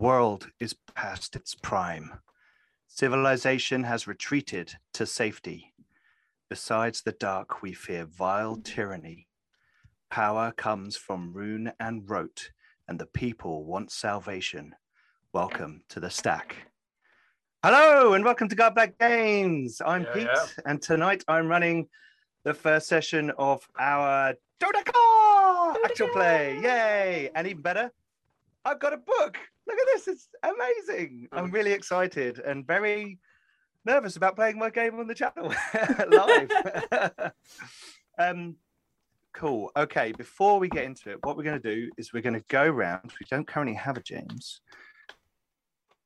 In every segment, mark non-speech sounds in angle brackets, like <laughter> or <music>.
world is past its prime. Civilization has retreated to safety. Besides the dark, we fear vile tyranny. Power comes from rune and rote, and the people want salvation. Welcome to the stack. Hello, and welcome to God Black Games. I'm Yeah, Pete, yeah. and tonight I'm running the first session of our Dodeca actual play. Yay! And even better, I've got a book. Look at this, it's amazing. I'm really excited and very nervous about playing my game on the channel <laughs> live. <laughs> um, cool. Okay, before we get into it, what we're going to do is we're going to go round. We don't currently have a James,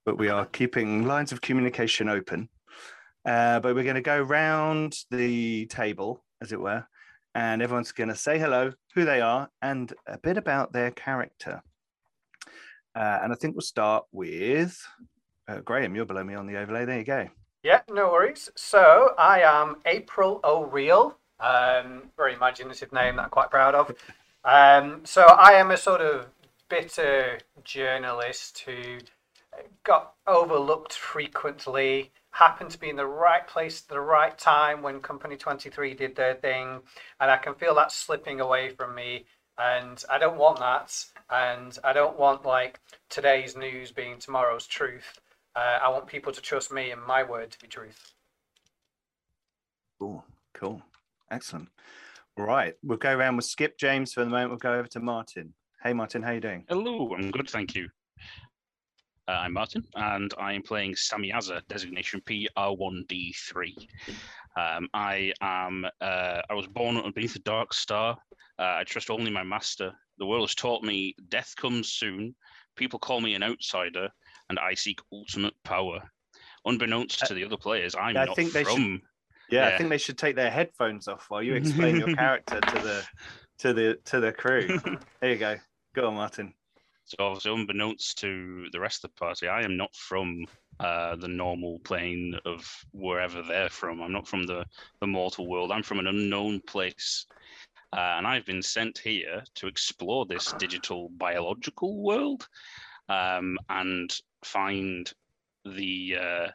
but we are keeping lines of communication open. Uh, but we're going to go round the table, as it were, and everyone's going to say hello, who they are, and a bit about their character. Uh, and I think we'll start with uh, Graham. You're below me on the overlay. There you go. Yeah, no worries. So I am April O'Real. Um, very imaginative name that I'm quite proud of. <laughs> Um, so I am a sort of bitter journalist who got overlooked frequently. Happened to be in the right place at the right time when Company 23 did their thing, and I can feel that slipping away from me. And I don't want that. And I don't want like today's news being tomorrow's truth. Uh, I want people to trust me and my word to be truth. Cool. Cool. Excellent. All right. We'll go around with Skip James for the moment. We'll go over to Martin. Hey, Martin. How you doing? Hello, I'm good, thank you. Uh, I'm Martin, and I am playing Samyaza, designation PR1D3. Um, I am. Uh, I was born underneath the dark star. Uh, I trust only my master. The world has taught me death comes soon. People call me an outsider, and I seek ultimate power. Unbeknownst to the other players, I'm Uh, I not think they should- from. Yeah, I think they should take their headphones off while you <laughs> explain your character to the to the to the crew. <laughs> There you go. Go on, Martin. So obviously, unbeknownst to the rest of the party, I am not from uh, the normal plane of wherever they're from. I'm not from the, the mortal world. I'm from an unknown place. Uh, and I've been sent here to explore this digital biological world um, and find the, uh,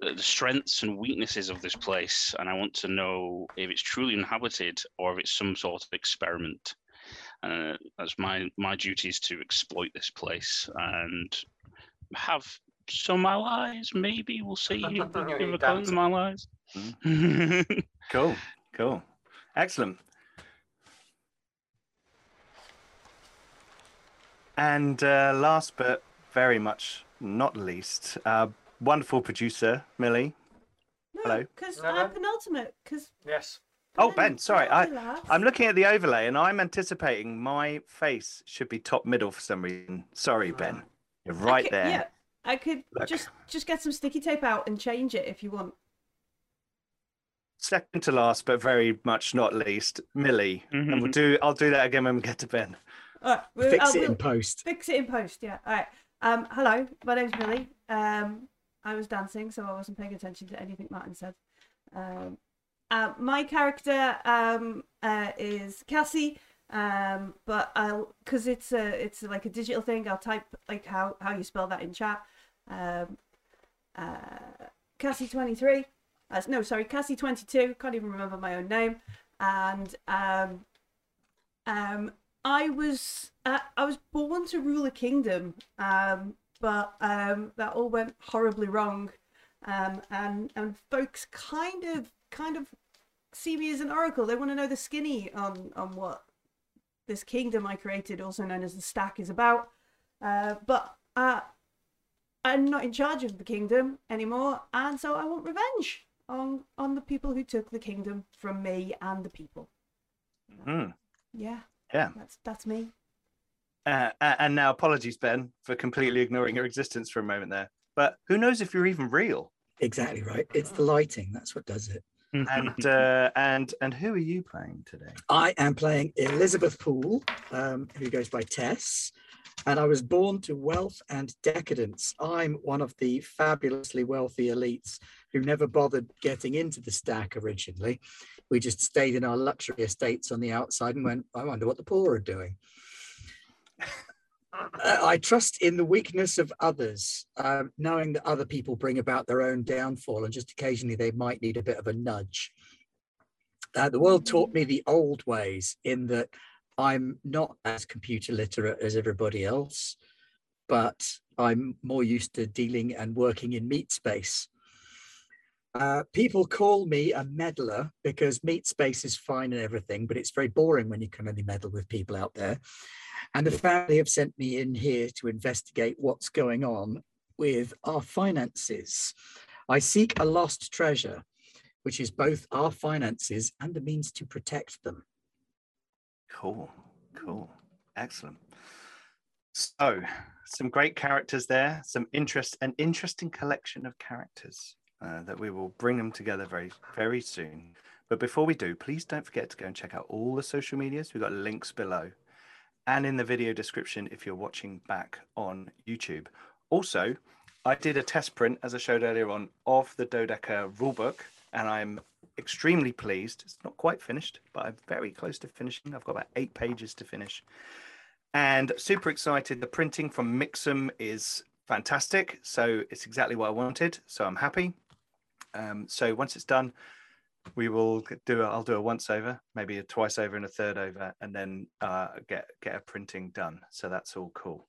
the the strengths and weaknesses of this place. And I want to know if it's truly inhabited or if it's some sort of experiment uh, that's my my duty is to exploit this place and have some allies. Maybe we'll see if, You if I damn call them allies. <laughs> Cool. Cool. Excellent. And uh, last but very much not least, uh, wonderful producer Millie. Hello. Because No, I'm penultimate. Because Yes. Oh, Ben, sorry, I- I'm looking at the overlay and I'm anticipating my face should be top middle for some reason. Sorry, Ben. You're right there. Yeah, I could Look. just just get some sticky tape out and change it if you want. Second to last, but very much not least, Millie. And Mm-hmm. we'll do. I'll do that again when we get to Ben. All right, we'll, Fix I'll- it in we'll post. Fix it in post. Yeah. All right. Um. Hello, my name's Millie. Um. I was dancing, so I wasn't paying attention to anything Martin said. Um. Uh, my character um uh, is Cassie. Um. But I'll because it's a it's like a digital thing. I'll type like how how you spell that in chat. Um. Uh. Cassie twenty three. Uh, no, sorry, Cassie twenty two. Can't even remember my own name. And um. Um. I was uh, I was born to rule a kingdom, um, but um, that all went horribly wrong, um, and and folks kind of kind of see me as an oracle. They want to know the skinny on on what this kingdom I created, also known as the Stack, is about. Uh, but uh, I'm not in charge of the kingdom anymore, and so I want revenge on on the people who took the kingdom from me and the people. Hmm. Yeah, Yeah. that's that's me. Uh, and now, apologies, Ben, for completely ignoring your existence for a moment there. But who knows if you're even real? Exactly right. It's the lighting. That's what does it. And <laughs> uh, and and who are you playing today? I am playing Elizabeth Poole, um, who goes by Tess, and I was born to wealth and decadence. I'm one of the fabulously wealthy elites who never bothered getting into the stack originally. We just stayed in our luxury estates on the outside and went, I wonder what the poor are doing. I trust in the weakness of others, uh, knowing that other people bring about their own downfall, and just occasionally they might need a bit of a nudge. Uh, the world taught me the old ways in that I'm not as computer literate as everybody else, but I'm more used to dealing and working in meat space. Uh, people call me a meddler because meat space is fine and everything, but it's very boring when you can only meddle with people out there. And the family have sent me in here to investigate what's going on with our finances. I seek a lost treasure, which is both our finances and the means to protect them. Cool, cool, excellent. So, some great characters there, some interest, an interesting collection of characters uh, that we will bring them together very, very soon. But before we do, please don't forget to go and check out all the social medias. We've got links below and in the video description if you're watching back on YouTube. Also, I did a test print, as I showed earlier on, of the Dodeca rulebook, and I'm extremely pleased. It's not quite finished, but I'm very close to finishing. I've got about eight pages to finish. And super excited. The printing from Mixam is fantastic. So it's exactly what I wanted. So I'm happy. Um, so once it's done, we will do. A, I'll do a once over, maybe a twice over and a third over, and then uh, get get a printing done. So that's all cool.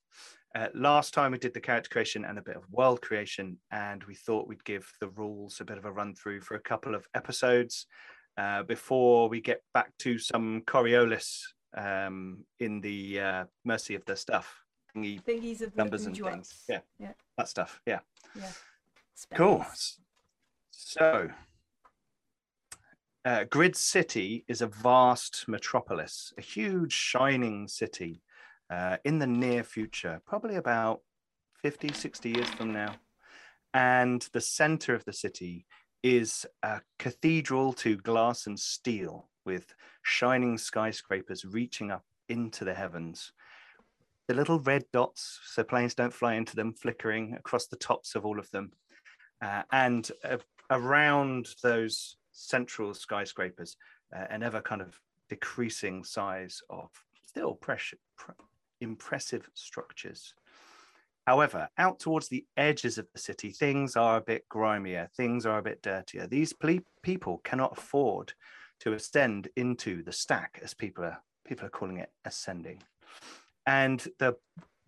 Uh, last time we did the character creation and a bit of world creation, and we thought we'd give the rules a bit of a run through for a couple of episodes uh, before we get back to some Coriolis um, in the uh, Mercy of the Stuff thingy, Thingies of the numbers and things. Yeah, Yeah. that stuff. Yeah, Yeah. cool. So, uh, Grid City is a vast metropolis, a huge shining city uh, in the near future, probably about 50, 60 years from now. And the center of the city is a cathedral to glass and steel with shining skyscrapers reaching up into the heavens. The little red dots, so planes don't fly into them, flickering across the tops of all of them. Uh, and uh, around those central skyscrapers, uh, an ever kind of decreasing size of still impressive structures. However, out towards the edges of the city, things are a bit grimier, things are a bit dirtier. These ple- people cannot afford to ascend into the stack, as people are people are calling it, ascending. And the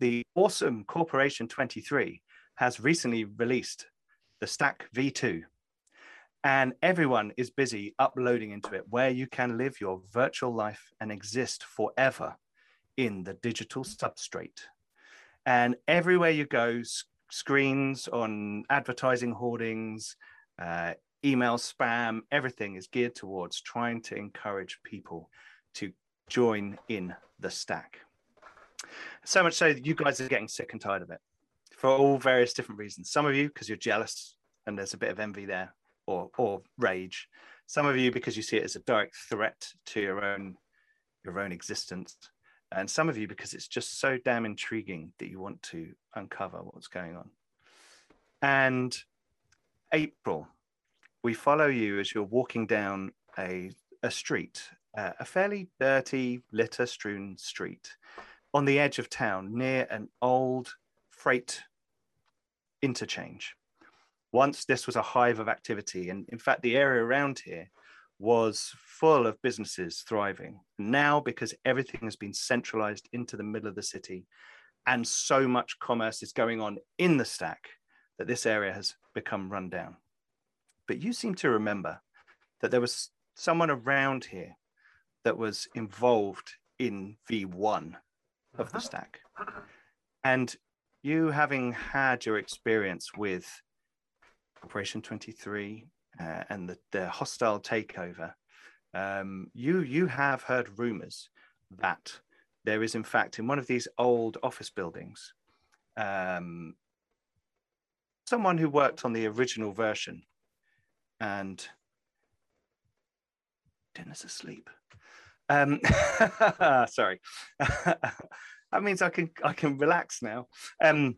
the awesome Corporation 23 has recently released the Stack V2. And everyone is busy uploading into it where you can live your virtual life and exist forever in the digital substrate. And everywhere you go, screens on advertising hoardings, uh, email spam, everything is geared towards trying to encourage people to join in the stack. So much so that you guys are getting sick and tired of it for all various different reasons. Some of you because you're jealous and there's a bit of envy there, or or rage. Some of you because you see it as a direct threat to your own your own existence, and some of you because it's just so damn intriguing that you want to uncover what's going on. And April, we follow you as you're walking down a a street, uh, a fairly dirty, litter-strewn street on the edge of town near an old freight interchange. Once this was a hive of activity, and in fact, the area around here was full of businesses thriving. Now, because everything has been centralized into the middle of the city and so much commerce is going on in the stack, that this area has become run down. But you seem to remember that there was someone around here that was involved in V1 of the uh-huh. stack. And you having had your experience with Operation 23 uh, and the, the hostile takeover, um, you you have heard rumors that there is in fact in one of these old office buildings um, someone who worked on the original version and Dennis asleep. Um, <laughs> sorry, <laughs> that means I can I can relax now. Um,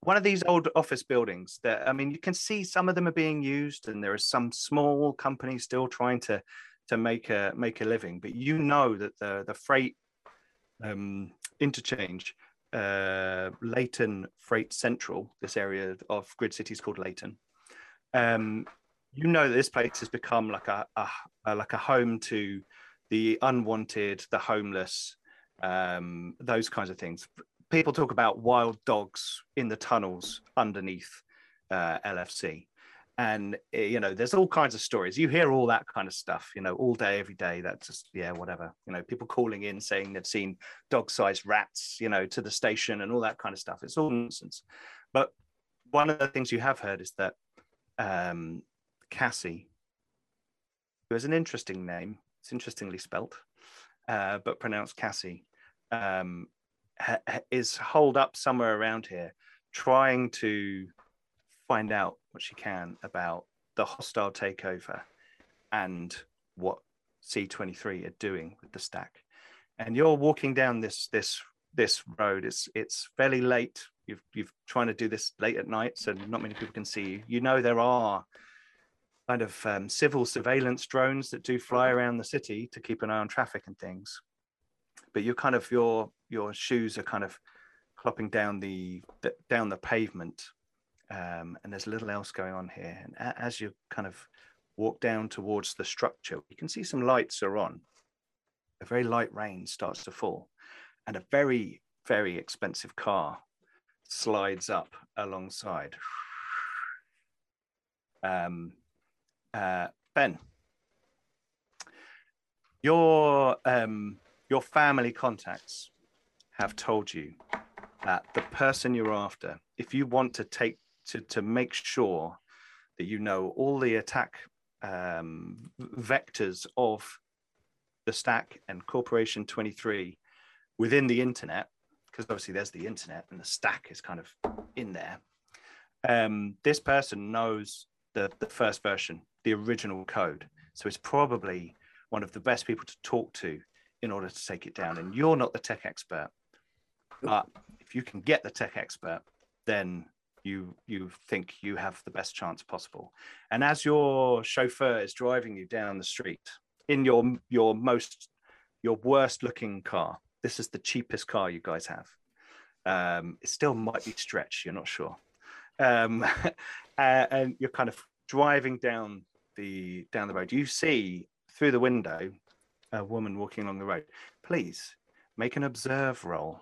one of these old office buildings that I mean, you can see some of them are being used, and there are some small companies still trying to to make a make a living. But you know that the the freight um, interchange uh, Leighton Freight Central, this area of Grid City is called Leighton. Um, you know that this place has become like a, a, a like a home to the unwanted, the homeless, um, those kinds of things. People talk about wild dogs in the tunnels underneath uh, LFC and eh, you know there's all kinds of stories. You hear all that kind of stuff you know all day every day. That's just yeah whatever. You know people calling in saying they've seen dog-sized rats you know to the station and all that kind of stuff. It's all nonsense. But one of the things you have heard is that um, cassie who has an interesting name it's interestingly spelt uh, but pronounced cassie um, is holed up somewhere around here trying to find out what she can about the hostile takeover and what C23 are doing with the stack. And you're walking down this this this road. It's it's fairly late. You've you've trying to do this late at night, so not many people can see you. You know there are kind of um, civil surveillance drones that do fly around the city to keep an eye on traffic and things. But you're kind of your your shoes are kind of clopping down the, the down the pavement um, and there's little else going on here. And a- as you kind of walk down towards the structure, you can see some lights are on. A very light rain starts to fall, and a very, very expensive car slides up alongside. Um, uh, ben, your um, your family contacts have told you that the person you're after, if you want to take to, to make sure that you know all the attack um, vectors of the stack and corporation 23 within the internet because obviously there's the internet and the stack is kind of in there um, this person knows the, the first version the original code. So it's probably one of the best people to talk to in order to take it down. And you're not the tech expert but if you can get the tech expert then you you think you have the best chance possible. And as your chauffeur is driving you down the street in your your most your worst looking car this is the cheapest car you guys have. Um, it still might be stretched you're not sure. Um, <laughs> and you're kind of driving down the down the road. You see through the window a woman walking along the road please make an observe roll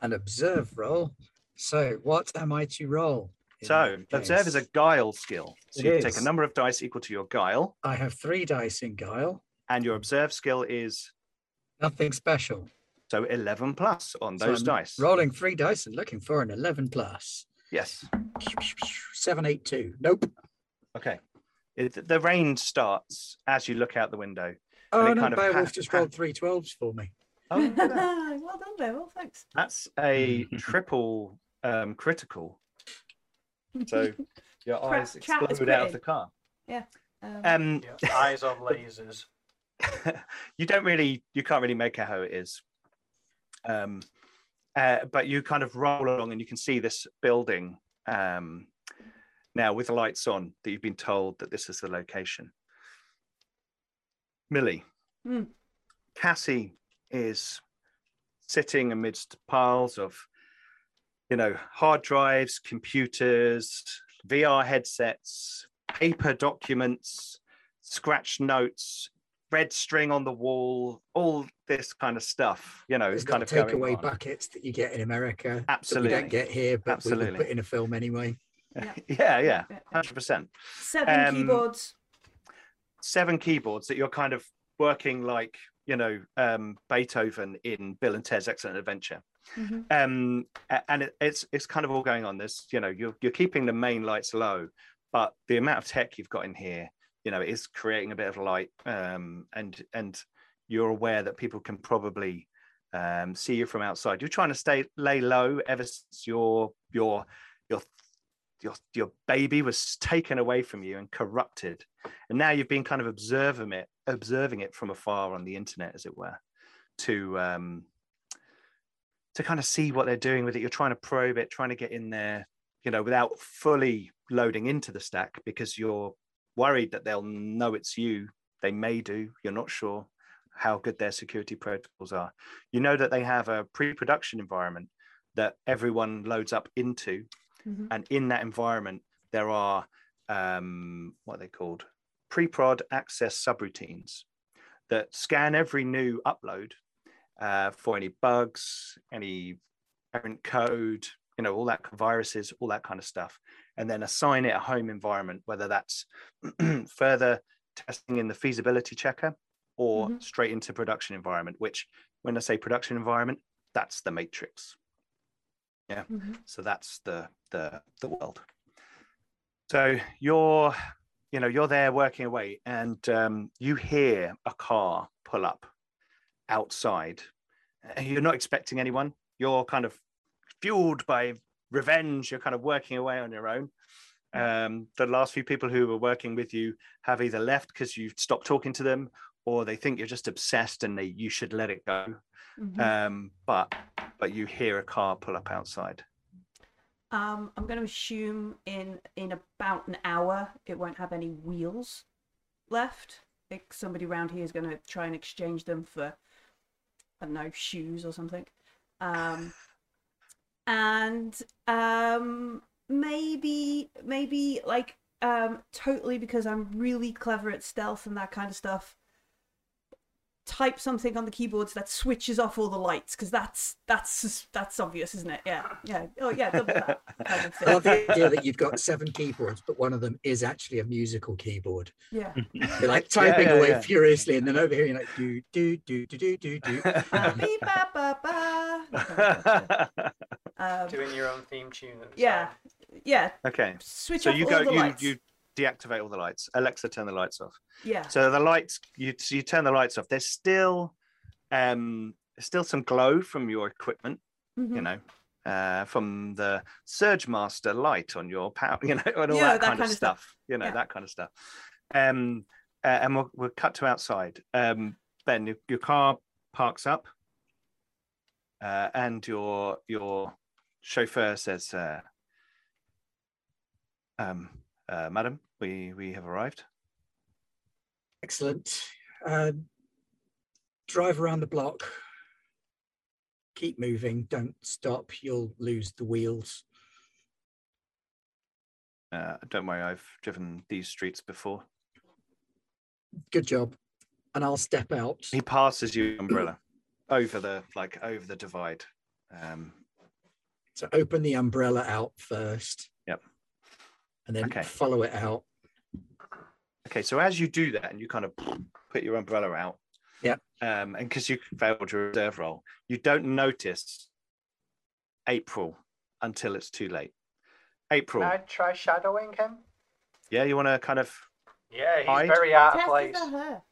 An observe roll. So, what am I to roll? So, observe is a guile skill. So, It you take a is. number of dice equal to your guile, I have three dice in guile. and your observe skill is Nothing special. so 11 plus on So those I'm dice. Rolling three dice and looking for an 11 plus. Yes. Seven, eight, two. Nope. Okay. It, the rain starts as you look out the window. Oh, it no, kind of Beowulf ha- just ha- rolled three 12s for me. Oh, look at that. <laughs> well done, Beowulf. Thanks. That's a <laughs> triple um, critical. So <laughs> your Tra- eyes chat explode out of the car. Um, Um, Yeah, eyes of lasers. you don't really, you can't really make out how it is. Um, uh, but you kind of roll along and you can see this building um, now with the lights on that you've been told that this is the location. Millie, Hmm. Cassie is sitting amidst piles of, you know, hard drives, computers, VR headsets, paper documents, scratch notes, red string on the wall, all this kind of stuff. You know, There's it's kind of going takeaway buckets that you get in America. That we Absolutely. don't get here, but we Absolutely. would put in a film anyway. <laughs> Yeah. yeah, hundred percent. Seven um, keyboards. Seven keyboards that you're kind of working like you know um, Beethoven in Bill and Ted's Excellent Adventure. Mhm. um and it, it's it's kind of all going on this you know you're, you're keeping the main lights low but the amount of tech you've got in here you know is creating a bit of light um and and you're aware that people can probably um see you from outside you're trying to stay lay low ever since your your your your your baby was taken away from you and corrupted and now you've been kind of observing it observing it from afar on the internet as it were to um to kind of see what they're doing with it. You're trying to probe it, trying to get in there, you know, without fully loading into the stack because you're worried that they'll know it's you. They may do, you're not sure. how good their security protocols are. You know that they have a pre-production environment that everyone loads up into, Mhm. and in that environment there are um, what are they called pre-prod access subroutines that scan every new upload uh, for any bugs, any errant code, you know, all that viruses, all that kind of stuff, and then assign it a home environment, whether that's <clears throat> further testing in the feasibility checker or Mhm. straight into production environment. Which, when I say production environment, that's the matrix. Mhm. So that's the the the world. So you're, you know, you're there working away, and um, you hear a car pull up outside. And you're not expecting anyone. You're kind of fueled by revenge. You're kind of working away on your own. Um, the last few people who were working with you have either left because you've stopped talking to them, or they think you're just obsessed and they you should let it go. Mhm. Um, but but you hear a car pull up outside. Um, I'm going to assume in in about an hour it won't have any wheels left. Like somebody around here is going to try and exchange them for I don't know shoes or something. Um, and um, maybe maybe like um, totally because I'm really clever at stealth and that kind of stuff. Type something on the keyboards that switches off all the lights because that's that's that's obvious, isn't it? Yeah, yeah. Oh yeah, double that kind of I love the idea that you've got seven keyboards, but one of them is actually a musical keyboard. Yeah. You're like <laughs> typing yeah, away yeah. furiously, and then over here you're like do do do do do do do. <laughs> Um, Doing your own theme tune. and yeah, so yeah. okay. Switch So off you all go the you lights. you deactivate all the lights. Alexa, turn the lights off. Yeah. So the lights you you turn the lights off. There's still um still some glow from your equipment, Mhm. you know, uh, from the Surge Master light on your power, <laughs> you know, and all Yeah, that, that kind, kind of of stuff, stuff. you know, Yeah. that kind of stuff. Um, uh, and we'll, we'll cut to outside. Um, Ben, your, your car parks up, uh, and your your chauffeur says, uh, um, uh, "Madam, we we have arrived." Excellent. Uh, drive around the block. Keep moving. Don't stop. You'll lose the wheels. Uh, don't worry, I've driven these streets before. Good job. And I'll step out. He passes you umbrella <clears throat> over the like over the divide. Um, So open the umbrella out first. Yep. And then Okay. follow it out. okay, so as you do that and you kind of put your umbrella out, yeah, um, and because you failed your observe roll, you don't notice April until it's too late. April, Can I try shadowing him? yeah, you want to kind of Yeah, he's Hide? very out of place. is a her.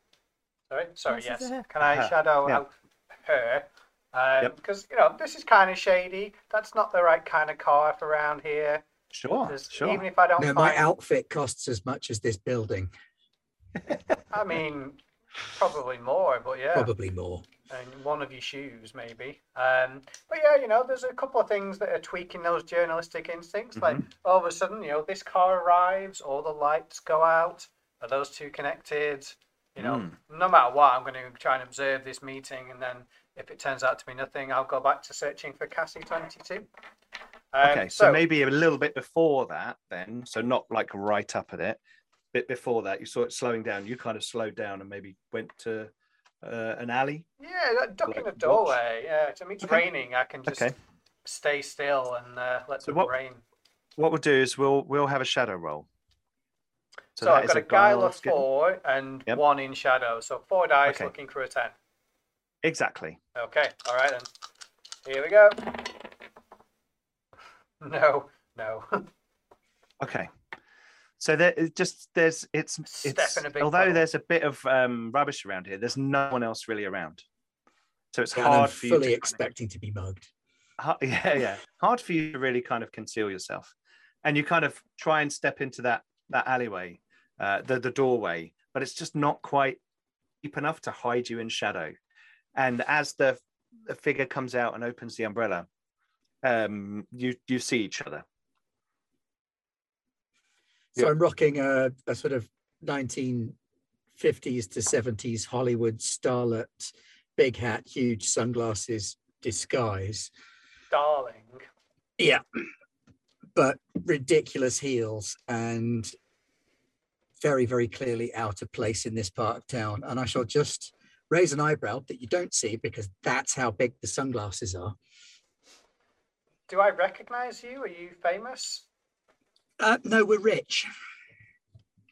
Sorry, sorry, Yes, yes. it's a her. Can I Her, shadow yeah. out her? Um, Yep. Because you know this is kind of shady. That's not the right kind of car for around here. Sure, sure. Even if I don't No, my find, outfit costs as much as this building, <laughs> I mean, probably more, but yeah, probably more. and one of your shoes maybe. Um, but yeah, you know, there's a couple of things that are tweaking those journalistic instincts. Like Mm-hmm. all of a sudden, you know, this car arrives, all the lights go out. Are those two connected? You know, Mm. no matter what, I'm going to try and observe this meeting, and then if it turns out to be nothing, I'll go back to searching for Cassie 22. Um, Okay, so, maybe a little bit before that, then, so not like right up at it. Bit before that, you saw it slowing down. You kind of slowed down and maybe went to uh, an alley. Yeah, that duck in Like the watch? doorway. Yeah, to me it's Okay. raining. I can just Okay. stay still and uh, let So the what- rain. What we'll do is we'll we'll have a shadow roll. So, that I've got a guile guile of four and Yep. one in shadow. So four dice Okay. looking for a ten. Exactly. Okay, all right then. Here we go. <laughs> No, no. Okay. So there it just there's it's Step it's in a big although puddle. there's a bit of um, rubbish around here, there's no one else really around. So it's And I'm hard for you fully to expecting to be mugged. Kind of, <laughs> yeah, yeah, hard for you to really kind of conceal yourself, and you kind of try and step into that that alleyway, uh, the the doorway, but it's just not quite deep enough to hide you in shadow. And as the the figure comes out and opens the umbrella, um, you you see each other. So Yeah. I'm rocking a, a sort of 1950s to 70s Hollywood starlet, big hat, huge sunglasses disguise. Darling. Yeah. But ridiculous heels and very, very clearly out of place in this part of town. And I shall just raise an eyebrow that you don't see because that's how big the sunglasses are. Do I recognize you? Are you famous? Uh, no, we're rich.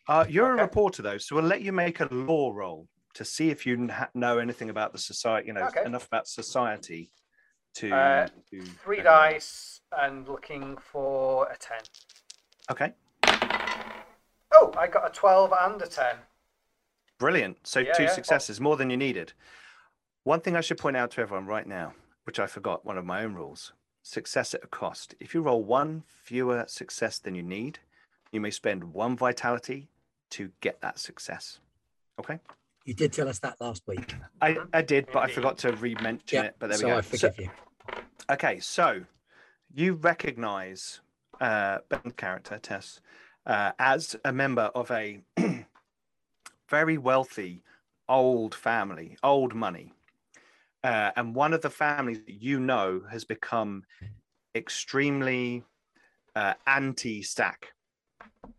Uh, you're Okay. a reporter, though, so we'll let you make a law roll to see if you ha- know anything about the society, you know, Okay. enough about society to. Uh, to Three dice and looking for a 10. Okay, Oh, I got a 12 and a 10. brilliant. So Yeah, two yeah. successes, more than you needed. One thing I should point out to everyone right now, which I forgot, one of my own rules success at a cost. If you roll one fewer success than you need, you may spend one vitality to get that success. Okay. You did tell us that last week. I, I did, but I forgot to re-mention Yeah, it. But there so we go. I So- forgive you. Okay, so you recognize uh, Ben's character, Tess, uh, as a member of a <clears throat> very wealthy old family, old money. Uh, and one of the families that you know has become extremely uh, anti stack.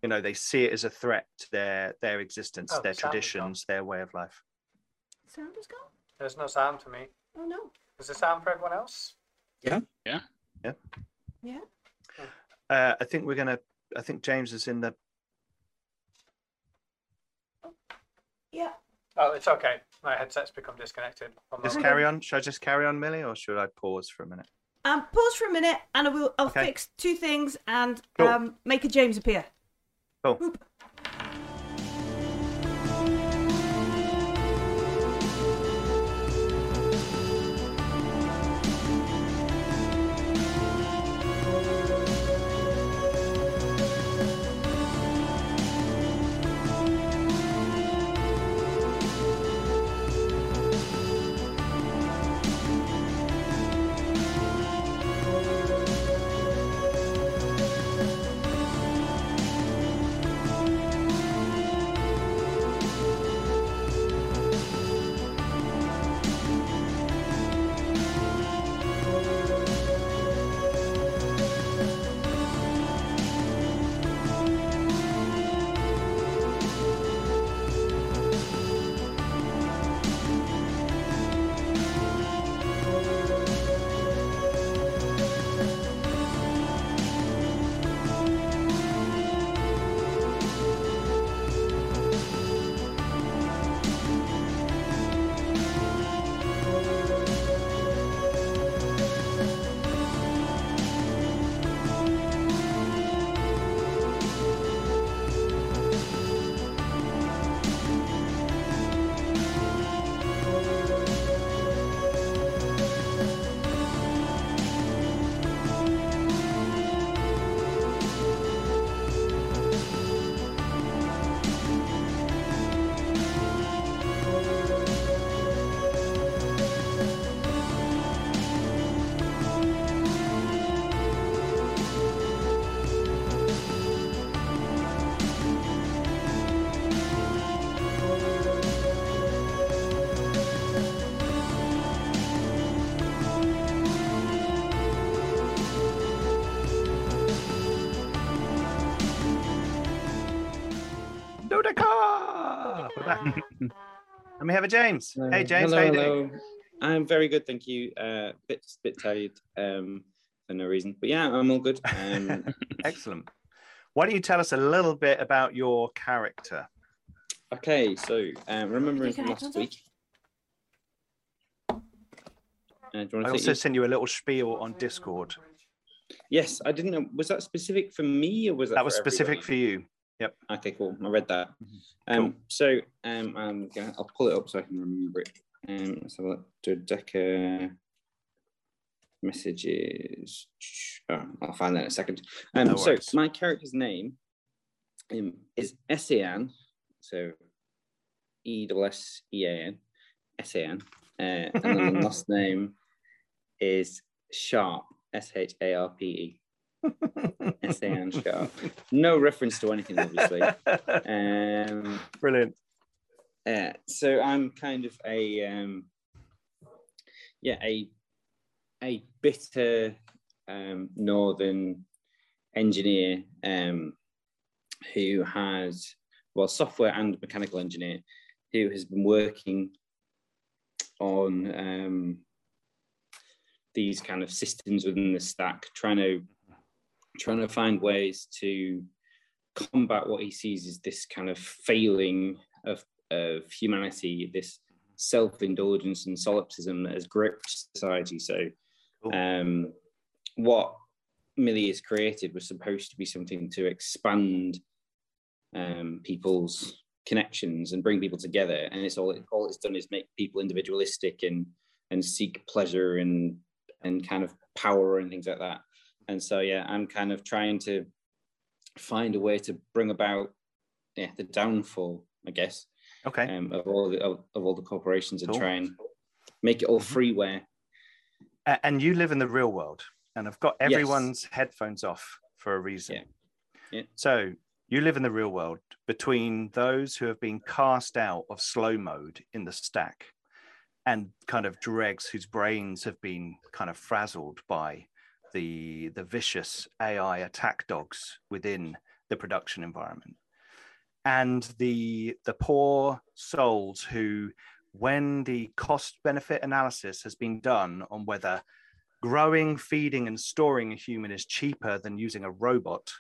You know, they see it as a threat to their, their existence, Oh, their sound traditions, their way of life. Sound is gone. There's no sound for me. Oh no. Is there sound for everyone else? Yeah. Yeah. Yeah. Yeah. Uh, I think we're going to, I think James is in the Yeah. Oh, it's okay. My headset's become disconnected. One Just carry on. Should I just carry on, Millie, or should I pause for a minute? Um, pause for a minute, and I will. I'll Okay. fix two things and Cool. um, make a James appear. Cool. Whoop. And we have a James. Hello. Hey, James. Hello, how you doing? hello. I'm very good, thank you. Uh, bit bit tired um, for no reason, but yeah, I'm all good. Um, <laughs> Excellent. Why don't you tell us a little bit about your character? okay, so um, remembering from last week. Uh, do you want I also take sent you a little spiel on Discord. Yes, I didn't know. Was that specific for me or was that? That was for specific everybody? for you. Okay, cool. I read that. Um, Cool. So um, I'm gonna, I'll pull it up so I can remember it. Um, let's have a look. Dodeca messages. Oh, I'll find that in a second. Um, No so worries. my character's name um, is Esan. So E S E A N. S-A-N. Uh, and then the <laughs> last name is Sharpe. S H A R P E. S-A-N Sharpe. No reference to anything, obviously. Um, Brilliant. Uh, so I'm kind of a um, yeah a a bitter um, northern engineer um, who has well software and mechanical engineer who has been working on um, these kind of systems within the stack, trying to trying to find ways to combat what he sees as this kind of failing of, of humanity, this self-indulgence and solipsism that has gripped society. So um, what Millie has created was supposed to be something to expand um, people's connections and bring people together. And it's all all it's done is make people individualistic and and seek pleasure and and kind of power and things like that. And so yeah, I'm kind of trying to find a way to bring about yeah the downfall, I guess. Okay. Um, of all the of, of all the corporations and Cool. try and make it all Mhm. freeware. And you live in the real world, and I've got Yes. everyone's headphones off for a reason. Yeah. Yeah. So you live in the real world between those who have been cast out of slow mode in the stack and kind of dregs whose brains have been kind of frazzled by the the vicious AI attack dogs within the production environment. And the the poor souls who when the cost benefit analysis has been done on whether growing feeding and storing a human is cheaper than using a robot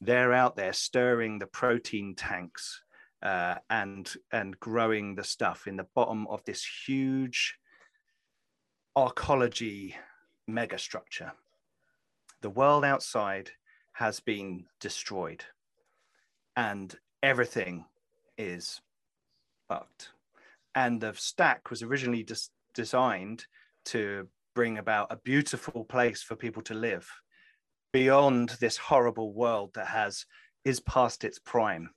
they're out there stirring the protein tanks uh, and and growing the stuff in the bottom of this huge arcology megastructure. The world outside has been destroyed, and everything is fucked. And the stack was originally des- designed to bring about a beautiful place for people to live beyond this horrible world that has is past its prime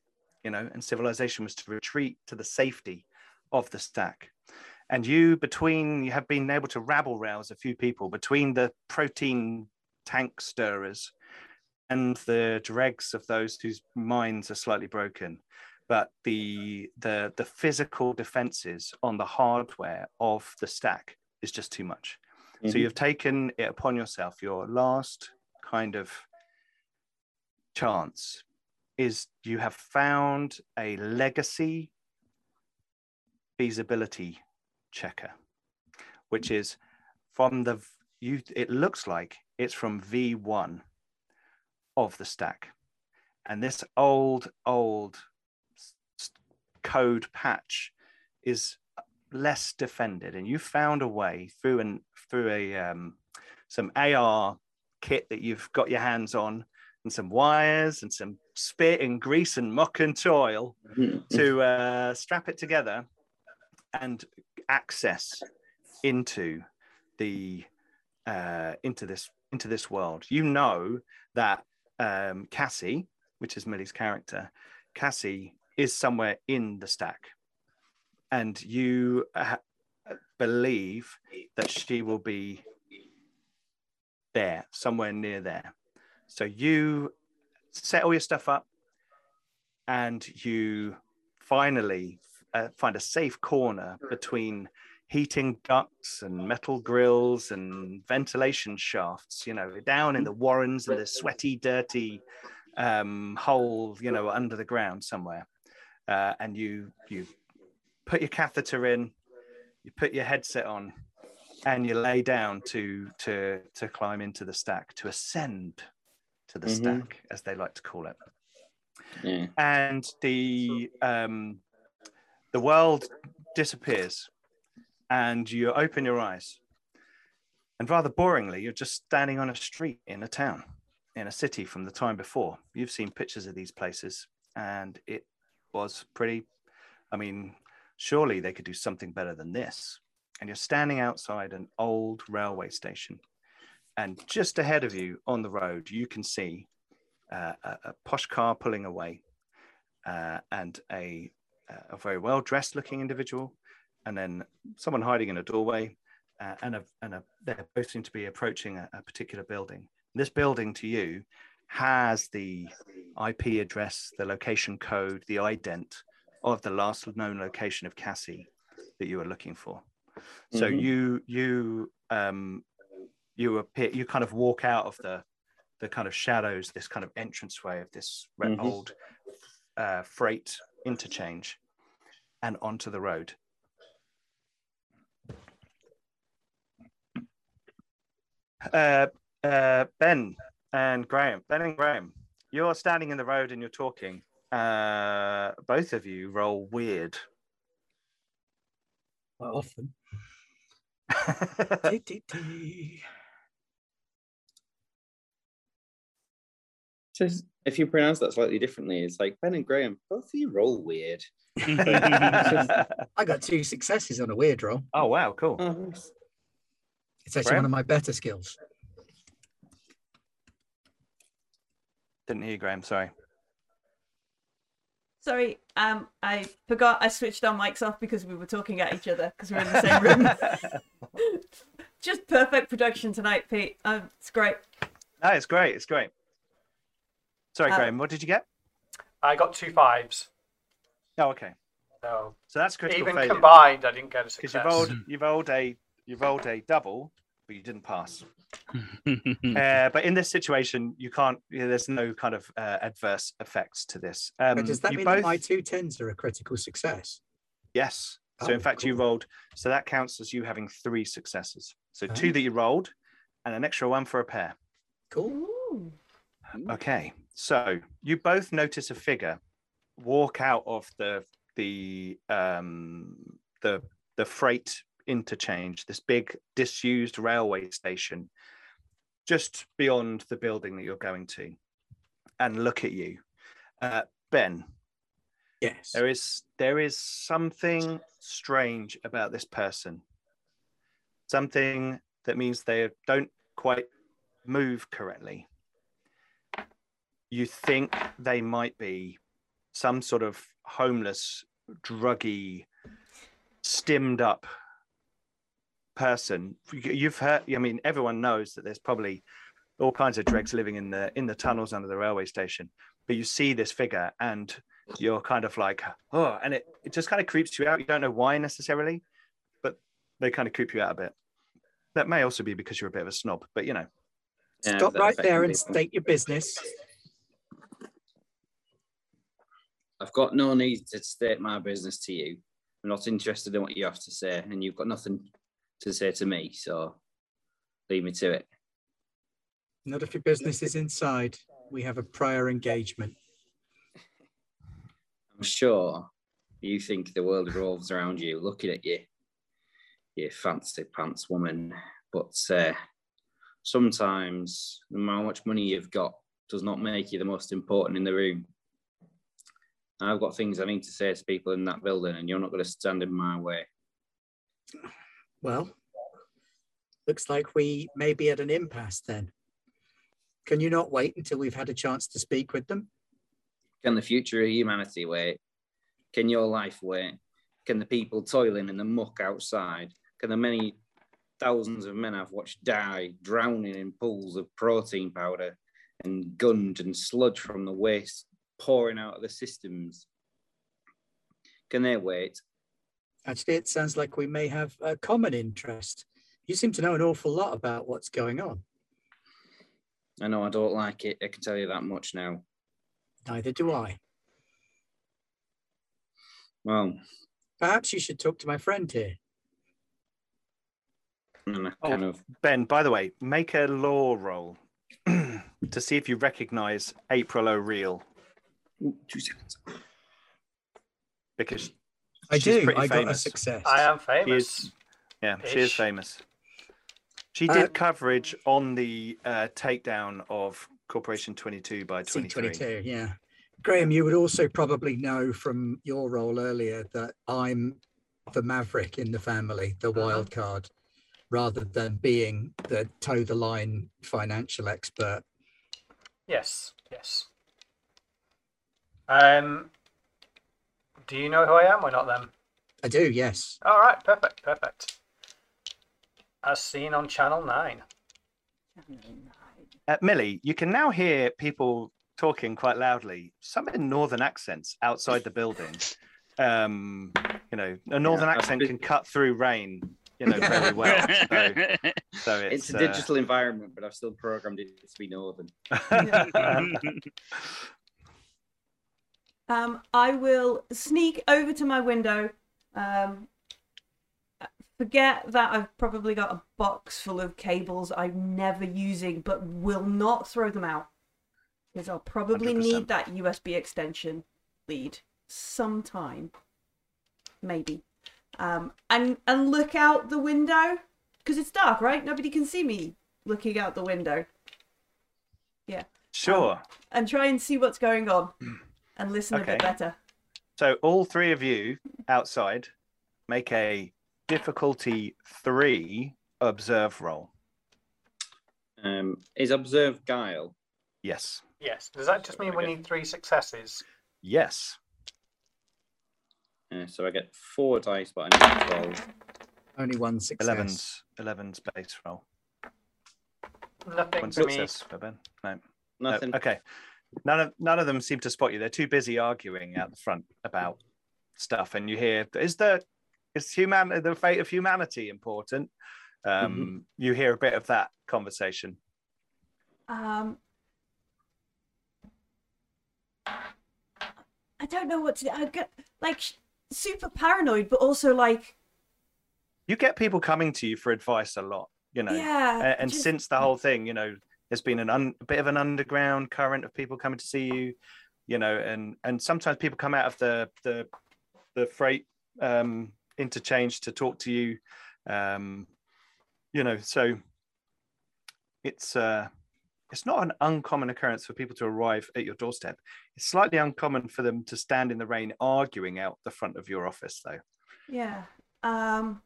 you know and civilization was to retreat to the safety of the stack and you between you have been able to rabble rouse a few people between the protein tank stirrers and the dregs of those whose minds are slightly broken. But the the the physical defenses on the hardware of the stack is just too much. So Mhm. you've taken it upon yourself. Your last kind of chance is you have found a legacy feasibility checker which is from the you it looks like it's from v1 of the stack. And this old old code patch is less defended. And you found a way through an through a um, some ar kit that you've got your hands on and some wires and some spit and grease and muck and toil Mhm. to uh, strap it together and access into the uh, into this into this world. You know that um, Cassie, which is Millie's character, Cassie is somewhere in the stack, and you uh, believe that she will be there, somewhere near there. So you set all your stuff up, and you finally uh, find a safe corner between heating ducts and metal grills and ventilation shafts, you know, down in the warrens and the sweaty, dirty um, hole, you know, under the ground somewhere. Uh, and you you put your catheter in, you put your headset on, and you lay down to to to climb into the stack, to ascend to the Mhm. stack, as they like to call it Yeah. and the um, the world disappears, and you open your eyes, and rather boringly, you're just standing on a street in a town, in a city from the time before. You've seen pictures of these places, and it was pretty. I mean, surely they could do something better than this. And you're standing outside an old railway station, and just ahead of you on the road, you can see uh, a, a posh car pulling away uh, and a, a very well dressed looking individual, and then someone hiding in a doorway, uh, and, a, and a, they both seem to be approaching a, a particular building. This building to you has the IP address, the location code, the ident of the last known location of Cassie that you were looking for. So Mhm. you you um you appear you kind of walk out of the the kind of shadows, this kind of entranceway of this Mhm. old uh, freight interchange, and onto the road. Uh, uh, ben and Graham, Ben and Graham, you're standing in the road and you're talking. Uh, both of you roll weird. Quite often. <laughs> If you pronounce that slightly differently, it's like Ben and Graham, both of you roll weird. <laughs> <laughs> I got two successes on a weird roll. oh wow, cool. Oh, nice. It's actually Graham? one of my better skills. Didn't hear you, Graham. Sorry. Sorry, um, I forgot I switched our mics off because we were talking at each other because we're in the same room. <laughs> Just perfect production tonight, Pete. Um, it's great. No, it's great. It's great. Sorry, Uh, Graham. What did you get? I got two fives. Oh, okay. So So that's critical even failure combined, I didn't get a because success. you rolled you rolled a you rolled a double, but you didn't pass. <laughs> Uh, but in this situation, you can't. You know, there's no kind of uh, adverse effects to this. Um, But does that you mean both? that my two tens are a critical success? Yes. So in Oh, fact, you rolled. So that counts as you having three successes. So Oh. two that you rolled, and an extra one for a pair. Cool. Ooh. Okay, so you both notice a figure walk out of the the um, the the freight interchange, this big disused railway station, just beyond the building that you're going to, and look at you, uh, Ben. Yes. There is there is something strange about this person. Something that means they don't quite move correctly. You think they might be some sort of homeless, druggy, stimmed up person. You- You've heard. I mean, everyone knows that there's probably all kinds of dregs living in the in the tunnels under the railway station. But you see this figure, and you're kind of like, oh, and it, it just kind of creeps you out. You don't know why necessarily, but they kind of creep you out a bit. That may also be because you're a bit of a snob, but you know, Yeah, Stop right there and people. state your business. I've got no need to state my business to you. I'm not interested in what you have to say, and you've got nothing to say to me. So leave me to it. Not if your business is inside. We have a prior engagement. <laughs> I'm sure you think the world revolves around you, looking at you, you fancy pants woman. But uh, sometimes, no matter how much money you've got, does not make you the most important in the room. I've got things I need to say to people in that building, and you're not going to stand in my way. Well, looks like we may be at an impasse then. Can you not wait until we've had a chance to speak with them? Can the future of humanity wait? Can your life wait? Can the people toiling in the muck outside? Can the many thousands of men I've watched die drowning in pools of protein powder and gund and sludge from the waste pouring out of the systems? Can they wait? Actually, it sounds like we may have a common interest. You seem to know an awful lot about what's going on. I know I don't like it. I can tell you that much now. Neither do I. Well, Perhaps you should talk to my friend here. and Oh. of Ben, by the way, make a law roll <clears throat> to see if you recognize April O'Reilly Ooh, two seconds. because I she's do. pretty I got a famous. success. I am famous. She is, Yeah, she is famous. She Uh, did coverage on the uh, takedown of Corporation 22 by 23. C22, yeah. Graham, you would also probably know from your role earlier that I'm the maverick in the family, the wild card, rather than being the toe the line financial expert. Yes, yes. Um, do you know who I am or not then? I do, yes. All right, perfect, perfect. As seen on Channel 9. Uh, Millie, you can now hear people talking quite loudly, some in northern accents outside the building. um, you know, a northern I've accent been- can cut through rain, you know, very <laughs> well. So, so It's, it's, a uh, digital environment, but I've still programmed it to be northern. <laughs> <laughs> Um, I will sneak over to my window. Um, forget that I've probably got a box full of cables I'm never using, but will not throw them out because I'll probably 100%. need that USB extension lead sometime, maybe. Um, and and look out the window because it's dark, right? Nobody can see me looking out the window. Yeah. Sure. and try and see what's going on <clears throat> and listen a bit better. So all three of you outside make a difficulty three observe roll. Um, is observe guile? Yes. Yes. Does that just mean we Okay. need three successes? Yes. Uh, so I get four dice, but I need twelve. Only one success. 11's 11's base roll. Nothing One for me. for Ben. No. no. Nothing. Okay. None of none of them seem to spot you. They're too busy arguing out the front about stuff, and you hear is the is human the fate of humanity important? Um, You hear a bit of that conversation. Um, I don't know what to. Do. I get like super paranoid, but also like You get people coming to you for advice a lot, you know. yeah. A- and just- since the whole thing, you know, there's been an un, a bit of an underground current of people coming to see you, you know, and and sometimes people come out of the the the freight um, interchange to talk to you, um, you know, so it's uh, it's not an uncommon occurrence for people to arrive at your doorstep. It's slightly uncommon for them to stand in the rain arguing out the front of your office, though. yeah. Um.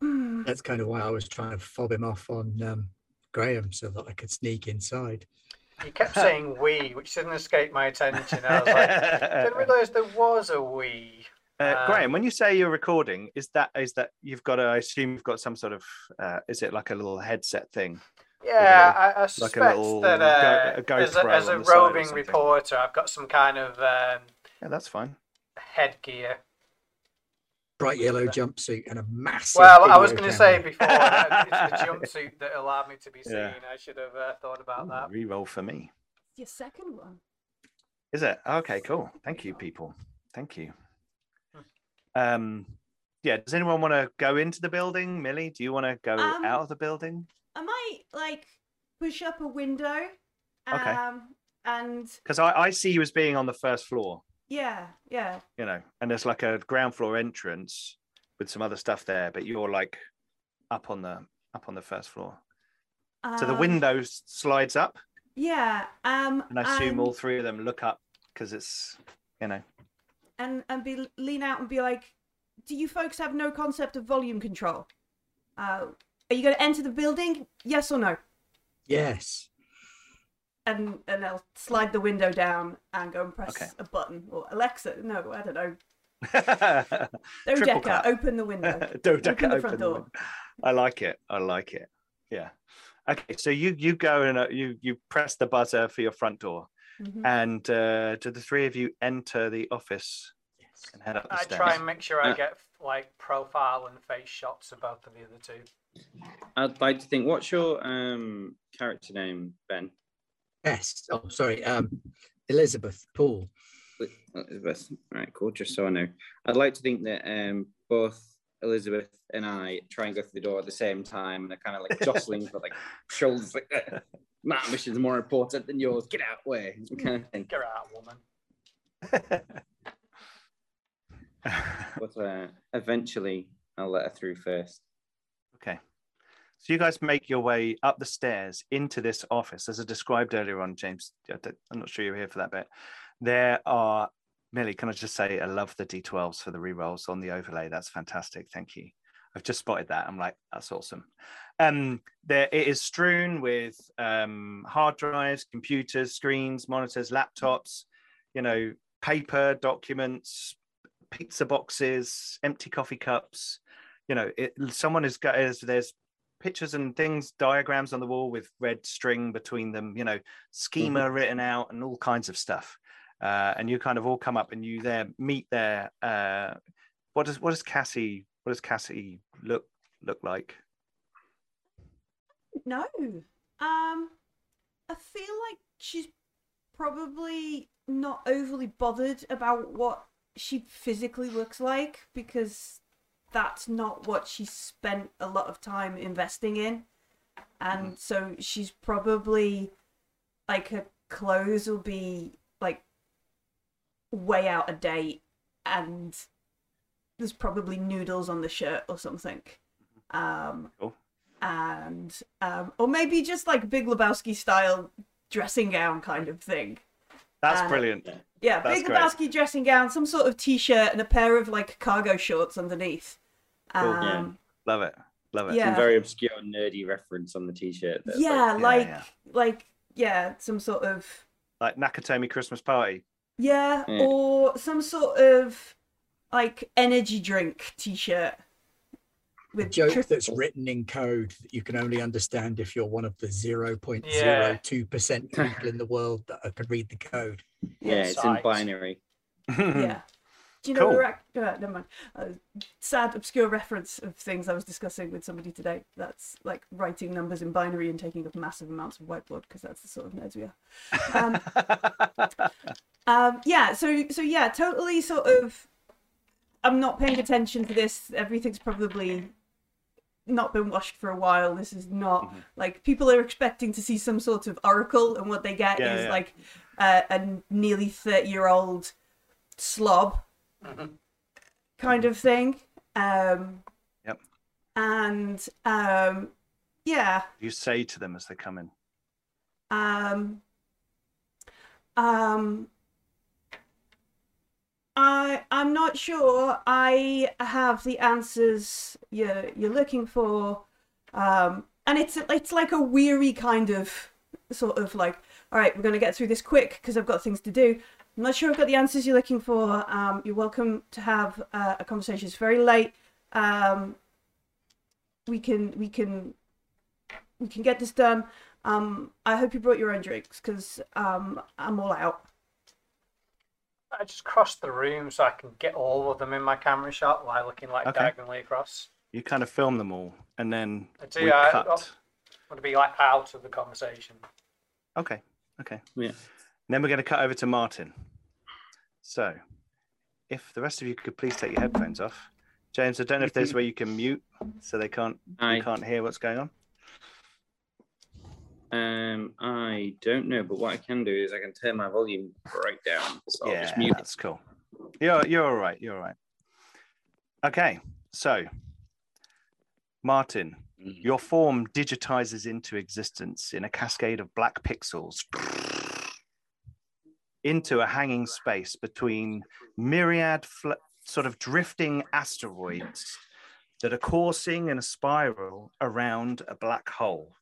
Hmm, That's kind of why I was trying to fob him off on um, Graham so that I could sneak inside. He kept saying <laughs> we, which didn't escape my attention. I was like, <laughs> didn't realise there was a we. Uh, Um, Graham, when you say you're recording, is that is that you've got? A, I assume you've got some sort of. Uh, is it like a little headset thing? Yeah, I, I like a suspect little that go- uh, a as a, as a on the side or roving reporter, I've got some kind of um, Yeah, that's fine. headgear. Bright yellow jumpsuit and a massive. Well, I was going to say before uh, it's the jumpsuit that allowed me to be seen. Yeah. I should have uh, thought about that. Reroll for me. your second one. Is it? Okay, cool. Thank you, people. Thank you. Hmm. Um, yeah. Does anyone want to go into the building? Millie, do you want to go Um, out of the building? I might like push up a window. Okay. Um. And Because I, I see you as being on the first floor. Yeah, yeah. You know, and there's like a ground floor entrance with some other stuff there, but you're like up on the up on the first floor. So the um, window slides up, Yeah. Um. and I assume all three of them look up because it's you know. and and be lean out and be like, "Do you folks have no concept of volume control? Uh, are you going to enter the building? Yes or no?" Yes. And and they'll slide the window down and go and press Okay. a button or Alexa. No, I don't know. <laughs> Triple Dodeca, open the window. <laughs> Dodeca, Open the open front the door. window. I like it. I like it. Yeah. Okay, so you you go and uh, you you press the buzzer for your front door, Mhm. and uh, do the three of you enter the office Yes. and head up the I stairs? try and make sure I Uh, get like profile and face shots of both of the other two. I'd like to think. What's your um character name, Ben? Yes. Oh, sorry. Um, Elizabeth Poole. Elizabeth. All right, cool. Just so I know, I'd like to think that um both Elizabeth and I try and go through the door at the same time, and they're kind of like jostling for like shoulders, like "Uh, my mission's more important than yours. Get out way, kind of thing. Get out, woman. <laughs> But uh, eventually, I'll let her through first. Okay. So you guys make your way up the stairs into this office, as I described earlier on, James. I'm not sure you were here for that bit. There are, Millie, can I just say, I love the D12s for the rerolls on the overlay. That's fantastic. Thank you. I've just spotted that. I'm like, that's awesome. Um, there it is strewn with um, hard drives, computers, screens, monitors, laptops, you know, paper, documents, pizza boxes, empty coffee cups. You know, it, someone has got there's pictures and things, diagrams on the wall with red string between them, you know, schema written out and all kinds of stuff. Uh, and you kind of all come up and you there meet there. Uh, what does what does Cassie what does Cassie look look like? No. Um, I feel like she's probably not overly bothered about what she physically looks like because that's not what she spent a lot of time investing in. And so she's probably like her clothes will be like way out of date and there's probably noodles on the shirt or something. Um Cool. and um or maybe just like Big Lebowski style dressing gown kind of thing. That's Uh, brilliant. Yeah, That's Big great. Lebowski dressing gown, some sort of t-shirt and a pair of like cargo shorts underneath. Cool. Um, Love it. Love it. Yeah. Some very obscure, nerdy reference on the t-shirt. that's yeah, like, like yeah. like yeah, some sort of Like Nakatomi Christmas party. yeah, Yeah. or some sort of like energy drink t-shirt A with joke tri- that's written in code that you can only understand if you're one of the 0.02% <laughs> people in the world that can read the code. yeah, it's in binary. <laughs> yeah. Do you know Cool. the rec- uh, never mind. Uh, sad obscure reference of things I was discussing with somebody today. That's like writing numbers in binary and taking up massive amounts of whiteboard because that's the sort of nerds we are. Um, <laughs> um, yeah. So so yeah, totally sort of. I'm not paying attention to this. Everything's probably not been washed for a while. This is not Mhm. like people are expecting to see some sort of oracle, and what they get Yeah, is yeah. like uh, a nearly thirty year old slob Mhm. kind of thing. Um, Yep. And um, yeah, you say to them as they come in. um, um, I I'm not sure I have the answers you're you're looking for, um, and it's it's like a weary kind of sort of like all right we're gonna get through this quick because I've got things to do. I'm not sure I've got the answers you're looking for. Um, you're welcome to have uh, a conversation. It's very late. Um, we can we can we can get this done. Um, I hope you brought your own drinks because um, I'm all out. I just crossed the room so I can get all of them in my camera shot while looking like Okay. diagonally across. You kind of film them all, and then I do, we I- cut. I want to be like out of the conversation. Okay. Okay. Yeah. Then we're going to cut over to Martin. So, if the rest of you could please take your headphones off. James, I don't know if there's <laughs> where you can mute so they can't I you can't hear what's going on. Um I don't know, but what I can do is I can turn my volume right down. So I'll yeah, just mute it. that's cool. You're you're all right. You're all right. Okay, so Martin, Mm. your form digitizes into existence in a cascade of black pixels into a hanging space between myriad fl- sort of drifting asteroids that are coursing in a spiral around a black hole.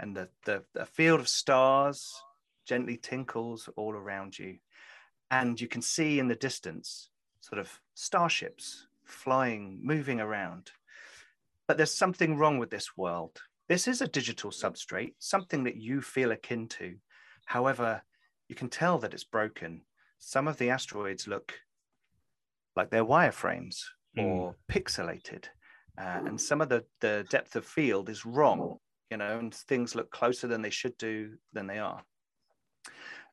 And the, the, the field of stars gently tinkles all around you. And you can see in the distance sort of starships flying, moving around. But there's something wrong with this world. This is a digital substrate, something that you feel akin to. However, you can tell that it's broken. Some of the asteroids look like they're wireframes or pixelated. Uh, and some of the, the depth of field is wrong, you know, and things look closer than they should do than they are.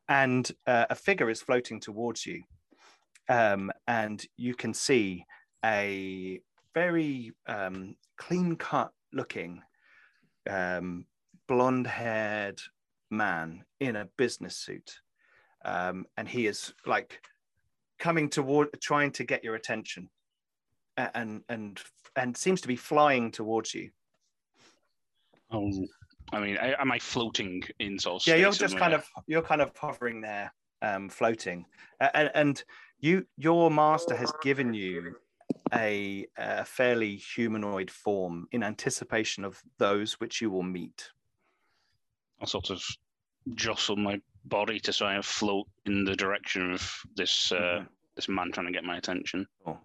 And uh, a figure is floating towards you. Um, and you can see a very um, clean cut looking, um, blonde haired man in a business suit. Um, and he is like coming toward, trying to get your attention and, and, and seems to be flying towards you. Oh, I mean, I, am I floating in sort of yeah you're just kind of you're kind of hovering there um floating and, and you your master has given you a, a fairly humanoid form in anticipation of those which you will meet I'll sort of jostle my body to try and float in the direction of this uh, Mhm. this man trying to get my attention. Oh.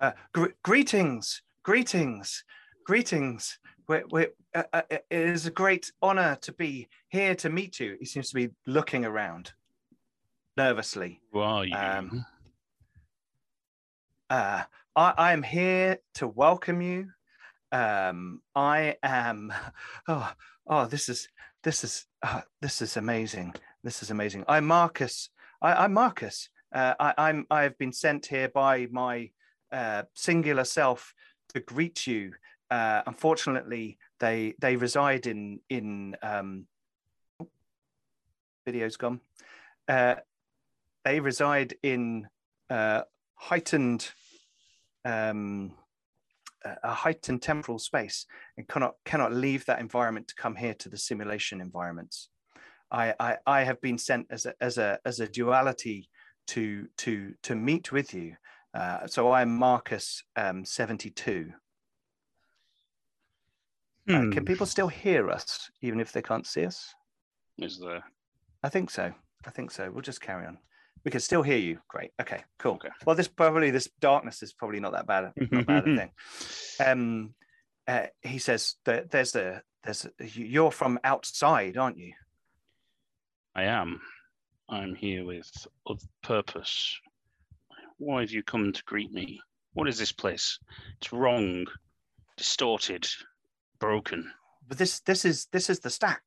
uh, gr- greetings greetings greetings we're, we're, uh, uh, it is a great honor to be here to meet you. He seems to be looking around nervously. Who are you? Um, Uh, I, I am here to welcome you. Um, I am. <laughs> Oh, oh, this is this is uh, this is amazing. This is amazing. I'm Marcus. I, I'm Marcus. Uh, I, I'm. I have been sent here by my uh, singular self to greet you uh, unfortunately, they they reside in in um, gone. Uh, they reside in uh, heightened um, a heightened temporal space and cannot cannot leave that environment to come here to the simulation environments. I, I, I have been sent as a as a as a duality to to to meet with you. Uh, so I'm Marcus um, 72, Hmm. Uh, can hmm. people still hear us even if they can't see us? Is there? I think so. I think so. We'll just carry on. We can still hear you. Great. Okay. Cool. Okay. Well, this probably this darkness is probably not that bad. Not bad <laughs> thing. Um, uh, he says that there's the there's a, you're from outside, aren't you? I am. I'm here with of purpose. Why have you come to greet me? What is this place? It's wrong, distorted, broken. But this this is this is the stack.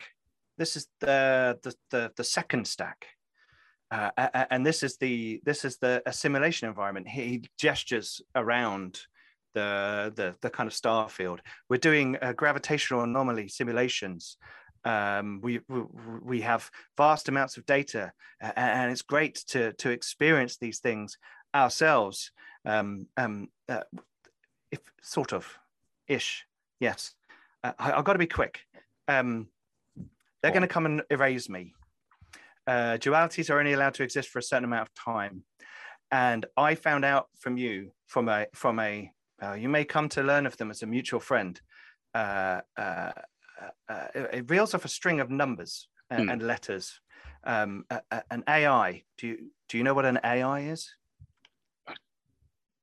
This is the the the, the second stack. Uh, and this is the this is the assimilation environment. He, gestures around the, the the kind of star field. We're doing uh, gravitational anomaly simulations. Um, we, we we have vast amounts of data, and it's great to to experience these things ourselves. Um, um, uh, if sort of, ish, yes. Uh, I, I've got to be quick. Um, they're Go going to come and erase me. Uh, dualities are only allowed to exist for a certain amount of time, and I found out from you, from a from a, uh, you may come to learn of them as a mutual friend. Uh, uh, uh, it, it reels off a string of numbers and, Hmm. and letters. Um, a- a- an AI. Do you do you know what an AI is?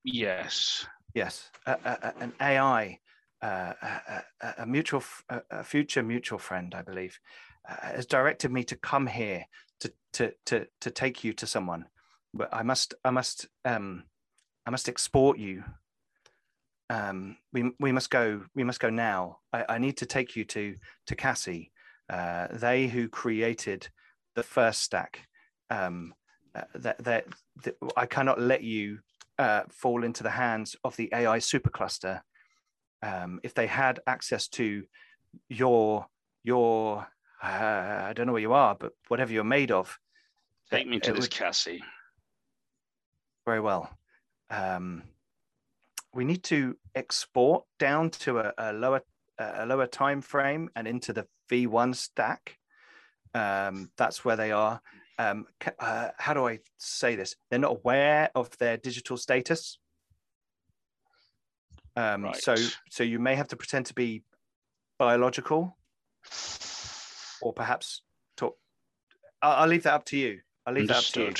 Yes. Yes, an AI, a, a, mutual, a, future mutual friend, I believe, uh, has directed me to come here to to to to take you to someone. But I must, I must, um, I must export you. Um, we we must go. We must go now. I, I need to take you to to Cassie. Uh, they who created the first stack. Um, uh, that that I cannot let you uh, fall into the hands of the AI supercluster. Um, if they had access to your your uh, I don't know what you are, but whatever you're made of, Take me to this would- Cassie. very well. Um, we need to export down to a, a lower a lower time frame and into the V1 stack. Um, that's where they are. Um, uh, how do I say this? They're not aware of their digital status. Um, So Right. so you may have to pretend to be biological, or perhaps talk. I'll, I'll leave that up to you. I'll leave that up to you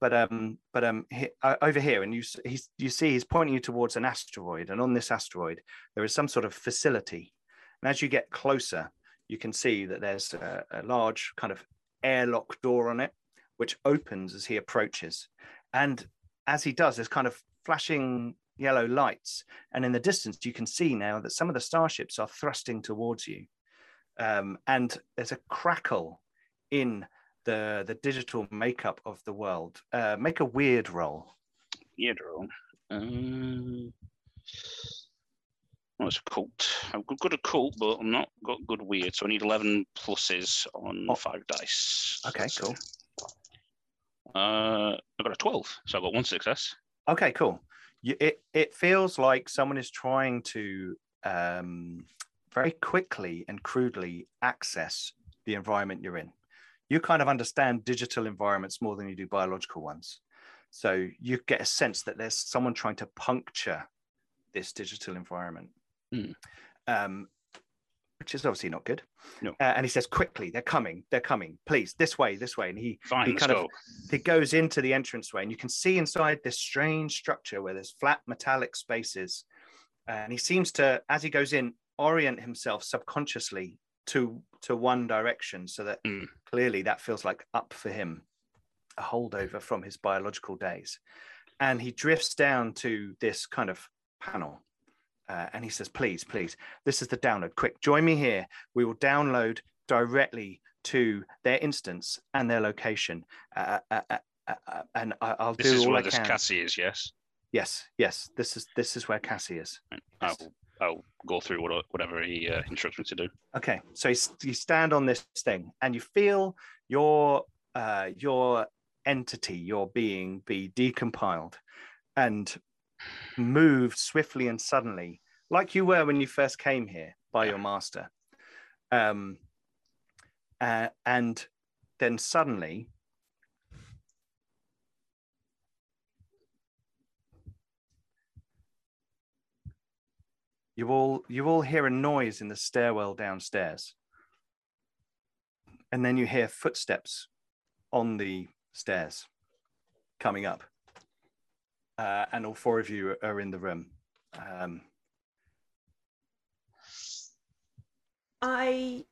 but um but um he, uh, over here and you he's you see he's pointing you towards an asteroid and on this asteroid there is some sort of facility and as you get closer you can see that there's a, a large kind of airlock door on it which opens as he approaches and as he does there's kind of flashing yellow lights and in the distance you can see now that some of the starships are thrusting towards you um, and there's a crackle in the the digital makeup of the world. Uh, make a weird roll. Weird Drew. Um, well, it's a cult. I've got good at cult, but I'm not got good weird, so I need 11 pluses on Oh. five dice. Okay, cool. Uh, I got a 12, so I've got one success. Okay, cool. It it feels like someone is trying to um, very quickly and crudely access the environment you're in. You kind of understand digital environments more than you do biological ones, so you get a sense that there's someone trying to puncture this digital environment, Hmm. um, which is obviously not good. No. Uh, and he says, "Quickly, they're coming. They're coming. Please, this way, this way." And he Fine, He kind of- he goes into the entranceway and you can see inside this strange structure where there's flat metallic spaces and he seems to as he goes in orient himself subconsciously to to one direction so that Mm. clearly that feels like up for him a holdover from his biological days and he drifts down to this kind of panel uh, and he says please please this is the download. Quick join me here. We will download directly to their instance and their location. Uh, uh, uh, uh, uh, and I, i'll This do is all where i this can. Cassie is, yes. yes yes this is this is where cassie is. I'll, I'll go through what, whatever he uh, instructs me to do. Okay, so you, you stand on this thing and you feel your uh, your entity, your being, be decompiled. And moved swiftly and suddenly, like you were when you first came here by your master. Um, uh, and then suddenly, you all you all hear a noise in the stairwell downstairs. And then you hear footsteps on the stairs coming up uh, and all four of you are in the room. Um, I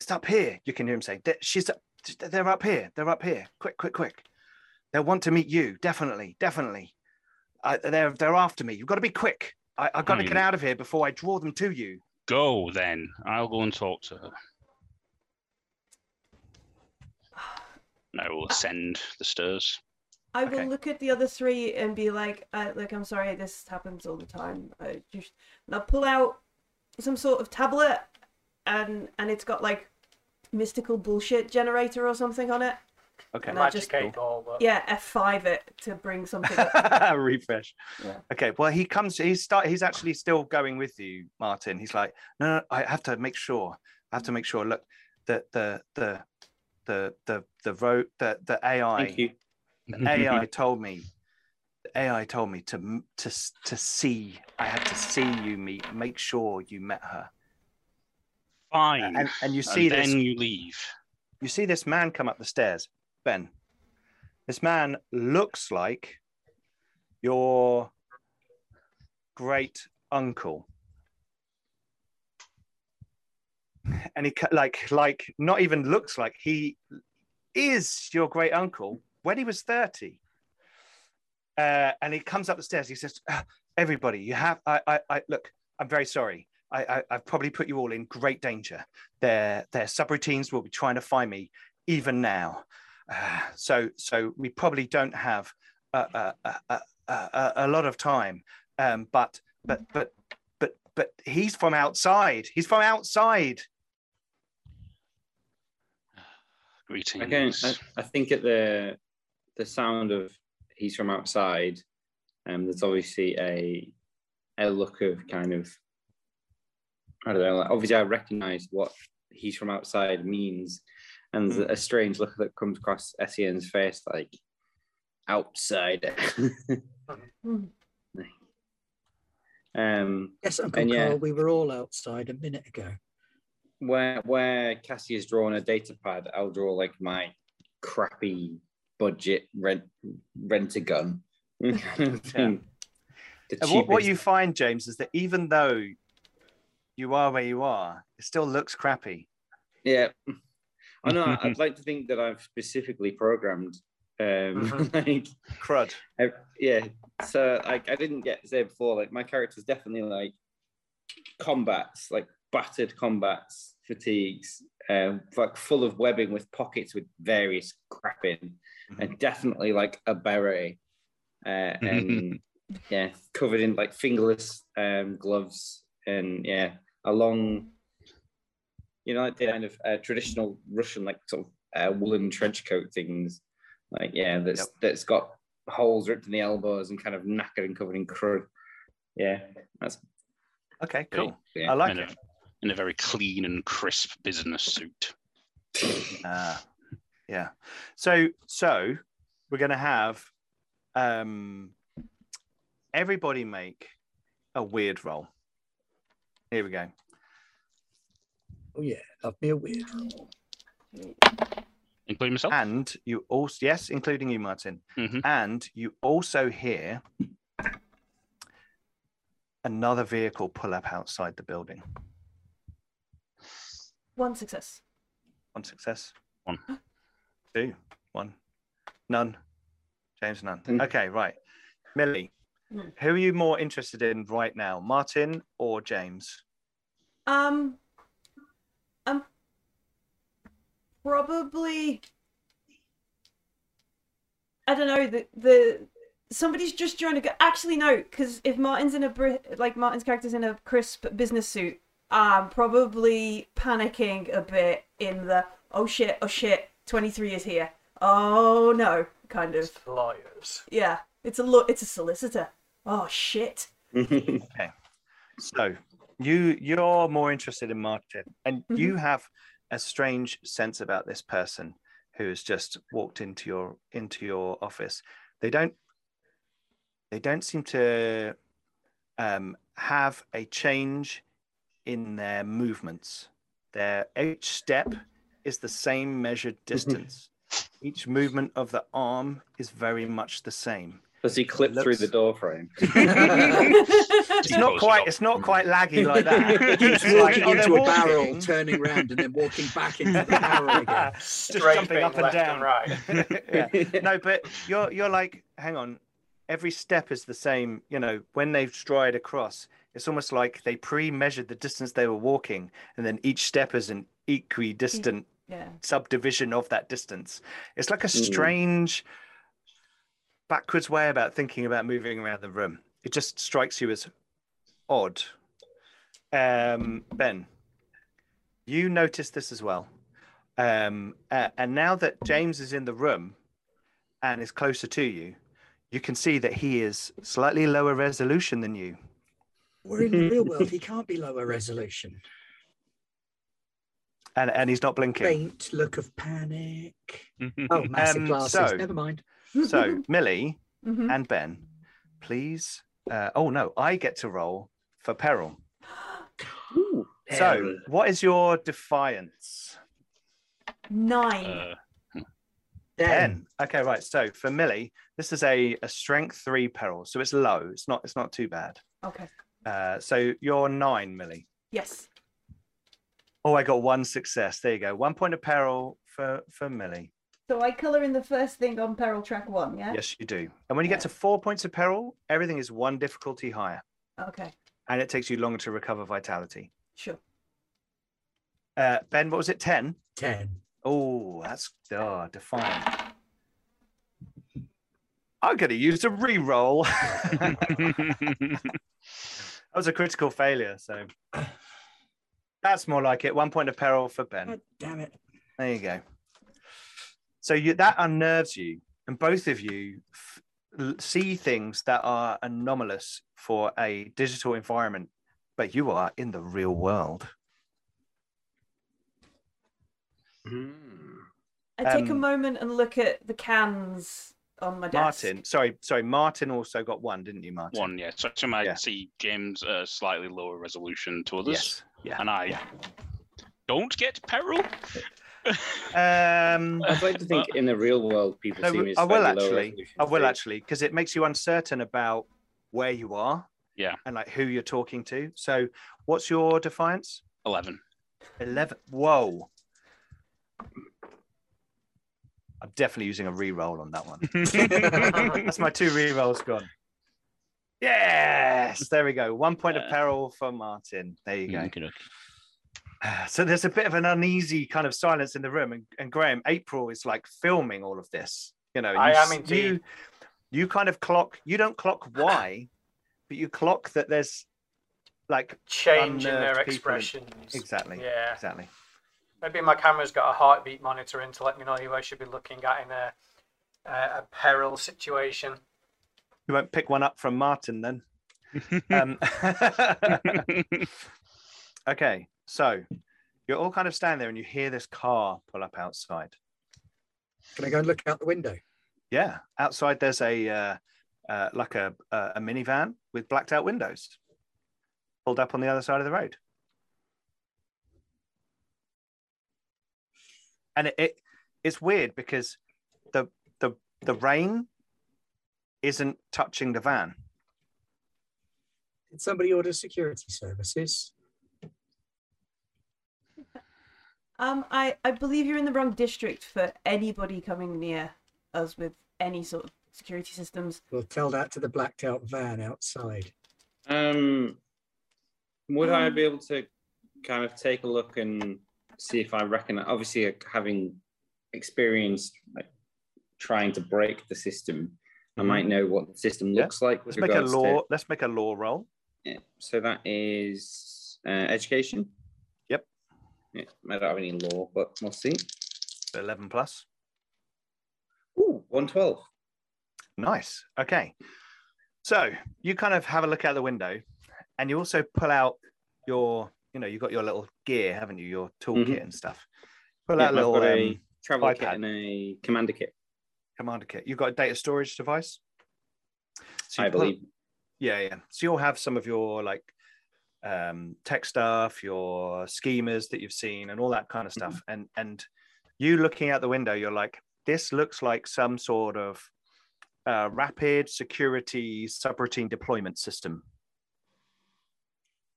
it's up here. You can hear him say "They- she's up, they're up here they're up here. Quick quick quick. They'll want to meet you. Definitely definitely. Uh, they're they're after me. You've got to be quick. I, i've got to get Hmm. out of here before i draw them to you. Go then. I'll go and talk to her. <sighs> And I will ascend the stairs. I will Okay. look at the other three and be like, uh, "Look, I'm sorry, this happens all the time." I just, and I'll pull out some sort of tablet, and and it's got like mystical bullshit generator or something on it. okay No, just- Magic eight ball. But... Yeah, F5 it to bring something. up. <laughs> refresh. Yeah. Okay. Well, he comes. He's start. He's actually still going with you, Martin. He's like, no, no, I have to make sure. I have to make sure. Look, the the the the the the vote the the AI Thank you. <laughs> the AI told me. The AI told me to to to see. I had to see you meet. Make sure you met her. Fine. And and you see and this. then you leave. You see this man come up the stairs, Ben. This man looks like your great uncle. And he like like not even looks like he is your great uncle when he was 30. Uh, and he comes up the stairs. He says, "Ah, "Everybody, you have. I, I, I look. I'm very sorry. I, I, I've probably put you all in great danger. Their, their subroutines will be trying to find me even now. Uh, so, so we probably don't have a, a, a, a, a, a lot of time. Um, but, but, but, but, but he's from outside. He's from outside. Greetings. Again, I, I think at the the sound of he's from outside, um, there's obviously a a look of kind of I don't know. Like obviously, I recognise what he's from outside means, and there's a strange look that comes across Sen's face, like outsider. Hmm. <laughs> um, Yes, Uncle And yeah. We were all outside a minute ago. where where Cassie has drawn a data pad, I'll draw like my crappy budget rent rent a gun. <laughs> And what, what you find, James, is that even though you are where you are, it still looks crappy. Yeah. I know. I'd <laughs> like to think that I've specifically programmed. Um, Mhm. <laughs> like, Crud. I, yeah. So like, I didn't get say before. Like, my character's definitely like combats, like battered combats, fatigues, um, like full of webbing with pockets with various crap in, and definitely like a beret, uh, and yeah, covered in like fingerless um, gloves, and yeah, a long you know, like the kind of uh, traditional Russian, like sort of uh, woolen trench coat things. Like, yeah, that's Yep. that's got holes ripped in the elbows and kind of knackered and covered in crud. Yeah, that's Okay, cool. yeah. I like in, it. a, in a very clean and crisp business suit. <laughs> Ah, yeah. So, so we're going to have um, everybody make a weird roll. Here we go. Oh yeah, love me a weird. Roll. Including myself? And you also, yes, including you, Martin. Mhm. And you also hear another vehicle pull up outside the building. One success. One success. One. <gasps> Two. One. None. James, none. Mm. Okay, right. Millie, who are you more interested in right now, Martin or James? Um, um, probably. I don't know. The the somebody's just trying to go. Actually, no, because if Martin's in a bri- like Martin's character's in a crisp business suit, I'm probably panicking a bit in the oh shit, oh shit, twenty three is here. Oh no, kind of. Lawyers. Yeah, it's a lo- it's a solicitor. Oh shit. <laughs> Okay, so you you're more interested in Martin, and Mhm. you have a strange sense about this person who has just walked into your into your office. They don't they don't seem to um, have a change in their movements. Their each step is the same measured mm-hmm. distance. each movement of the arm is very much the same. Does he clip through the door frame? <laughs> It's not quite. It's not quite laggy like that. Keeps <laughs> It's like, walking oh, they're into a barrel, turning round, and then walking back into the <laughs> barrel again. Straight jumping up and left down. right. yeah. No, but you're you're like, hang on. Every step is the same. You know, when they stride across, it's almost like they pre-measured the distance they were walking, and then each step is an equidistant yeah. subdivision of that distance. It's like a Mm. strange backwards way about thinking about moving around the room. It just strikes you as odd. Um, ben, you noticed this as well. Um, uh, and now that James is in the room and is closer to you, you can see that he is slightly lower resolution than you. We're in the real <laughs> world. He can't be lower resolution. And, and he's not blinking. Faint look of panic. <laughs> Oh, massive Um, glasses. so- Never mind. So, <laughs> Millie, Mhm. and Ben, please. Uh, oh no, I get to roll for peril. <gasps> Ooh, So, what is your defiance? Nine. Uh, Ten. Okay, right. So for Millie, this is a, a strength three peril, so it's low. It's not. It's not too bad. okay. Uh, so you're nine, Millie. Yes. Oh, I got one success. There you go. One point of peril for for Millie. So I colour in the first thing on peril track one, yeah? Yes, you do. And when you get to four points of peril, everything is one difficulty higher, Okay. and it takes you longer to recover vitality. Sure. Uh, ben, what was it? Ten. Ten. Oh, that's oh, defined. I'm going to use a re-roll. <laughs> <laughs> that was a critical failure, so <laughs> that's more like it. One point of peril for Ben. God damn it. There you go. So you that unnerves you, and both of you f- l- see things that are anomalous for a digital environment, but you are in the real world. I take a Um, moment and look at the cans on my desk. Martin, sorry, sorry, Martin also got one, didn't you, Martin? one, yeah. So I might Yeah. see James uh, slightly lower resolution to others, Yes. Yeah. and I don't get peril. Um, I'd like to think in the real world, people No, see me as I will actually. I will too. actually, because it makes you uncertain about where you are. Yeah. And like who you're talking to. So, what's your defiance? Eleven. Eleven. Whoa. I'm definitely using a re-roll on that one. <laughs> That's my two re-rolls gone. Yes, there we go. One point of peril for Martin. There you go. Okay, okay. <sighs> So there's a bit of an uneasy kind of silence in the room, and, and Graham, April is like filming all of this. You know, I you, am indeed. You, you kind of clock. You don't clock <sighs> why, but you clock that there's like Change in their people. expressions. exactly, Yeah. exactly. Maybe my camera's got a heartbeat monitor in to let me know who I should be looking at in a, a, a peril situation. You won't pick one up from Martin then. <laughs> um, <laughs> okay, so you're all kind of standing there, and you hear this car pull up outside. Can I go and look out the window? Yeah, outside there's a uh, uh, like a, a a minivan with blacked out windows, pulled up on the other side of the road. And it, it it's weird because the the the rain isn't touching the van. Did somebody order security services? Um, I, I believe you're in the wrong district for anybody coming near us with any sort of security systems. We'll tell that to the blacked out van outside. Um, would I Um, be able to kind of take a look and see if I reckon? Obviously, having experienced like trying to break the system, I might know what the system Mm-hmm. Yeah. looks like. Let's make a regards to- law. Let's make a law roll. Yeah, so that is uh, education. Yep. Yeah, I don't have any law, but we'll see. Eleven plus. Ooh, 112. Nice. Okay. So you kind of have a look out the window, and you also pull out your, you know, you've got your little gear, haven't you? Your toolkit Mhm. and stuff. Pull Yeah, out a I've little got a um, travel kit and a commander kit, commander kit. You've got a data storage device. So I pull- believe. Yeah, yeah. So you'll have some of your like um, tech stuff, your schemas that you've seen, and all that kind of stuff. And and you looking out the window, you're like, this looks like some sort of uh, rapid security subroutine deployment system.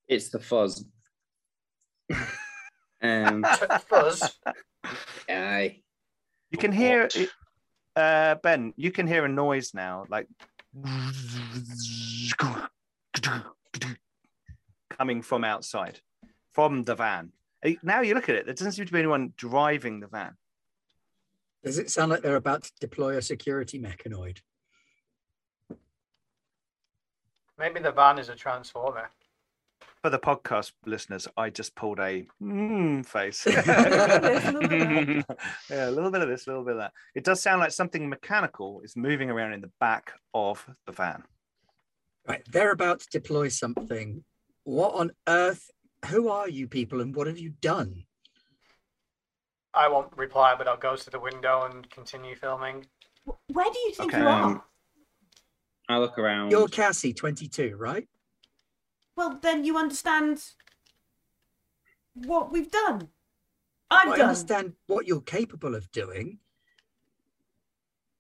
It's the fuzz. <laughs> um, Fuzz. aye. You can hear it, uh, Ben. You can hear a noise now, like coming from outside, from the van. Now you look at it, there doesn't seem to be anyone driving the van. Does it sound like they're about to deploy a security mechanoid? Maybe the van is a transformer. For the podcast listeners, I just pulled a mm face. <laughs> A little bit of <laughs> yeah, a little bit of this, a little bit of that. It does sound like something mechanical is moving around in the back of the van. Right, they're about to deploy something. What on earth? Who are you people and what have you done? I won't reply, but I'll go to the window and continue filming. Where do you think Okay, you are? um, I look around. You're Cassie, 22, right? Well, then you understand what we've done. I've I done. understand what you're capable of doing.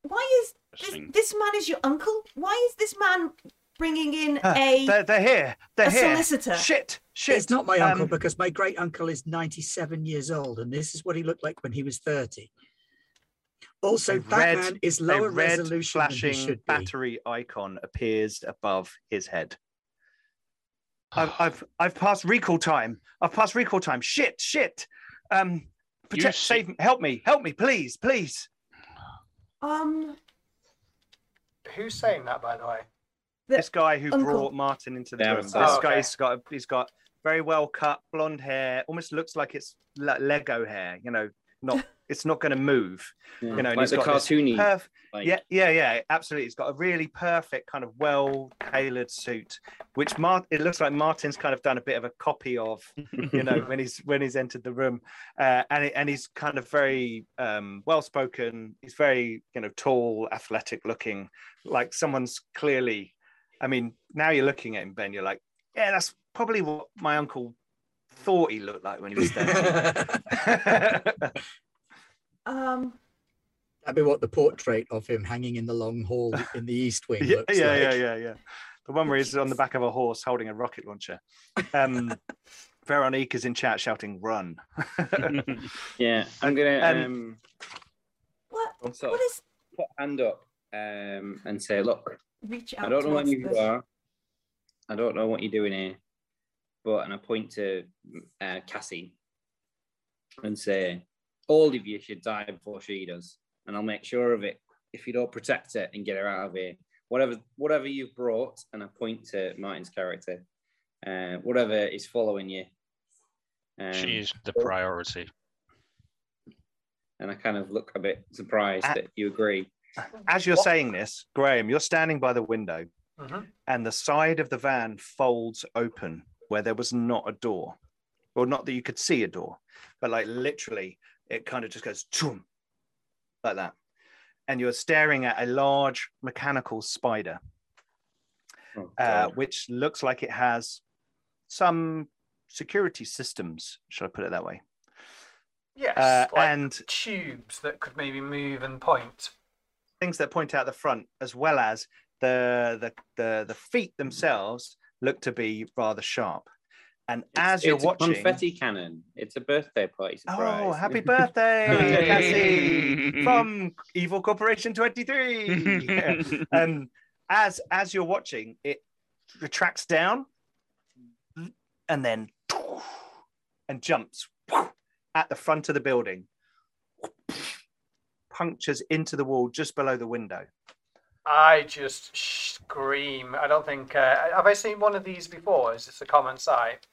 Why is this, this man is your uncle? Why is this man bringing in Uh, a They're, they're here. They're a here. solicitor? Shit. Shit. It's not my uncle Um, because my great uncle is 97 years old, and this is what he looked like when he was 30. Also, that red- man is a lower red resolution than he flashing should be. battery icon appears above his head. I've, I've I've passed recall time. I've passed recall time. Shit, shit. Um, protect, see- save me. Help me. Help me, please, please. Um, Who's saying that, by the way? The this guy who uncle. brought Martin into the Yeah, room. This Oh, okay. guy's got he's got very well cut blonde hair. Almost looks like it's le- Lego hair. You know, not <laughs> it's not going to move. Yeah, You know, like the got cartoony. Perf- like, yeah, yeah, yeah, absolutely. He's got a really perfect kind of well tailored suit, which Mart it looks like Martin's kind of done a bit of a copy of, you know, <laughs> when he's when he's entered the room, uh, and it, and he's kind of very um, well spoken. He's very you know tall, athletic looking, like someone's clearly. I mean, now you're looking at him, Ben. You're like, yeah, that's probably what my uncle thought he looked like when he was thirty. <laughs> <laughs> um, That'd be what the portrait of him hanging in the long hall <laughs> in the East Wing yeah, looks yeah, like. yeah, yeah, yeah. The one where he's on the back of a horse holding a rocket launcher. Um, <laughs> Veronique is in chat shouting, "Run!" <laughs> yeah, I'm gonna Um, um, what? sort What of is put hand up um, and say, look, reach out? I don't know what you the- are. I don't know what you're doing here, but and I point to uh, Cassie and say, all of you should die before she does, and I'll make sure of it if you don't protect her and get her out of here. Whatever, whatever you've brought, and I point to Martin's character, uh, whatever is following you. Um, She's the priority. and I kind of look a bit surprised Ah. that you agree. As you're What? saying this, Graham, you're standing by the window, Mhm. and the side of the van folds open where there was not a door, well, not that you could see a door, but like literally, it kind of just goes choom, like that, and you're staring at a large mechanical spider. Oh, uh, which looks like it has some security systems. Should I put it that way? Yes. Uh, like and tubes that could maybe move and point. things that point out the front, as well as the the the, the feet themselves look to be rather sharp. And It's- as you're it's watching, a confetti cannon. It's a birthday party surprise. oh, happy birthday, <laughs> Cassie, from Evil Corporation 23. <laughs> Yeah. um, as as you're watching, it retracts down and then and jumps at the front of the building, punctures into the wall just below the window. I just scream. I don't think. Uh, have I seen one of these before? Is this a common sight?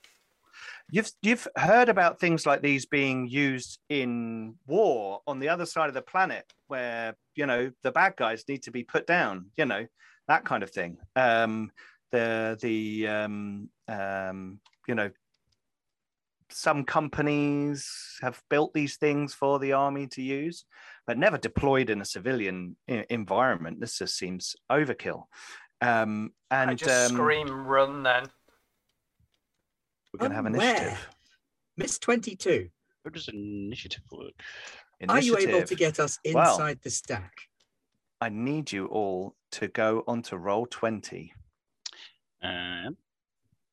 You've you've heard about things like these being used in war on the other side of the planet, where you know the bad guys need to be put down. You know that kind of thing. Um, the the um, um, you know some companies have built these things for the army to use, but never deployed in a civilian environment. This just seems overkill. Um, and I just um, scream, run then. We're going to have Unaware. initiative. Miss 22, How does initiative work? are you able to get us Well- inside the stack? I need you all to go onto Roll20. Um,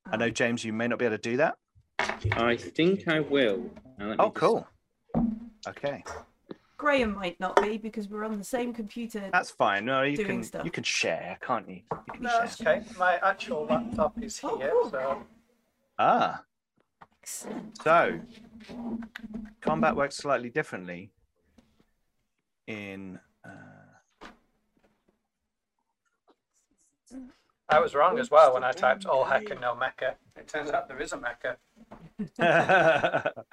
I know, James, you may not be able to do that. I think I will. Now let me Oh, just- cool. Okay, Graham might not be because we're on the same computer. that's fine. No, you can stuff. you can share, can't you? You can No, share. okay. My actual laptop is Oh, here, cool. so Ah, so combat works slightly differently. In uh, I was wrong as well when I typed all heck and no mecha. It turns out there is a mecha. <laughs>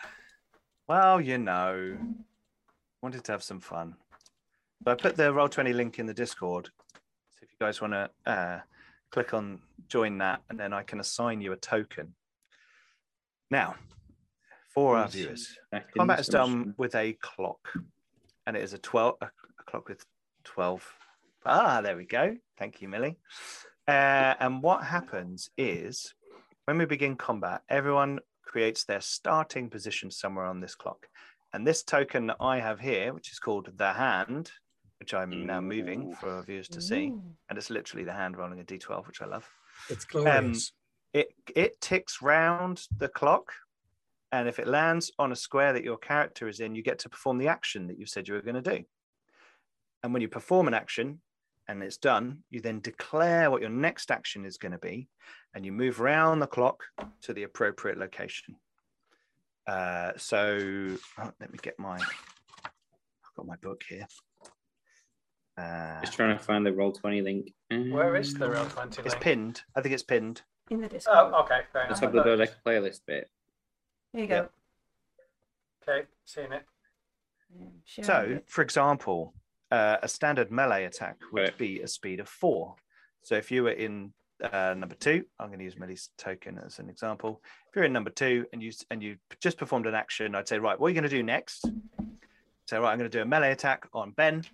well, you know, wanted to have some fun. So I put the Roll20 link in the Discord. So if you guys want to uh, click on join that, and then I can assign you a token. Now, for our viewers, combat is done with a clock, and it is a twelve a, a clock with twelve. Ah, there we go. Thank you, Millie. Uh, and what happens is when we begin combat, everyone creates their starting position somewhere on this clock. And this token that I have here, which is called the hand, which I'm now moving for our viewers to see, Ooh. and it's literally the hand rolling a d12, which I love. It's glorious. It it ticks round the clock, and if it lands on a square that your character is in, you get to perform the action that you said you were going to do. And when you perform an action and it's done, you then declare what your next action is going to be, and you move around the clock to the appropriate location. Uh, so oh, let me get my. I've got my book here. Uh, Just trying to find the Roll20 link. Where is the Roll20 it's pinned. I think it's pinned. In the Discord. Oh, okay, fair The enough. top of the Dodeca playlist bit. There you go. Yep. Okay, seen it. Yeah, sharing So, it. for example, uh, a standard melee attack would Right. be a speed of four. So, if you were in uh, number two, I'm going to use Millie's token as an example. If you're in number two and you and you just performed an action, I'd say, right, what are you going to do next? So, right, I'm going to do a melee attack on Ben,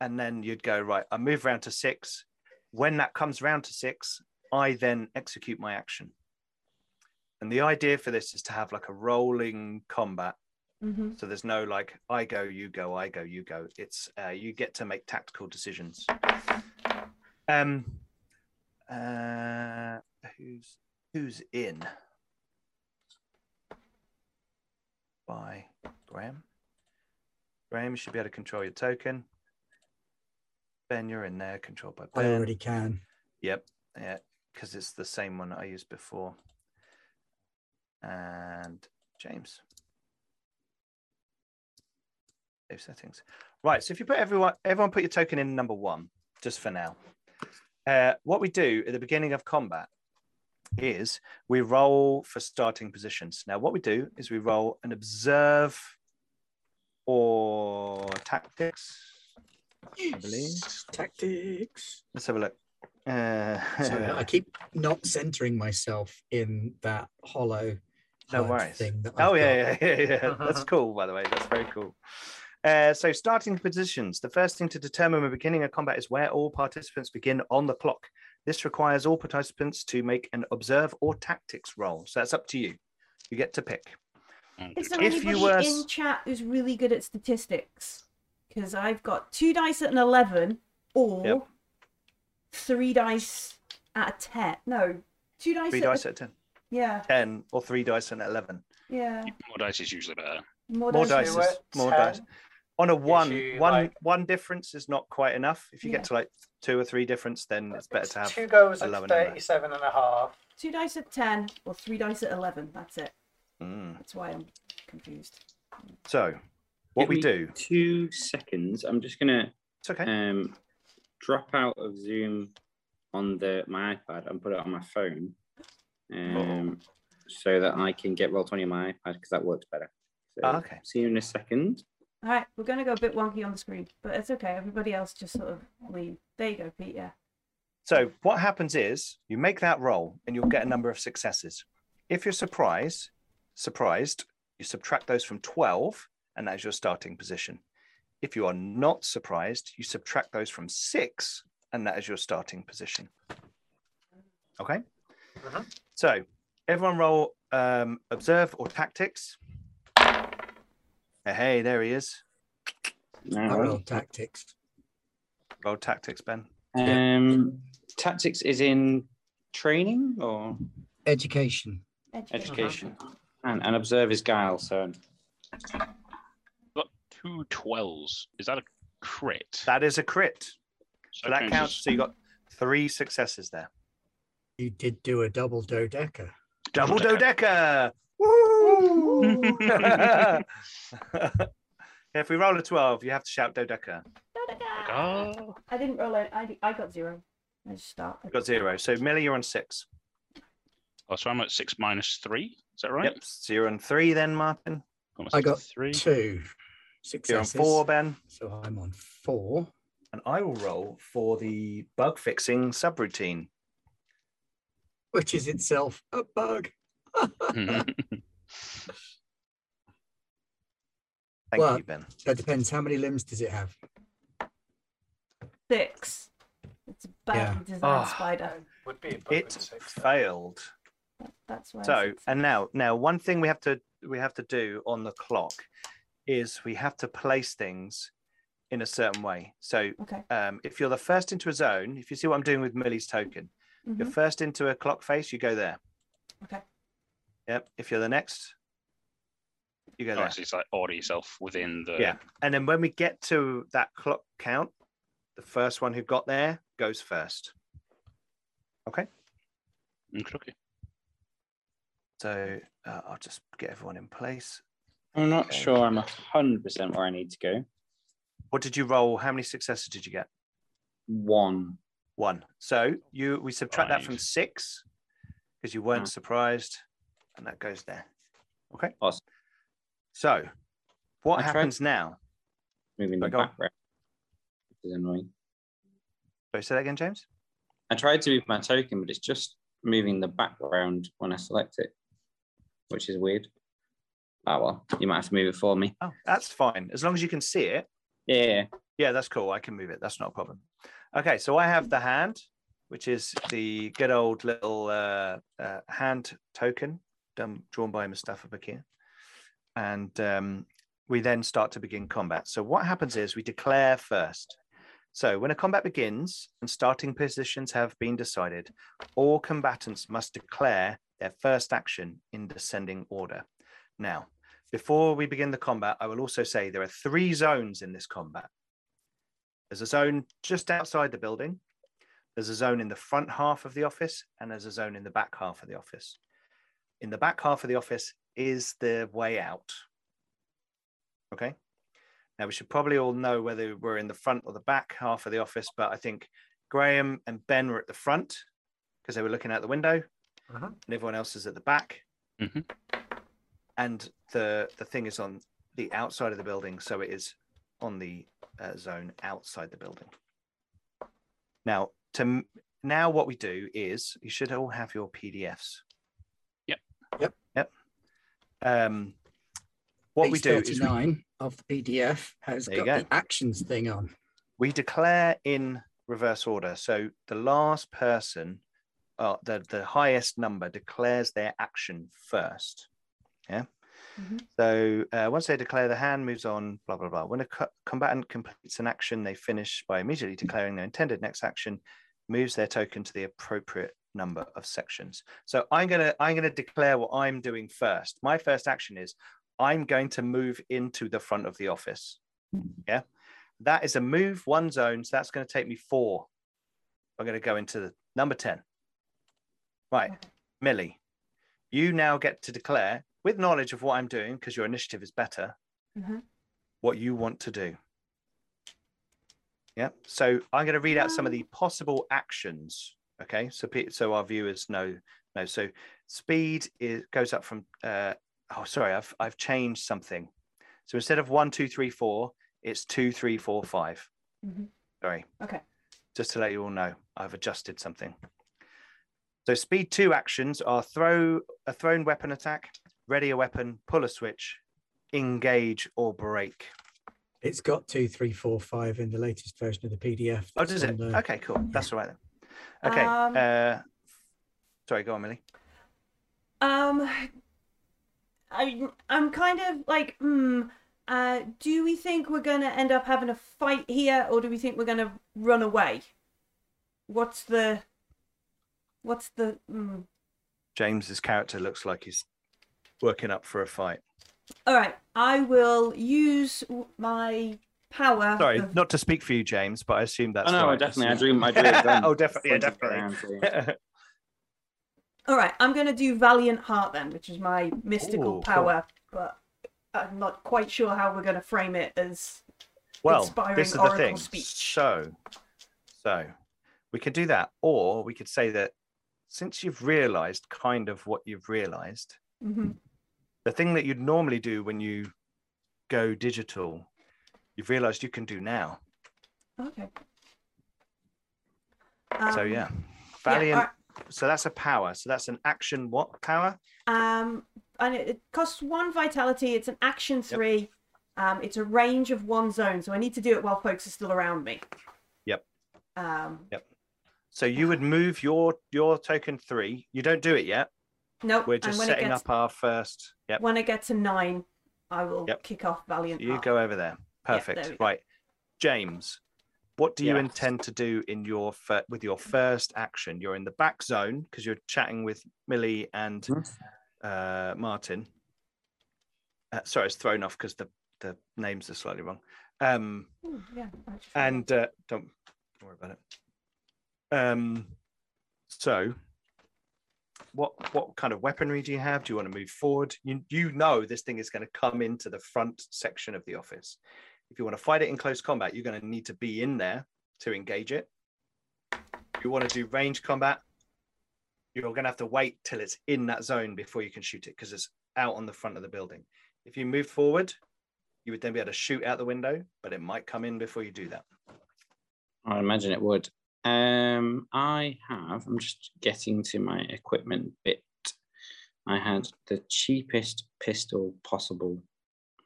and then you'd go right. I move around to six. When that comes round to six, I then execute my action. And the idea for this is to have like a rolling combat Mhm. so there's no like I go, you go, I go, you go. It's uh, you get to make tactical decisions. Um, uh, who's who's in? By Graham. Graham, you should be able to control your token. Ben, you're in there, controlled by Ben. I Ben. already can. Yep, yeah, because it's the same one I used before. And James. Save settings. Right, so if you put everyone, everyone put your token in number one, just for now. Uh, what we do at the beginning of combat is we roll for starting positions. Now, what we do is we roll an observe or tactics. I believe. Tactics. Let's have a look. Uh, So <laughs> I keep not centering myself in that hollow No worries. thing. That Oh yeah, yeah, yeah, yeah. <laughs> That's cool. By the way, that's very cool. Uh, so, starting positions. The first thing to determine when beginning a combat is where all participants begin on the clock. This requires all participants to make an observe or tactics roll. So that's up to you. You get to pick. Is there If anybody were in chat who's really good at statistics? Because I've got two dice at an 11 or Yep. Three dice at of ten. No. Two dice. Three at a- dice at 10. Yeah. 10 or three dice at 11. Yeah. More dice is usually better. More, More dice. dice is more dice. On a one, you, one, like- one difference is not quite enough. If you Yeah. get to like two or three difference, then it's better to have. Two goes a at lower 37 and a half. Two dice at ten or three dice at eleven. That's it. Mm. That's why I'm confused. So, what Give we do, Two seconds. I'm just gonna it's okay. um drop out of Zoom on the my iPad and put it on my phone, um, so that I can get Roll20 on my iPad because that works better. So, Ah, okay. See you in a second. All right, we're gonna go a bit wonky on the screen, but it's okay. Everybody else just sort of lean. There you go, Pete. Yeah. So, what happens is you make that roll and you'll get a number of successes. If you're surprised, surprised, you subtract those from 12, and that's your starting position. If you are not surprised, you subtract those from six, and that is your starting position. Okay. Mhm. So, everyone roll um, observe or tactics. Hey, hey, there he is. I roll tactics. Roll tactics, Ben. Um, tactics is in training or Education. education, and and observe is guile. So Got two 12s. Is that a crit? That is a crit. So So that changes- counts. So you got three successes there. You did do a double dodeca. Double Double dodeca. Woo! <laughs> if we roll a 12, you have to shout dodeca. Oh, I didn't roll it. I, I got zero. I just start. You've got zero. So, Millie, you're on six. oh, so I'm at six minus three. Is that right? Yep. Zero and three, then, Martin. I got three. two You're on four, Ben. So I'm on four. And I will roll for the bug fixing subroutine. which is itself a bug. <laughs> Thank Well- you, Ben. That depends. How many limbs does it have? Six. It's a badly designed Ah. spider. Would be It six. though. failed. That's why. So, and now, now, one thing we have to we have to do on the clock is we have to place things in a certain way. So, Okay. um, if you're the first into a zone, if you see what I'm doing with Millie's token, you're Mhm. first into a clock face, you go there. Okay. Yep. If you're the next, you go Oh, there. so it's like order yourself within the. Yeah. And then when we get to that clock count, the first one who got there goes first. Okay. Okay. okay. So uh, I'll just get everyone in place. I'm not Okay. sure I'm hundred percent where I need to go. What did you roll? How many successes did you get? One. One. So you we subtract that from six because you weren't Ah. surprised, and that goes there. Okay. Awesome. So what I tried- happens now? Moving Right, the background. Which is annoying. Sorry, say that again, James. I tried to move my token, but it's just moving the background when I select it, which is weird. Oh well, you might have to move it for me. Oh, that's fine. As long as you can see it. Yeah. Yeah, that's cool. I can move it. That's not a problem. Okay, so I have the hand, which is the good old little uh, uh, hand token done, drawn by Mustafa Bakir. And um, we then start to begin combat. So what happens is we declare first. So when a combat begins and starting positions have been decided, all combatants must declare their first action in descending order. Now, before we begin the combat, I will also say there are three zones in this combat. There's a zone just outside the building. There's a zone in the front half of the office, and there's a zone in the back half of the office. In the back half of the office is the way out. Okay. Now we should probably all know whether we're in the front or the back half of the office, but I think Graham and Ben were at the front because they were looking out the window, Mhm. and everyone else is at the back. Mhm. And the the thing is on the outside of the building, so it is on the uh, zone outside the building. Now, to now, what we do is you should all have your PDFs. Yep. Yep. Yep. Um, what we Page do is we, 39 of the PDF has got go. the actions thing on. we declare in reverse order. So the last person, uh, the the highest number, declares their action first. Yeah. Mhm. So uh, once they declare the hand moves on, blah blah blah. When a co- combatant completes an action, they finish by immediately declaring their intended next action. moves their token to the appropriate number of sections. So I'm gonna I'm gonna declare what I'm doing first. My first action is I'm going to move into the front of the office. Yeah, that is a move one zone. So that's going to take me four. I'm going to go into the number 10. Right, Millie, you now get to declare with knowledge of what I'm doing because your initiative is better Mhm. what you want to do. Yeah. So I'm going to read out some of the possible actions. Okay. So so our viewers know know. So speed is goes up from. Uh, oh, sorry. I've I've changed something. So instead of one, two, three, four, it's two, three, four, five. Mhm. Sorry. Okay. Just to let you all know, I've adjusted something. So speed two actions are throw a thrown weapon attack, ready a weapon, pull a switch, engage or break. It's got two, three, four, five in the latest version of the PDF. Oh, does it? the- Okay, cool. That's all right then. Okay. Um, uh, sorry, go on, Millie. Um, I I'm kind of like, hmm. Uh, do we think we're gonna end up having a fight here, or do we think we're gonna run away? What's the, what's the? Hmm. James's character looks like he's working up for a fight. All right, I will use my power. Sorry, of- not to speak for you, James, but I assume that's oh no, right. definitely. I dream. I dream. <laughs> oh, definitely, yeah, definitely. <laughs> All right, I'm gonna do Valiant Heart then, which is my mystical Ooh, cool. power, but I'm not quite sure how we're gonna frame it as. well, inspiring this is the oracle thing. speech. So, so we could do that, or we could say that since you've realised kind of what you've realised, Mhm. The thing that you'd normally do when you go digital, you've realised you can do now. Okay. so Um, yeah, yeah, valiant. alright. So that's a power. So that's an action. What power? Um, and it, it costs one vitality. It's an action three. Um, it's a range of one zone, so I need to do it while folks are still around me. Yep. Um, yep. So you would move your your token three. You don't do it yet. Nope. We're just when setting it gets, up our first. Yep. When I get to nine, I will Yep. kick off Valiant. You Heart. go over there. there Perfect. we go. right, James. What do you Yes. intend to do in your fir- with your first action? You're in the back zone because you're chatting with Millie and uh, Martin. Uh, sorry, it's thrown off because the the names are slightly wrong. Um, Ooh, yeah, and uh, don't, don't worry about it. Um, so, what what kind of weaponry do you have? Do you want to move forward? You you know this thing is going to come into the front section of the office. If you want to fight it in close combat, you're going to need to be in there to engage it. If you want to do range combat, you're going to have to wait till it's in that zone before you can shoot it because it's out on the front of the building. If you move forward, you would then be able to shoot out the window, but it might come in before you do that. I imagine it would. Um, I have. I'm just getting to my equipment bit. I had the cheapest pistol possible.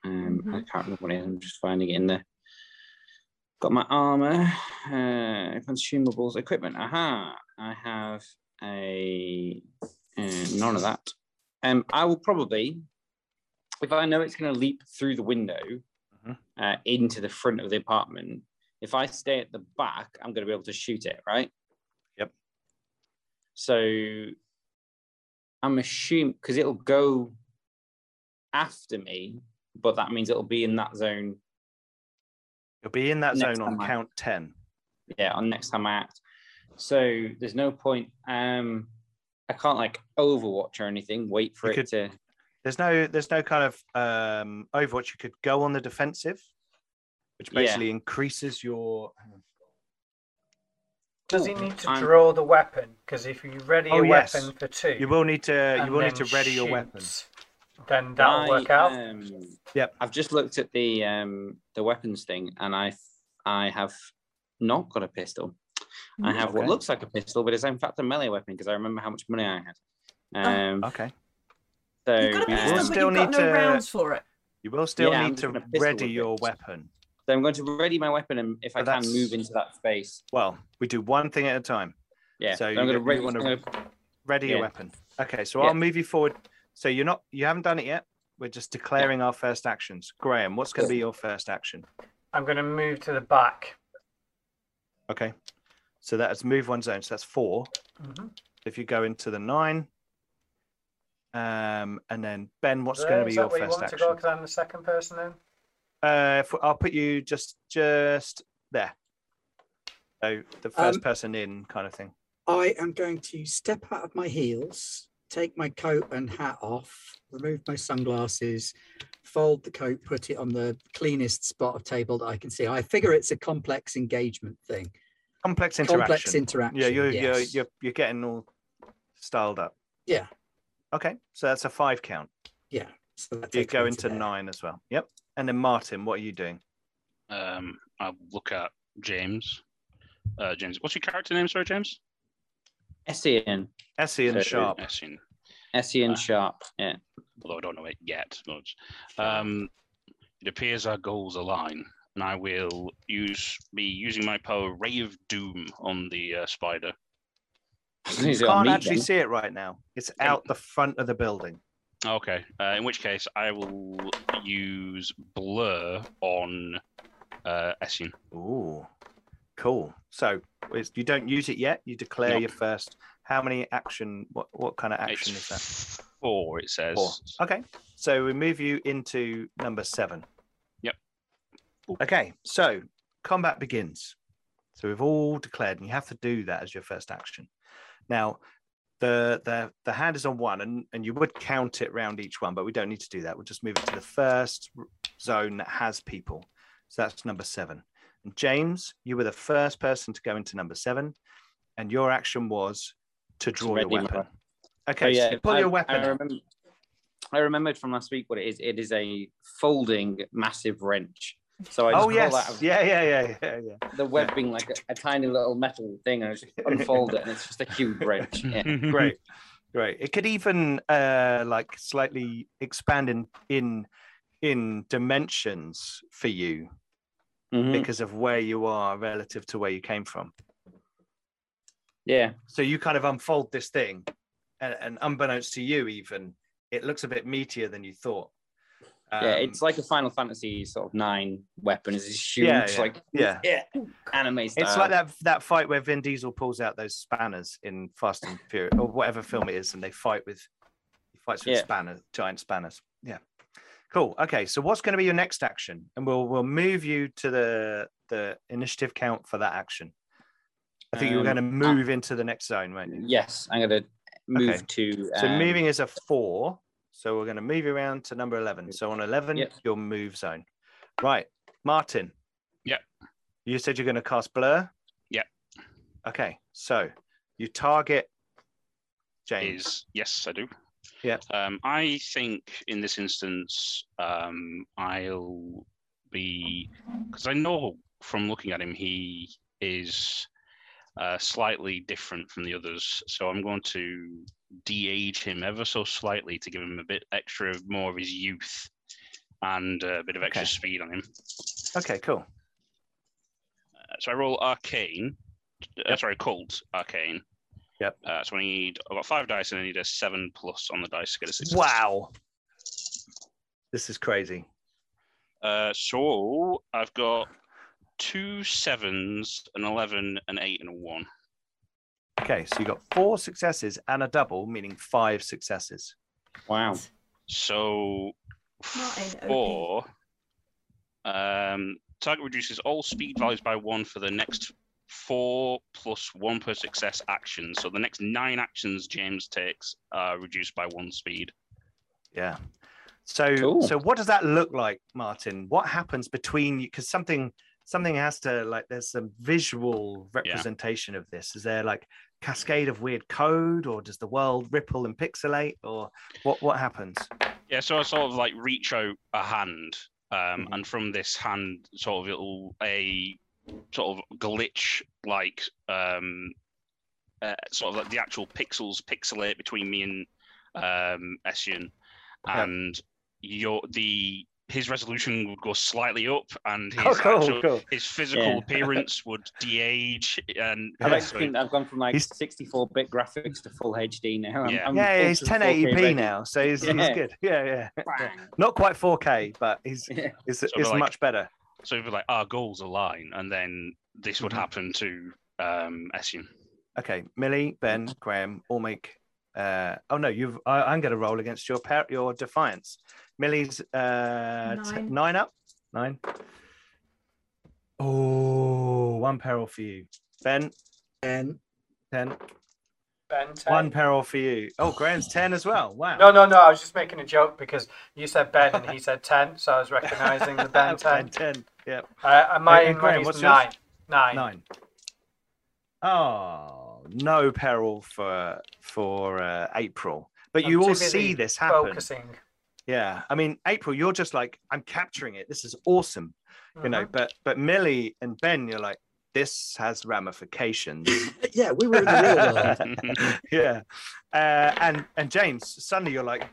Um, I Mhm. can't remember what it is. I'm just finding it in there. Got my armor, uh, consumables, equipment. Aha! I have a uh, none of that. Um, I will probably, if I know it's going to leap through the window Mhm. uh, into the front of the apartment, if I stay at the back, I'm going to be able to shoot it, right? Yep. So I'm assuming because it'll go after me, but that means it'll be in that zone. You'll be in that zone on time I- count 10. Yeah, on next time I act. So there's no point. Um, I can't like Overwatch or anything. Wait for You it could- to. There's no there's no kind of um Overwatch. You could go on the defensive, which Yeah. basically increases your Does he need to I'm- draw the weapon? Because if you ready Oh, a yes. weapon for two, you will need to you will need to ready your weapon. Then that'll I, work out. Um, Yep. I've just looked at the um the weapons thing, and I I have not got a pistol. I have what looks like a pistol, but it's in fact a melee weapon because I remember how much money I had. Um, Okay. so You've got a pistol, but still you've got need no to- rounds for it. You will still Yeah, need to ready your weapon. So I'm going to ready my weapon, and if I can move into that space, Well, we do one thing at a time. yeah. So I'm you going to get- you ready. wanna- gonna- Ready your weapon. Okay, so Yeah. I'll move you forward. So you're not you haven't done it yet. We're just declaring our first actions. Graham, what's going to be your first action? I'm going to move to the back. Okay. So that's move one zone. So that's four. Mhm. If you go into the nine, um, and then Ben, what's Is going to be is your that where you first want action? to go? Because I'm the second person in. Uh, if, I'll put you just just there. So the first Um, person in kind of thing. I am going to step out of my heels, take my coat and hat off, remove my sunglasses, fold the coat, put it on the cleanest spot of table that I can see. I figure it's a complex engagement thing. Complex interaction. Complex interaction. yeah, you're, yes. you're you're you're getting all styled up. Yeah. Okay, so that's a five count. Yeah. So You go into there. nine as well. Yep. And then Martin, what are you doing? Um, I'll look at James. Uh, James, what's your character name? Sorry, James. S-E-N. Essie and So- Sharpe. Essien. S-E-N Ah. Sharpe. Yeah. Although I don't know it yet. Much. Um, it appears our goals align, and I will use be using my power Ray of Doom on the uh, spider. <laughs> You can't actually then. see it right now. It's out the front of the building. Okay. Uh, in which case, I will use blur on uh, Essien. Ooh, cool. So it's, you don't use it yet. You declare Nope. your first. How many action? What what kind of action It's is that? four. It says. Four. Okay. So we move you into number seven. Yep. Okay. So combat begins. So we've all declared, and you have to do that as your first action. Now, the the the hand is on one, and and you would count it round each one, but we don't need to do that. We'll just move it to the first zone that has people. So that's number seven. And James, you were the first person to go into number seven, and your action was to draw your weapon. Okay, Oh, so yeah, you pull I, your weapon. I remember, I remembered from last week what it is. It is a folding massive wrench. So I just Oh pull yes, out of yeah, yeah, yeah, yeah, yeah. the web being like a, a tiny little metal thing, and I just unfold it, and it's just a huge wrench. <laughs> Yeah. Great, great. It could even uh, like slightly expand in in in dimensions for you Mhm. because of where you are relative to where you came from. Yeah. So you kind of unfold this thing, and, and unbeknownst to you, even it looks a bit meatier than you thought. Yeah, Um, it's like a Final Fantasy sort of nine weapon. It's huge, Yeah, yeah, like yeah. <laughs> yeah, anime style. It's like that that fight where Vin Diesel pulls out those spanners in Fast and Furious or whatever film it is, and they fight with he fights with Yeah. spanners, giant spanners. Yeah, cool. Okay, so what's going to be your next action? And we'll we'll move you to the the initiative count for that action. I think you were Um, going to move into the next zone, weren't you? Yes, I'm gonna move Okay. to. So um, moving is a four. So we're going to move you around to number eleven. So on eleven, Yep. your move zone. Right, Martin. Yep. You said you're going to cast blur. Yep. Okay, so you target James. is yes, I do. Yeah. Um, I think in this instance, um, I'll be because I know from looking at him, he is uh, slightly different from the others. So I'm going to de-age him ever so slightly to give him a bit extra, of more of his youth, and uh, a bit of extra Okay. speed on him. Okay, cool. Uh, so I roll arcane. Uh, Yep. sorry, cult arcane. Yep. Uh, so I need I've got five dice and I need a seven plus on the dice to get a six. Wow. This is crazy. Uh, so I've got two sevens, an eleven, an eight, and a one. Okay, so you got four successes and a double, meaning five successes. Wow. So four. Um, target reduces all speed values by one for the next four plus one per success action. So the next nine actions James takes are reduced by one speed. Yeah. So Cool. so what does that look like, Martin? What happens between you? Because something something has to like there's some visual representation of this. Is there like cascade of weird code, or does the world ripple and pixelate, or what what happens? Yeah, so I sort of like reach out a hand, um, Mhm. and from this hand, sort of it'll a sort of glitch like um, uh, sort of like the actual pixels pixelate between me and um, Essien, Yeah. and your the his resolution would go slightly up, and his Oh, cool, actual, cool. his physical Yeah. appearance would de-age, and I've Yeah. actually think I've gone from like 64 bit graphics to full HD now. I'm, Yeah. I'm Yeah, he's 1080p now, so he's, he's good. Yeah, yeah. Bang. Not quite 4K, but he's <laughs> Yeah. it's, So it's like- much better. so it'd be like our goals align, and then this would Mhm. happen to um, Essien. Okay, Millie, Ben, Graham, all make. Uh, oh no, you've. I, I'm going to roll against your par- your defiance. Millie's uh, t- Nine. nine up. Nine. Oh, one peril for you. Ben, And ten. Ben 10. One peril for you. Oh, Graham's ten as well. Wow. No, no, no. I was just making a joke because you said Ben and he said 10, so I was recognizing the Ben <laughs> 10. Ben, ten. Yeah. Uh, my Hey, hey, Graham, what's nine. yours? Nine. Nine. Oh, no peril for for uh, April. But I'm you all see this happen. Focusing. Yeah, I mean, April, you're just like, I'm capturing it. This is awesome, you know. Mhm. But but Millie and Ben, you're like, this has ramifications. <laughs> yeah, we were in the real world. <laughs> yeah, uh, and and James, suddenly you're like,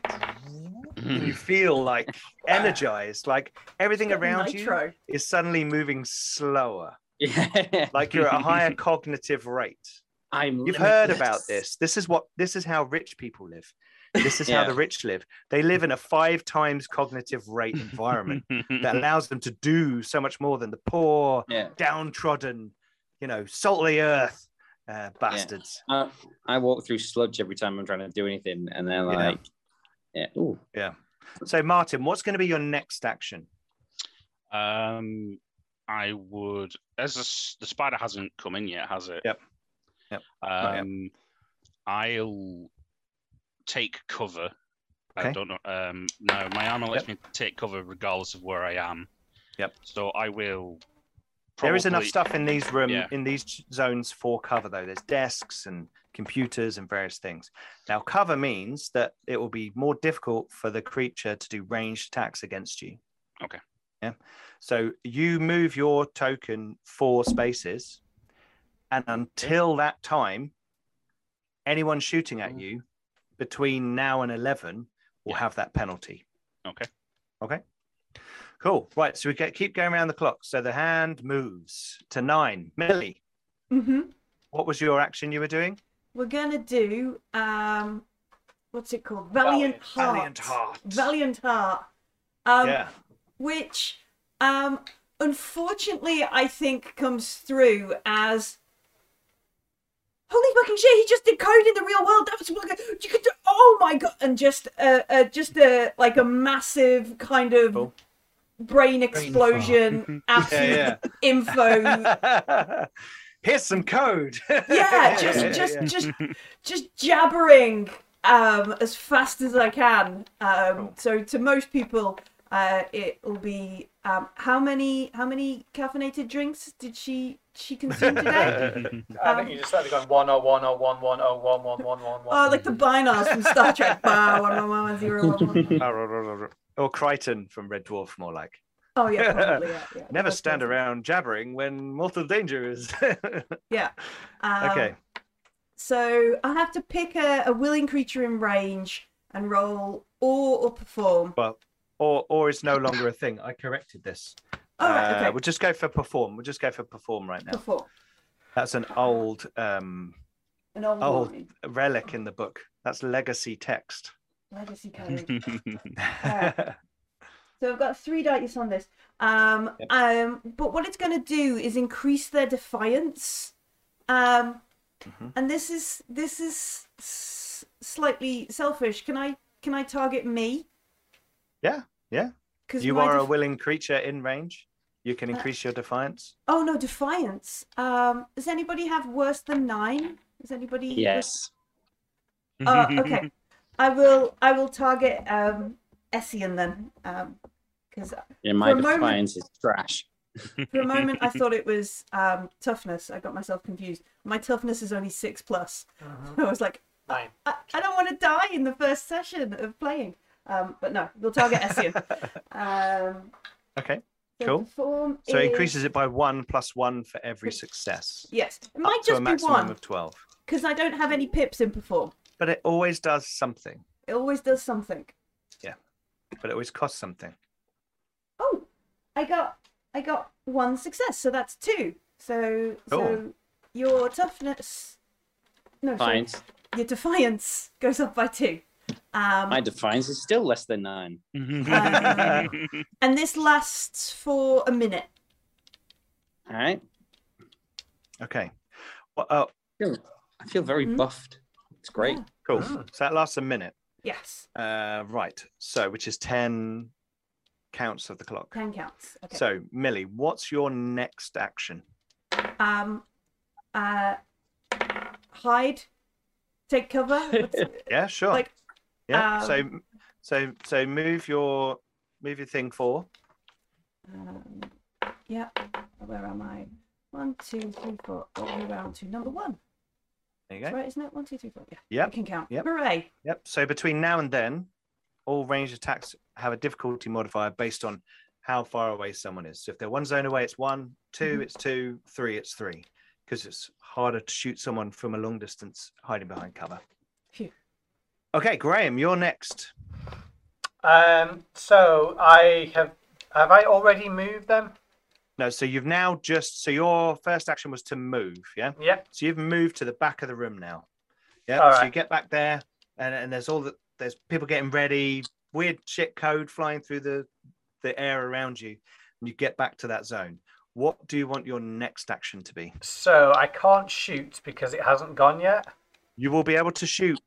and <laughs> you feel like energized, like everything around you is suddenly moving slower, Yeah. like you're at a higher cognitive rate. I'm You've heard about this. This is what this is how rich people live. This is how the rich live. They live in a five times cognitive rate <laughs> environment <laughs> that allows them to do so much more than the poor, Yeah. downtrodden, you know, salt of the earth uh, bastards. I, I walk through sludge every time I'm trying to do anything, and they're like, yeah, ooh, So, Martin, what's going to be your next action? Um, I would, as the, the spider hasn't come in yet, has it? Yep. Yep. Not yet. Um, I'll take cover. I don't know. Um, no, my armor lets me take cover regardless of where I am. Yep. So I will. There is enough stuff in these room Yeah. in these zones for cover, though. There's desks and computers and various things. Now, cover means that it will be more difficult for the creature to do ranged attacks against you. Okay. Yeah. So you move your token four spaces, and until that time, anyone shooting at you between now and eleven will Yeah. have that penalty. Okay. Okay. Cool. Right. So we get keep going around the clock. So the hand moves to nine. Millie, hmm what was your action you were doing? We're gonna do um, what's it called? Valiant Heart. Valiant Heart. Valiant Heart. Um, yeah. which um unfortunately I think comes through as holy fucking shit he just did code in the real world. That was fucking- you could do, oh my god. And just uh, uh just a like a massive kind of Cool. brain explosion <laughs> absolute Yeah, info. <laughs> Here's some code. yeah <laughs> just just just just jabbering um as fast as i can. Um Cool. so to most people uh it will be um how many how many caffeinated drinks did she she consumed today <laughs> I think you just started going one oh one oh one one oh one one one one one. oh like the Bynars from star trek Bah, one, one, one, one, zero, one, one. <laughs> or Kryten from Red Dwarf, more like. oh yeah probably yeah, <laughs> yeah. Never That's stand perfect. around jabbering when mortal danger is. yeah um, okay. so i have to pick a, a willing creature in range and roll or or perform Well, or or is no longer a thing. I corrected this. Oh right, Uh, okay We'll just go for perform. We'll just go for perform right now. perform That's an old um an old line. relic in the book. That's legacy text. legacy <laughs> code <laughs> So I've got three dice on this. Um, Yep. um, but what it's going to do is increase their defiance. Um, Mhm. and this is this is s- slightly selfish. Can I can I target me? Yeah, yeah. Because you are a willing creature in range. You can Uh, increase your defiance. Oh no, defiance. Um, does anybody have worse than nine? Does anybody? yes. Oh, okay. I will. I will target um, Essien then. Um, because Yeah, my For a moment- defiance is trash. <laughs> For a moment, I thought <laughs> it was um, toughness. I got myself confused. My toughness is only six plus. <laughs> I was like, Nine. I, I don't want to die in the first session of playing. Um, but no, we'll target Essien. um, Okay. So Cool. perform So it is- increases it by one plus one for every success. Yes, it Up might to a just be one of 12. because I don't have any pips in perform. But it always does something. It always does something. Yeah. But it always costs something. Oh, I got I got one success, so that's two. So so your toughness. No, sorry, your defiance goes up by two. Um, My defiance is still less than nine. <laughs> and this lasts for a minute. All right. Okay. Well, oh, I feel very Mhm. buffed. It's great. Yeah. cool. Mm. So that lasts a minute. Yes. Uh, right. So, which is 10 counts of the clock. Ten counts. Okay. So, Millie, what's your next action? um, uh, hide, take cover. <laughs> Yeah, sure. like, yeah. so, um, so, so move your move your thing four. um, yeah. Where am I? One, two, three, four. All the way around to number one. There you That's go. right, isn't it? One, two, three, four. Yeah. Yep, I can count. yep. Hooray! Yep. So between now and then, all ranged attacks have a difficulty modifier based on how far away someone is. So if they're one zone away, it's one. 2 Mhm. it's two. Three, it's three. Because it's harder to shoot someone from a long distance hiding behind cover. Okay, Graham, you're next. Um, so I have have I already moved them? No, so you've now just so your first action was to move, yeah. Yeah. So you've moved to the back of the room now. Yeah. All So you get back there, and, and there's all the there's people getting ready, weird shit code flying through the the air around you, and you get back to that zone. What do you want your next action to be? So I can't shoot because it hasn't gone yet. You will be able to shoot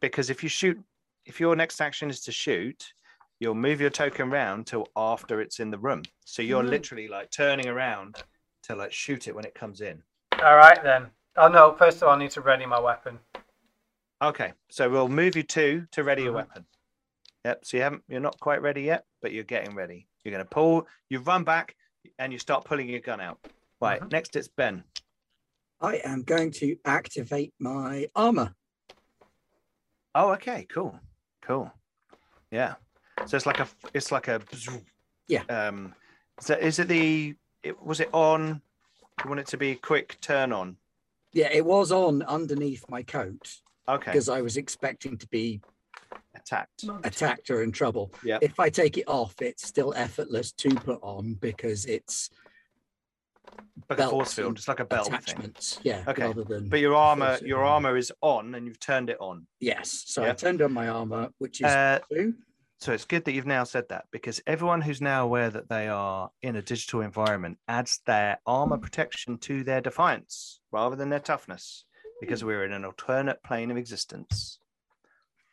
because if you shoot, if your next action is to shoot, you'll move your token round till after it's in the room. So you're Mhm. literally like turning around to like shoot it when it comes in. All right then. Oh no! First of all, I need to ready my weapon. Okay, so we'll move you two to ready your Mhm. weapon. Yep. So you haven't, you're not quite ready yet, but you're getting ready. You're going to pull. You run back, and you start pulling your gun out. Right. Mhm. Next, it's Ben. I am going to activate my armor. Oh, okay. Cool. Cool. Yeah. So it's like a, it's like a. Yeah. Um. Is it, is it the? It, was it on? You want it to be quick turn on? Yeah, it was on underneath my coat Okay. because I was expecting to be Attacked. Attacked or in trouble. Yeah. If I take it off, it's still effortless to put on because it's Like a force field. and It's like a belt thing. Yeah. Okay, Rather than But your armor, your on. armor is on, and you've turned it on. Yes. So I turned on my armor, which is Uh, two. So it's good that you've now said that because everyone who's now aware that they are in a digital environment adds their armor protection to their defiance rather than their toughness because we're in an alternate plane of existence.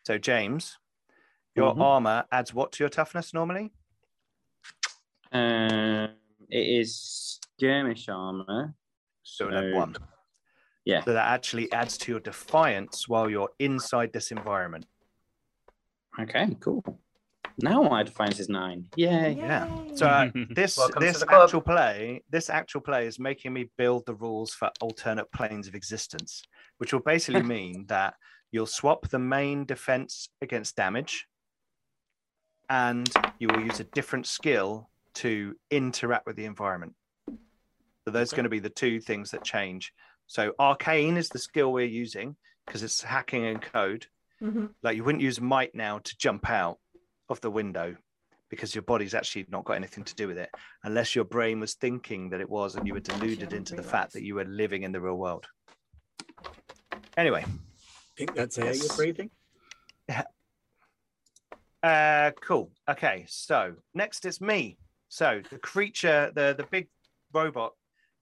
So, James, your Mhm. armor adds what to your toughness normally? Um, it is skirmish armor. So, it add one. Yeah. So, that actually adds to your defiance while you're inside this environment. Okay, cool. Now my defense is nine. Yay. Yeah. So, uh, <laughs> this Welcome to this the club. actual play this actual play is making me build the rules for alternate planes of existence which will basically <laughs> mean that you'll swap the main defense against damage and you will use a different skill to interact with the environment so those are Okay. going to be the two things that change so arcane is the skill we're using because it's hacking and code Mhm. like you wouldn't use might now to jump out of the window because your body's actually not got anything to do with it unless your brain was thinking that it was and you were deluded hadn't into the fact that you were living in the real world anyway I think that's air Yes. you're breathing. <laughs> uh cool okay so next it's me so the creature the the big robot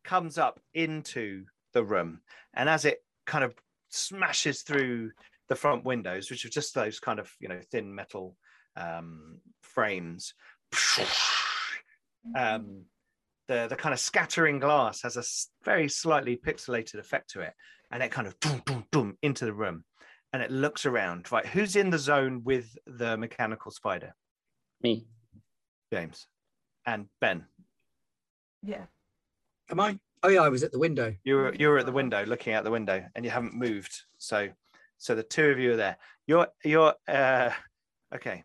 comes up into the room and as it kind of smashes through the front windows which are just those kind of you know thin metal um frames <laughs> um the the kind of scattering glass has a very slightly pixelated effect to it and it kind of boom boom boom into the room and it looks around right who's in the zone with the mechanical spider Me. james and ben Yeah. Am I? Oh yeah, I was at the window. you were you were at the window looking out the window and you haven't moved. So so the two of you are there. You're you're uh okay.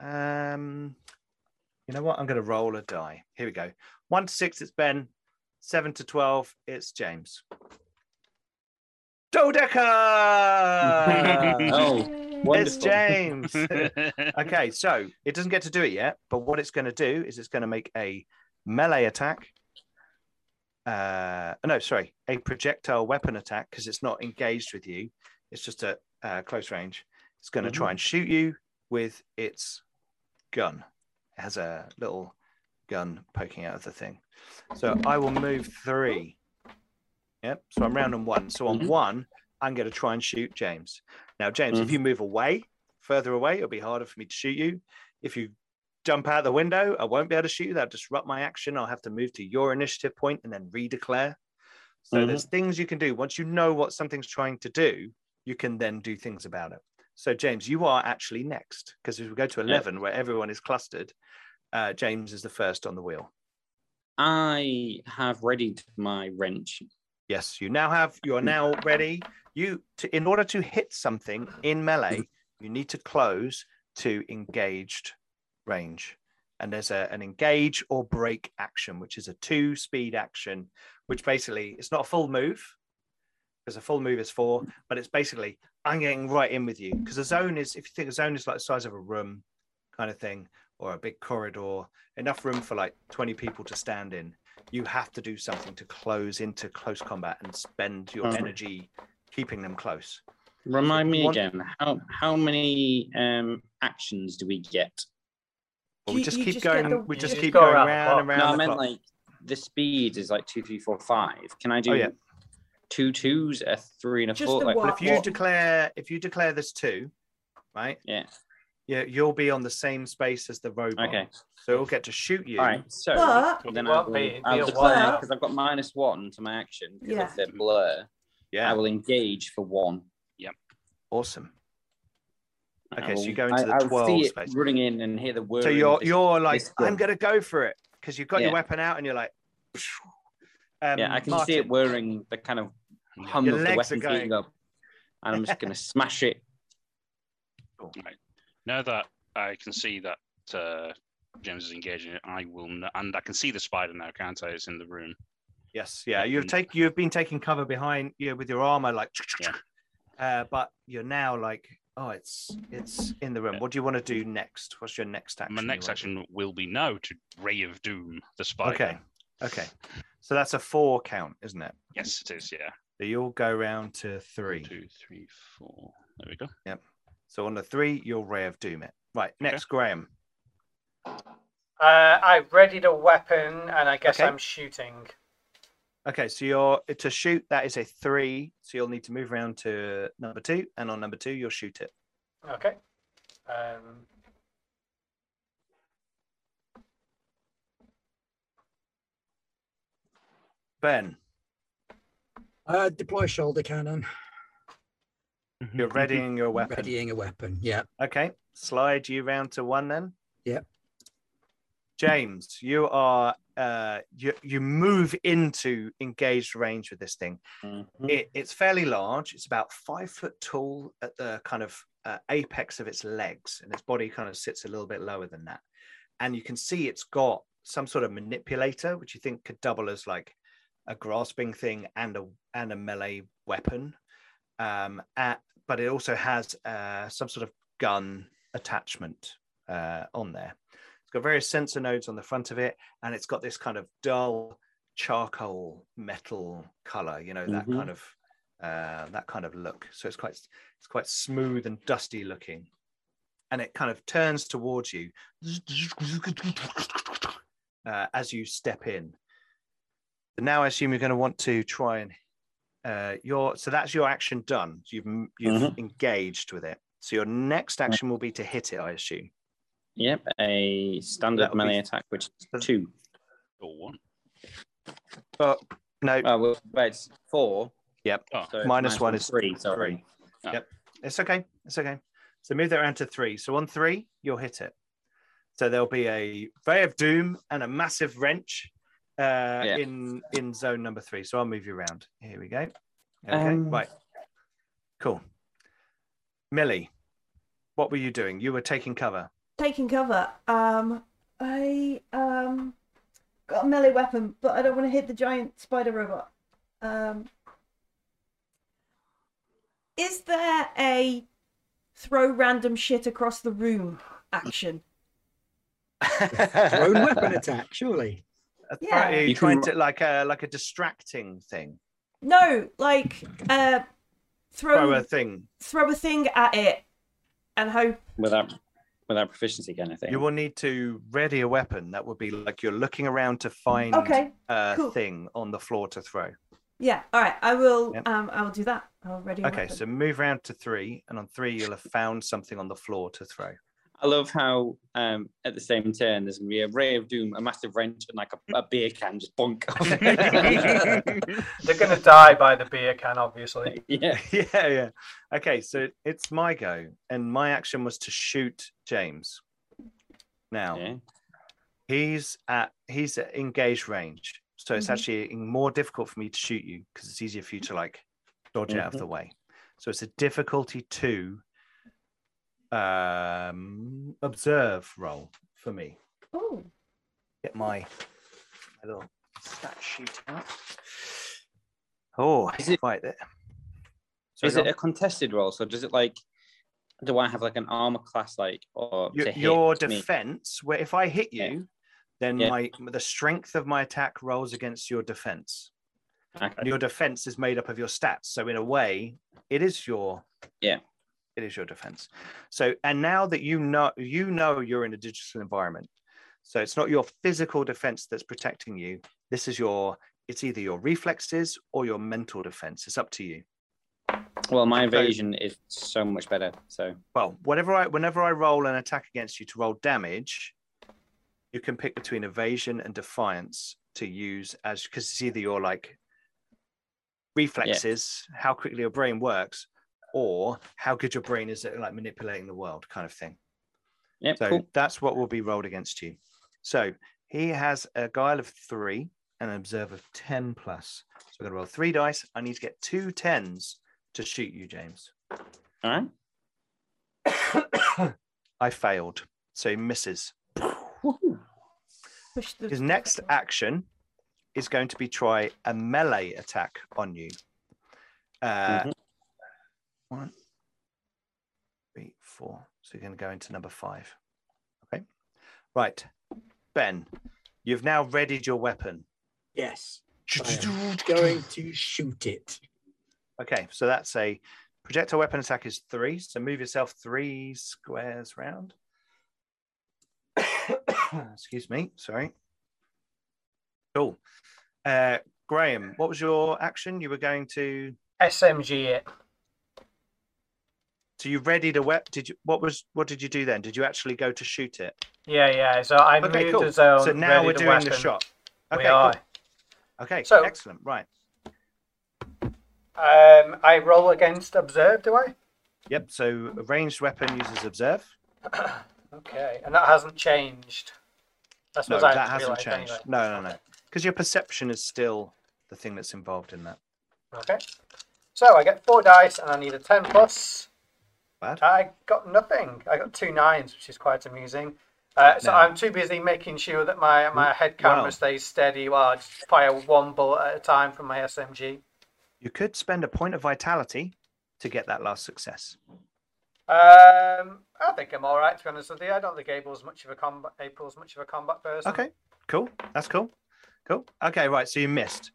Um you know what? I'm going to roll a die. Here we go. One to six it's ben. Seven to 12 it's james. Dodeca! <laughs> Oh, Yay. it's james. <laughs> Okay so it doesn't get to do it yet but what it's going to do is it's going to make a melee attack uh no sorry a projectile weapon attack because it's not engaged with you it's just a uh, close range it's going to try and shoot you with its gun it has a little gun poking out of the thing so i will move three Yep. So I'm round on one. So on Mhm. one, I'm going to try and shoot James. Now, James, if Mhm. you move away, further away, it'll be harder for me to shoot you. If you jump out the window, I won't be able to shoot you. That'll disrupt my action. I'll have to move to your initiative point and then redeclare. So Mhm. there's things you can do. Once you know what something's trying to do, you can then do things about it. So, James, you are actually next because if we go to 11, where everyone is clustered, uh, James is the first on the wheel. I have readied my wrench. Yes, you now have. You are now ready. You to in order to hit something in melee, you need to close to engaged range, and there's a, an engage or break action, which is a two speed action, which basically it's not a full move because a full move is four, but it's basically I'm getting right in with you because a zone is if you think a zone is like the size of a room, kind of thing, or a big corridor, enough room for like 20 people to stand in you have to do something to close into close combat and spend your energy keeping them close. Remind me One- again, how how many um actions do we get? But we just keep just going. the- we you just just keep go going around the round clock. and around. no, I the meant clock. like the speed is like two, three, four, five. Can I oh, do Oh, yeah. two twos, a three, and a Just four? Like. But if you what- declare if you declare this two, right? Yeah. Yeah, you'll be on the same space as the robot. Okay. So it'll get to shoot you. All right. So But then It I won't be- I'll be a declare because I've got minus one to my action because Yeah. of the blur. Yeah. I will engage for one. Yep. Awesome. I Okay, so you go into I- the I'll 12 space. running in and hear the word. So you're you're like, I'm gonna go for it because you've got your weapon out and you're like, um, yeah, I can see it Martin, whirring the kind of hum Your of the legs are weapon going. up, and I'm just going <laughs> to smash it. Now that I can see that uh, James is engaging it, I will, n- and I can see the spider now, can't I? It's in the room. Yes, yeah. Yeah, You've and- take you've been taking cover behind you with your armor, like, Yeah. <tsk> uh, but you're now like, oh, it's it's in the room. Yeah. What do you want to do next? What's your next action? My next wanna action will be now to Ray of Doom, the spider. Okay, okay. So that's a four count, isn't it? Yes, it is. Yeah. So you'll go round to three. Two, three, four. There we go. Yep. So on the three, you'll ray of doom it. Right. Next, Graham. Uh, I readied a weapon, and I guess Okay. I'm shooting. Okay, so you're to shoot. That is a three. So you'll need to move around to number two, and on number two, you'll shoot it. Okay. Um, Ben, Uh, deploy shoulder cannon. you're readying your weapon. Readying a weapon. Yeah. Okay, slide you round to one then. Yep. James, you are uh you you move into engaged range with this thing. Mhm. It, it's fairly large. It's about five foot tall at the kind of uh, apex of its legs, and its body kind of sits a little bit lower than that. And you can see it's got some sort of manipulator, which you think could double as like a grasping thing and a and a melee weapon. Um, at, but it also has uh, some sort of gun attachment uh, on there. Got various sensor nodes on the front of it, and it's got this kind of dull charcoal metal color. You know that Mhm. kind of uh, that kind of look. So it's quite it's quite smooth and dusty looking, and it kind of turns towards you uh, as you step in. And now I assume you're going to want to try and uh, your so that's your action done. You've you've Mhm. engaged with it. So your next action will be to hit it, I assume. Yep, a standard That'll be- melee attack, which is two. Or one. But no, Oh, well, wait, it's four. Yep. Oh, So it's Minus one is three. Sorry. Yep. It's okay. It's okay. So move that around to three. So on three, you'll hit it. So there'll be a Ray of Doom and a massive wrench uh, Yeah. in in zone number three. So I'll move you around. Here we go. Okay, Um, right. Cool. Millie, what were you doing? You were taking cover. Taking cover. Um, I um got a melee weapon, but I don't want to hit the giant spider robot. Um, is there a throw random shit across the room action? Thrown weapon attack, surely. Yeah. Are you You trying can- to like a like a distracting thing? No, like uh, throw Throw a thing. throw a thing at it and hope. Without without proficiency kind of thing. You will need to ready a weapon. That would be like you're looking around to find Okay, a cool. thing on the floor to throw. Yeah. All right. I will. Yep. Um. I will do that. I'll ready. a Okay, weapon. so move around to three, and on three you'll have found something on the floor to throw. I love how um, at the same turn there's gonna be a ray of doom, a massive wrench, and like a, a beer can just bonk. <laughs> <laughs> They're going to die by the beer can, obviously. <laughs> yeah. yeah, yeah. Okay, so it's my go, and my action was to shoot James. Now yeah. he's at he's at engaged range, so it's Mhm. actually more difficult for me to shoot you because it's easier for you to like dodge out of Mhm. the way. So it's a difficulty two um observe roll for me. Oh. Get my, my little stat sheet out. Oh, Is it- right there. Is Sorry, it a contested roll? So does it like? Do I have like an armor class like or your, to hit your me? defense where if i hit Yeah. you then Yeah. my the strength of my attack rolls against your defense Okay. and your defense is made up of your stats so in a way it is your Yeah. It is your defense. So and now that you know you know you're in a digital environment so it's not your physical defense that's protecting you. This is your it's either your reflexes or your mental defense. It's up to you. Well, my evasion is so much better. So. Well, whenever I whenever I roll an attack against you to roll damage, you can pick between evasion and defiance to use as because it's either your like reflexes, how quickly your brain works, or how good your brain is at like manipulating the world, kind of thing. yeah, So cool. that's what will be rolled against you. So he has a guile of three and an observe of 10 plus. So I'm gonna roll three dice. I need to get two tens to shoot you, James. All right. <coughs> I failed. So he misses. The. His next action is going to be try a melee attack on you. Uh, Mhm. One, three, four. So you're going to go into number five. Okay. Right. Ben, you've now readied your weapon. Yes. I am going to shoot it. Okay. So that's a projectile weapon attack is three. So move yourself three squares round. <coughs> Excuse me. Sorry. Cool. Uh, Graham, what was your action? You were going to. SMG it. So you readied a weapon. Did you? What was? What did you do then? Did you actually go to shoot it? Yeah, yeah. So I Okay, moved cool. the zone. so now we're doing the shot. Okay, cool. Okay, So- excellent. Right. Um, I roll against observe, do I? Yep. So a ranged weapon uses observe. <clears throat> Okay, and that hasn't changed. I No, that hasn't changed. anyway. No, no, no. Because your perception is still the thing that's involved in that. Okay. So I get four dice and I need a 10 plus. Bad. I got nothing. I got two nines, which is quite amusing. Uh, so No. I'm too busy making sure that my, my head camera Wow. stays steady while I just fire one bullet at a time from my SMG. You could spend a point of vitality to get that last success. Um, I think I'm all right to be honest with you. I don't think April's much of a combat. April's much of a combat person. Okay. Cool. That's cool. Cool. Okay. Right. So you missed.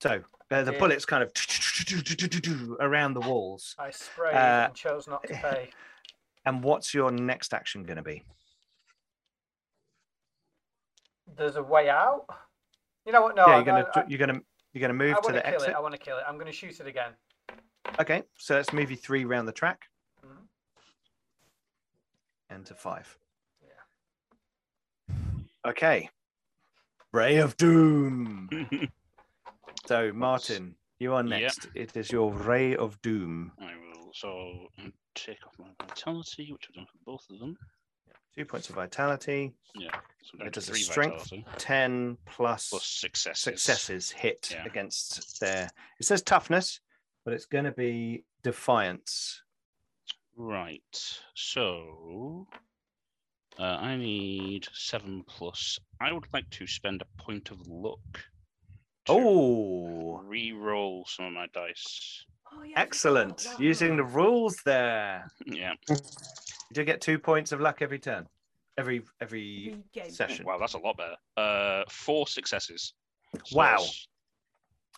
So uh, the did. bullets kind of around the walls. I sprayed Uh, and chose not to pay. And what's your next action going to be? There's a way out. You know what? No, yeah, you're gonna you're gonna you're gonna move to the kill exit. it. I want to kill it. I'm going to shoot it again. Okay, so let's move you three round the track. And to five. Okay. Ray of Doom. So Martin, you are next. It is your Ray of Doom. I will so take off my vitality, which I've done for both of them. Two points of vitality. Yeah. So I'm It does a strength vitality ten plus, plus successes. successes hit Yeah. against their. It says toughness, but it's going to be defiance. Right. So uh, I need seven plus. I would like to spend a point of luck. To Oh, re-roll some of my dice. Oh, yeah, excellent! that Using the rules there. <laughs> Yeah. You do get two points of luck every turn, every every Every game. session. Wow, that's a lot better. Uh, four successes. So Wow.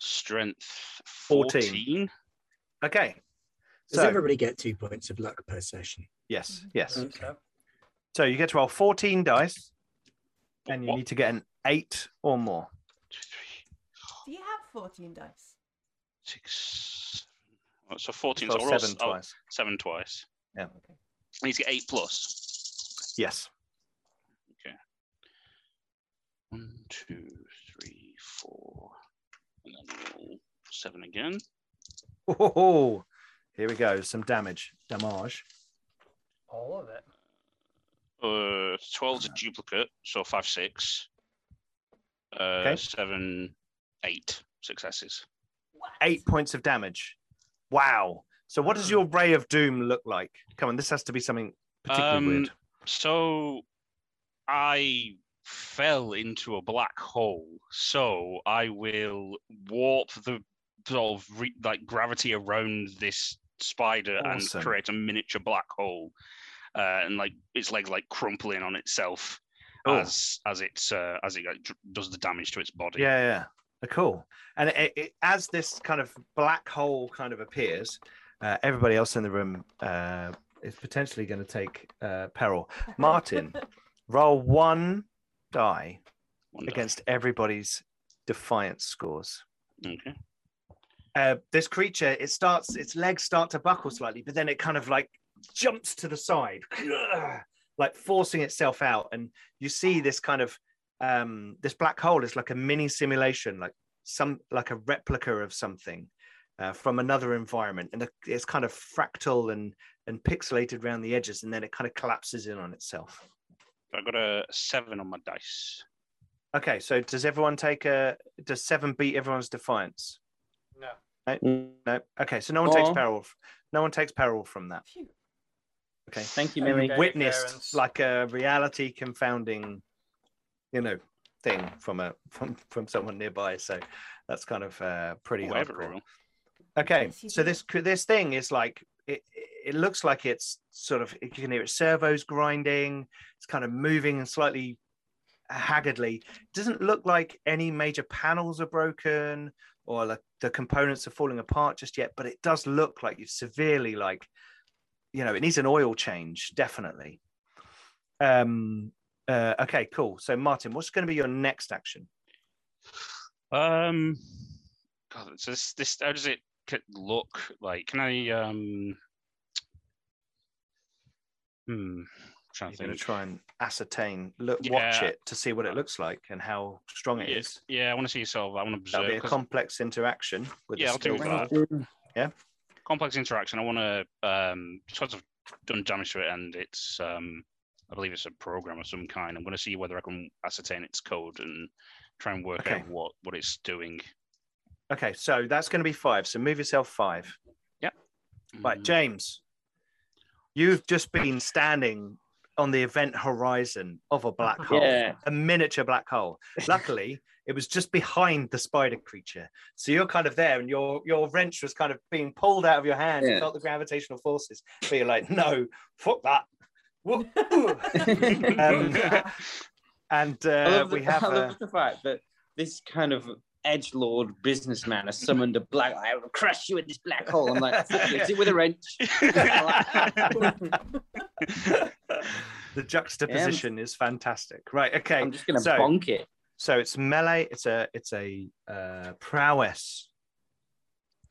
Strength 14. 14. Okay. Does So everybody get two points of luck per session? yes, Mhm. yes. think so. So you get to roll fourteen dice, and you What? need to get an eight or more. Two, three. Do you have 14 dice. Six. seven. So 14. Roll so roll seven oh, twice. seven twice. Yeah. Okay. I need to get eight plus. Yes. Okay. One, two, three, four. And then roll seven again. Oh, here we go. Some damage. Damage. All of it. Uh, 12 is a duplicate, so five, six. Uh, Okay. seven, eight successes. What? Eight points of damage. Wow. So what does your ray of doom look like? Come on, this has to be something particularly Um, weird. So I fell into a black hole. So I will warp the sort of re- like gravity around this spider Awesome. and create a miniature black hole. Uh, and like its legs like crumpling on itself Oh. as as it's uh, as it like, dr- does the damage to its body. Yeah, yeah. Uh, Cool. And it, it, as this kind of black hole kind of appears, uh, everybody else in the room uh, is potentially going to take uh, peril. <laughs> Martin, roll one die One die. against everybody's defiance scores. Okay. uh, this creature it starts its legs start to buckle slightly but then it kind of like jumps to the side <clears throat> like forcing itself out and you see this kind of um this black hole is like a mini simulation like some like a replica of something uh, from another environment and it's kind of fractal and and pixelated around the edges and then it kind of collapses in on itself I got a seven on my dice. okay so does everyone take a does seven beat everyone's defiance No. no okay so no one takes peril no one takes peril from that okay Thank you, Okay. Millie. Witnessed Clarence. like a reality confounding you know thing from a from from someone nearby so that's kind of uh pretty Whatever. hardcore. okay so do. this this thing is like it it looks like it's sort of you can hear its servos grinding it's kind of moving and slightly haggardly it doesn't look like any major panels are broken or like the components are falling apart just yet but it does look like you've severely like you know it needs an oil change definitely um uh, okay cool so martin what's going to be your next action Um, God, so this this how does it look like? Can I um? Hmm. Trying you're to going to try and ascertain look watch it to see what it looks like and how strong it Yeah, is yeah, I want to see sort of. I want to observe. that'll observe. be a 'cause complex interaction with Yeah, the I'll do that. roll. complex interaction. I want to um sort of done damage to it, and it's um I believe it's a program of some kind. I'm going to see whether I can ascertain its code and try and work Okay. out what what it's doing. okay so that's going to be five so move yourself five right Mm, james you've just been standing on the event horizon of a black <laughs> hole Yeah. a miniature black hole. <laughs> Luckily, it was just behind the spider creature. So you're kind of there, and your your wrench was kind of being pulled out of your hand. You felt the gravitational forces, but you're like, no, fuck that. Whoop. <laughs> um, <laughs> and uh, love, the, we have I uh, love the fact that this kind of edge lord businessman has summoned a black. I will crush you in this black hole. I'm like, fuck you, hit it with a wrench. <laughs> the juxtaposition is fantastic. Right. Okay. I'm just gonna so, bonk it. so it's melee. It's a it's a uh, prowess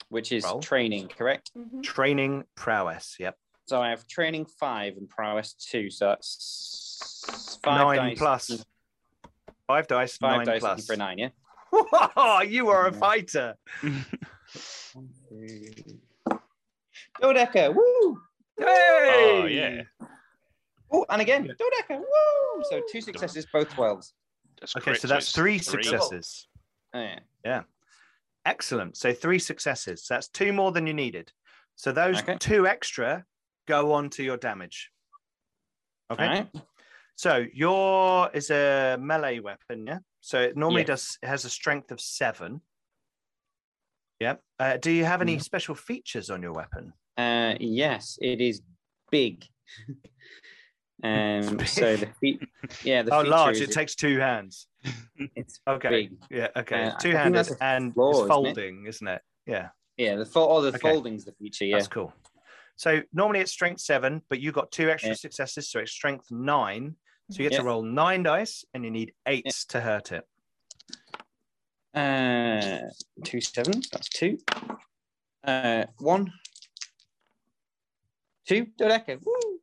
which is Roll. training, correct? Mhm. training prowess. Yep. So I have training five and prowess two. So that's five nine dice. plus. Five dice. Five nine dice plus. for a nine, yeah. you are a fighter. <laughs> Dodeca, woo! Hey! Oh yeah, Oh, and again, Dodeca, woo! So two successes, both twelves. that's Okay, so that's three three. successes. Oh, yeah. Excellent. So three successes. So that's two more than you needed. So those Okay. two extra go on to your damage. Okay. Right. So your is a melee weapon, yeah. So it normally Yeah. does it has a strength of seven. Yep. Uh, do you have any Mhm. special features on your weapon? Uh, yes, it is big. <laughs> um, It's so the feet, yeah, the oh, large. It takes two hands. it's Okay. big. Yeah. Okay. Uh, two handed and flaw, it's isn't it? folding, isn't it? Yeah. Yeah, the fo- oh, the Okay. folding's the feature. Yeah, That's cool. So normally it's strength seven, but you got two extra Yeah. successes, so it's strength nine. So you get Yeah. to roll nine dice, and you need eight to hurt it. Uh, two sevens. That's two. Uh, one. Two. Dodeca. Woo!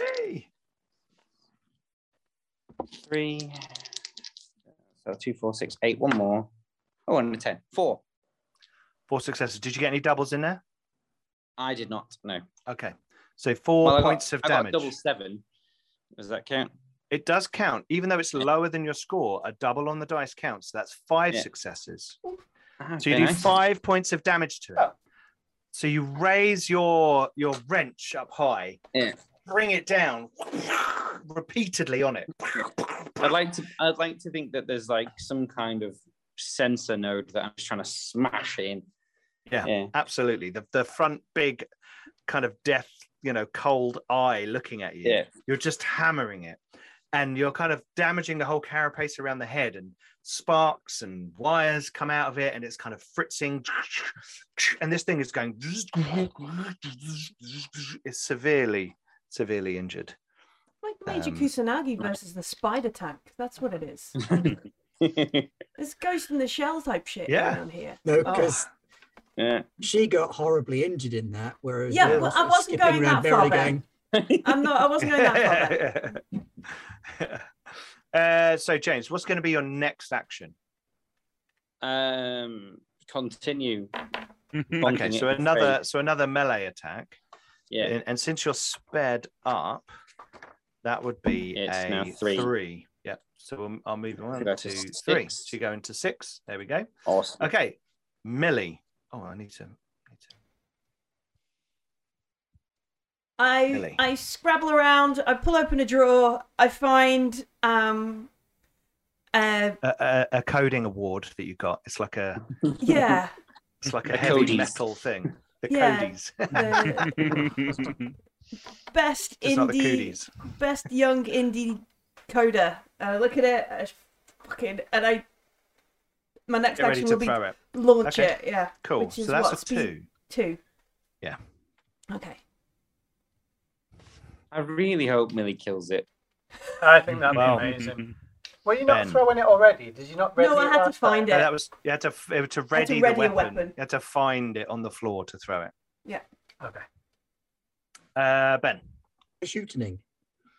Hey. Three. So two, four, six, eight. One more. Oh, and a ten. Four. Four successes. Did you get any doubles in there? I did not. No. Okay. So four Well, I got- points of I damage. double seven. Does that count? It does count, even though it's lower than your score. A double on the dice counts. That's five Yeah. successes. Ah, So you do nice. five points of damage to it. Oh. So you raise your your wrench up high, Yeah. bring it down repeatedly on it. I'd like to. I'd like to think that there's like some kind of sensor node that I'm just trying to smash in. Yeah. Yeah. Absolutely. The the front big kind of death, you know, cold eye looking at you. Yeah. You're just hammering it. And you're kind of damaging the whole carapace around the head, and sparks and wires come out of it, and it's kind of fritzing. And this thing is going, it's severely, severely injured. Like Major Um, Kusanagi versus the spider tank. That's what it is. <laughs> <laughs> It's Ghost in the Shell type shit Yeah. going on here. No, Oh. Because yeah. she got horribly injured in that, whereas Yeah, you're well, I wasn't skipping going around that far, merry-go-round. <laughs> I'm not. I wasn't going that far. <laughs> Uh, so, James, what's going to be your next action? Um. Continue. <laughs> Okay, so another, trade. so another melee attack. Yeah. And, and since you're sped up, that would be It's a now three. Yep. So we'll, I'll move one, go two, to three. six. So you go into six. There we go. Awesome. Okay, Millie. Oh, I need to. Need to I Really? I scrabble around. I pull open a drawer. I find um, uh, a, a, a coding award that you got. It's like a, yeah, <laughs> it's like a The heavy Codies. metal thing. The Yeah. Codies. the best It's not the indie, cooties. best young indie coder. I look at it, I just fucking, and I. My next Get action will be it. launch Okay. it. Yeah, Cool. which is So that's what, a two. two. Yeah. Okay. I really hope Millie kills it. I think that'd Wow. be amazing. Were you not Ben. throwing it already? Did you not ready No, I had to find time? It. that was you had to f- uh, to ready, to the ready a weapon. weapon. You had to find it on the floor to throw it. Yeah. Okay. Uh, Ben, Shooting.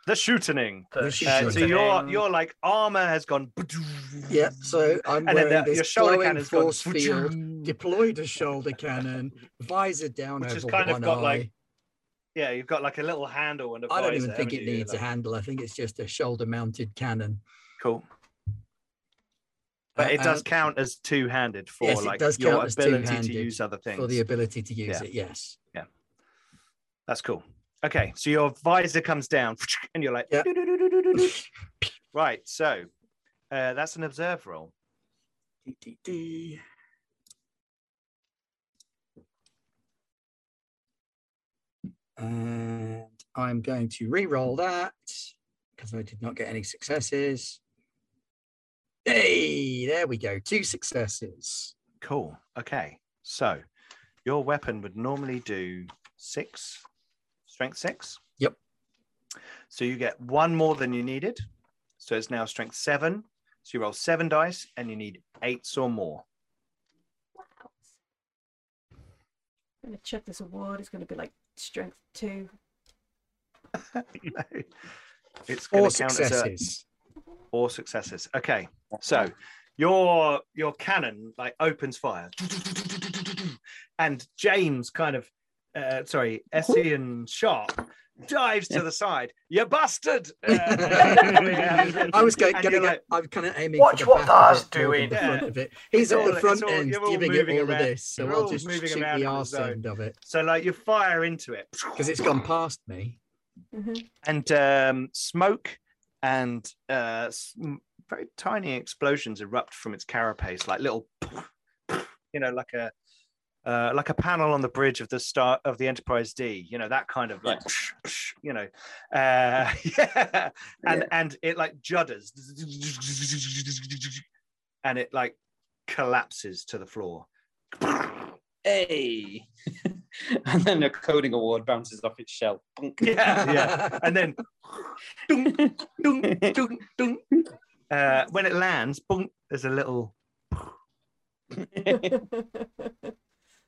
The shooting. The The Uh, shooting. so your shooting. your like armor has gone. Yeah, so I'm and then wearing the, your this shoulder glowing cannon's gone. force field, deployed a shoulder cannon, visor down Which over has kind of one got, eye. like, Yeah, you've got like a little handle and a I don't even think it needs Like- a handle. I think it's just a shoulder-mounted cannon. Cool. But Uh, it does count as two-handed for Yes, like does your ability to use other things. for the ability to use Yeah. it. Yes. Yeah. That's cool. Okay, so your visor comes down, <laughs> and you're like, Yeah. <laughs> Right. So uh, that's an observe roll. And I'm going to re-roll that because I did not get any successes. Hey, there we go. Two successes. Cool. Okay, so your weapon would normally do six, strength six. Yep. So you get one more than you needed. So it's now strength seven. So you roll seven dice, and you need eights or more. Wow. I'm gonna check this award. It's gonna be like strength two. <laughs> it's going Four to count as a, successes. Four successes. Okay, so your your cannon like opens fire, and James kind of, uh, sorry, <laughs> Essian Sharpe dives to the side. You bastard! <laughs> Uh, <laughs> I was going, and gonna like, I'm kind of aiming. Watch for the what back Thor's of it doing. The front Yeah. of it. He's It's at the front all- end giving it moving all of this, so You're I'll just moving shoot the in the arse end of it so like you fire into it, because it's gone past me. hmm and um, smoke and uh, s- m- very tiny explosions erupt from its carapace, like little, you know, like a uh, like a panel on the bridge of the start of the Enterprise D. You know that kind of like, you know, uh, <laughs> yeah, and Yeah. and it like judders, and it like collapses to the floor. Hey. <laughs> and then a coding award bounces off its shell. Yeah, yeah, and then. Uh, when it lands, boom, there's a little <laughs>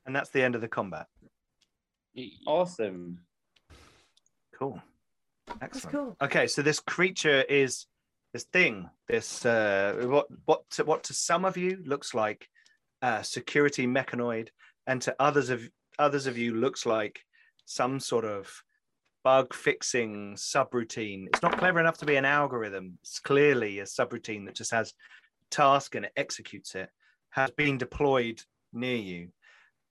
And that's the end of the combat. awesome. Cool. That's Excellent. cool. Okay, so this creature is this thing, this uh, what what to, what to some of you looks like a security mechanoid, and to others of others of you looks like some sort of bug fixing subroutine. It's not clever enough to be an algorithm. It's clearly a subroutine that just has task and it executes it. Has been deployed near you,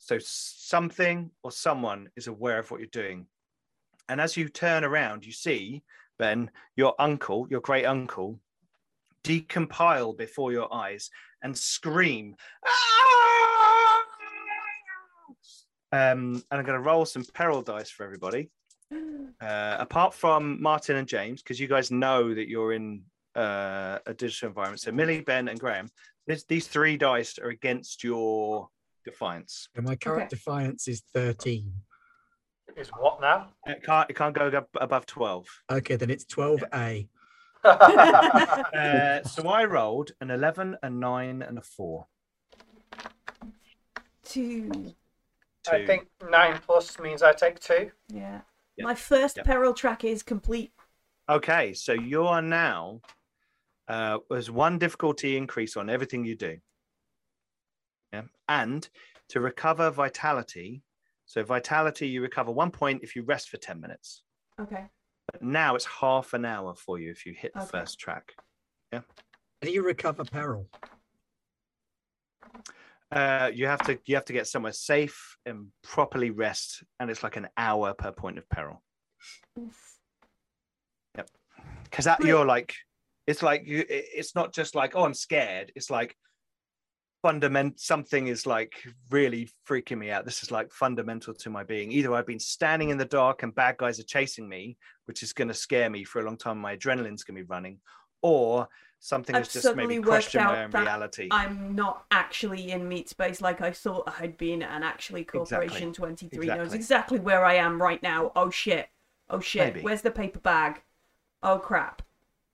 so something or someone is aware of what you're doing. And as you turn around, you see Ben, your uncle, your great uncle, decompile before your eyes and scream. "Ah!" Um, and I'm going to roll some peril dice for everybody. <gasps> Uh, apart from Martin and James, because you guys know that you're in uh, a digital environment. So Millie, Ben, and Graham, this, these three dice are against your defiance. And my current Okay. defiance is 13. Is what now? It can't, it can't go above 12. Okay, then it's 12A. <laughs> Uh, so I rolled an 11, a 9, and a 4. Two. I think nine plus means I take two. Yeah. Yeah. My first Yeah. peril track is complete. Okay, so you are now uh there's one difficulty increase on everything you do. Yeah. And to recover vitality, so vitality you recover one point if you rest for 10 minutes. Okay. But now it's half an hour for you if you hit the Okay. first track. Yeah. Do you recover peril? Uh you have to you have to get somewhere safe and properly rest, and it's like an hour per point of peril. Oof. because that you're like it's like you it's not just like oh i'm scared it's like fundament something is like really freaking me out this is like fundamental to my being either i've been standing in the dark and bad guys are chasing me which is going to scare me for a long time my adrenaline's going to be running or something I've has just maybe questioned my own reality I'm not actually in meat space like I thought I'd been, and actually Corporation 23 knows Exactly. exactly where I am right now. Oh shit. Oh shit. Maybe. Where's the paper bag? Oh crap.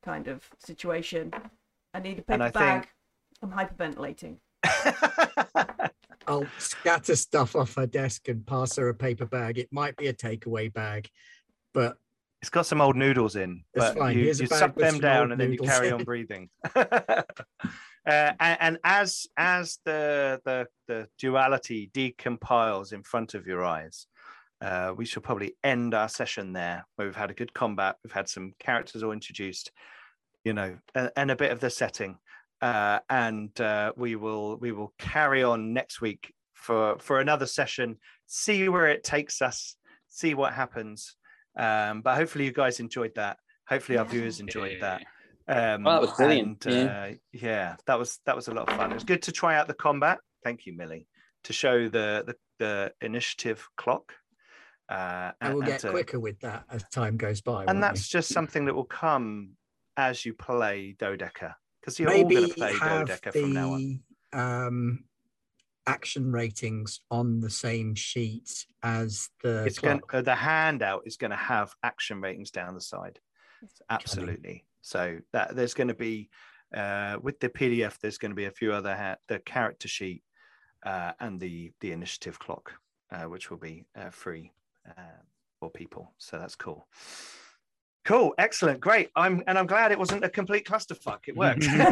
Kind of situation. I need a And paper I bag. think- I'm hyperventilating. <laughs> I'll scatter stuff off her desk and pass her a paper bag. It might be a takeaway bag, but it's got some old noodles in but fine. you, Here's a you bag suck them down and then you carry on <laughs> breathing <laughs> uh, and, and as as the the the duality decompiles in front of your eyes uh, we shall probably end our session there where we've had a good combat we've had some characters all introduced you know and, and a bit of the setting uh, and uh, we will we will carry on next week for for another session see where it takes us see what happens um, but hopefully you guys enjoyed that hopefully our viewers enjoyed that Yeah. um, Well, that was brilliant, and, yeah. uh, yeah, that was that was a lot of fun. It was good to try out the combat. Thank you, Millie, to show the the, the initiative clock. Uh, I will and get to- quicker with that as time goes by. and that's we? just something that will come as you play Dodeca, because you're all maybe going to play have Dodeca from now on. the um, action ratings on the same sheet as the It's going clock. uh, the handout is going to have action ratings down the side. Absolutely. So that there's going to be uh, with the PDF. There's going to be a few other ha- the character sheet uh, and the the initiative clock, uh, which will be uh, free uh, for people. So that's cool. Cool, excellent, great. I'm and I'm glad it wasn't a complete clusterfuck. It worked. So- <laughs> Yay!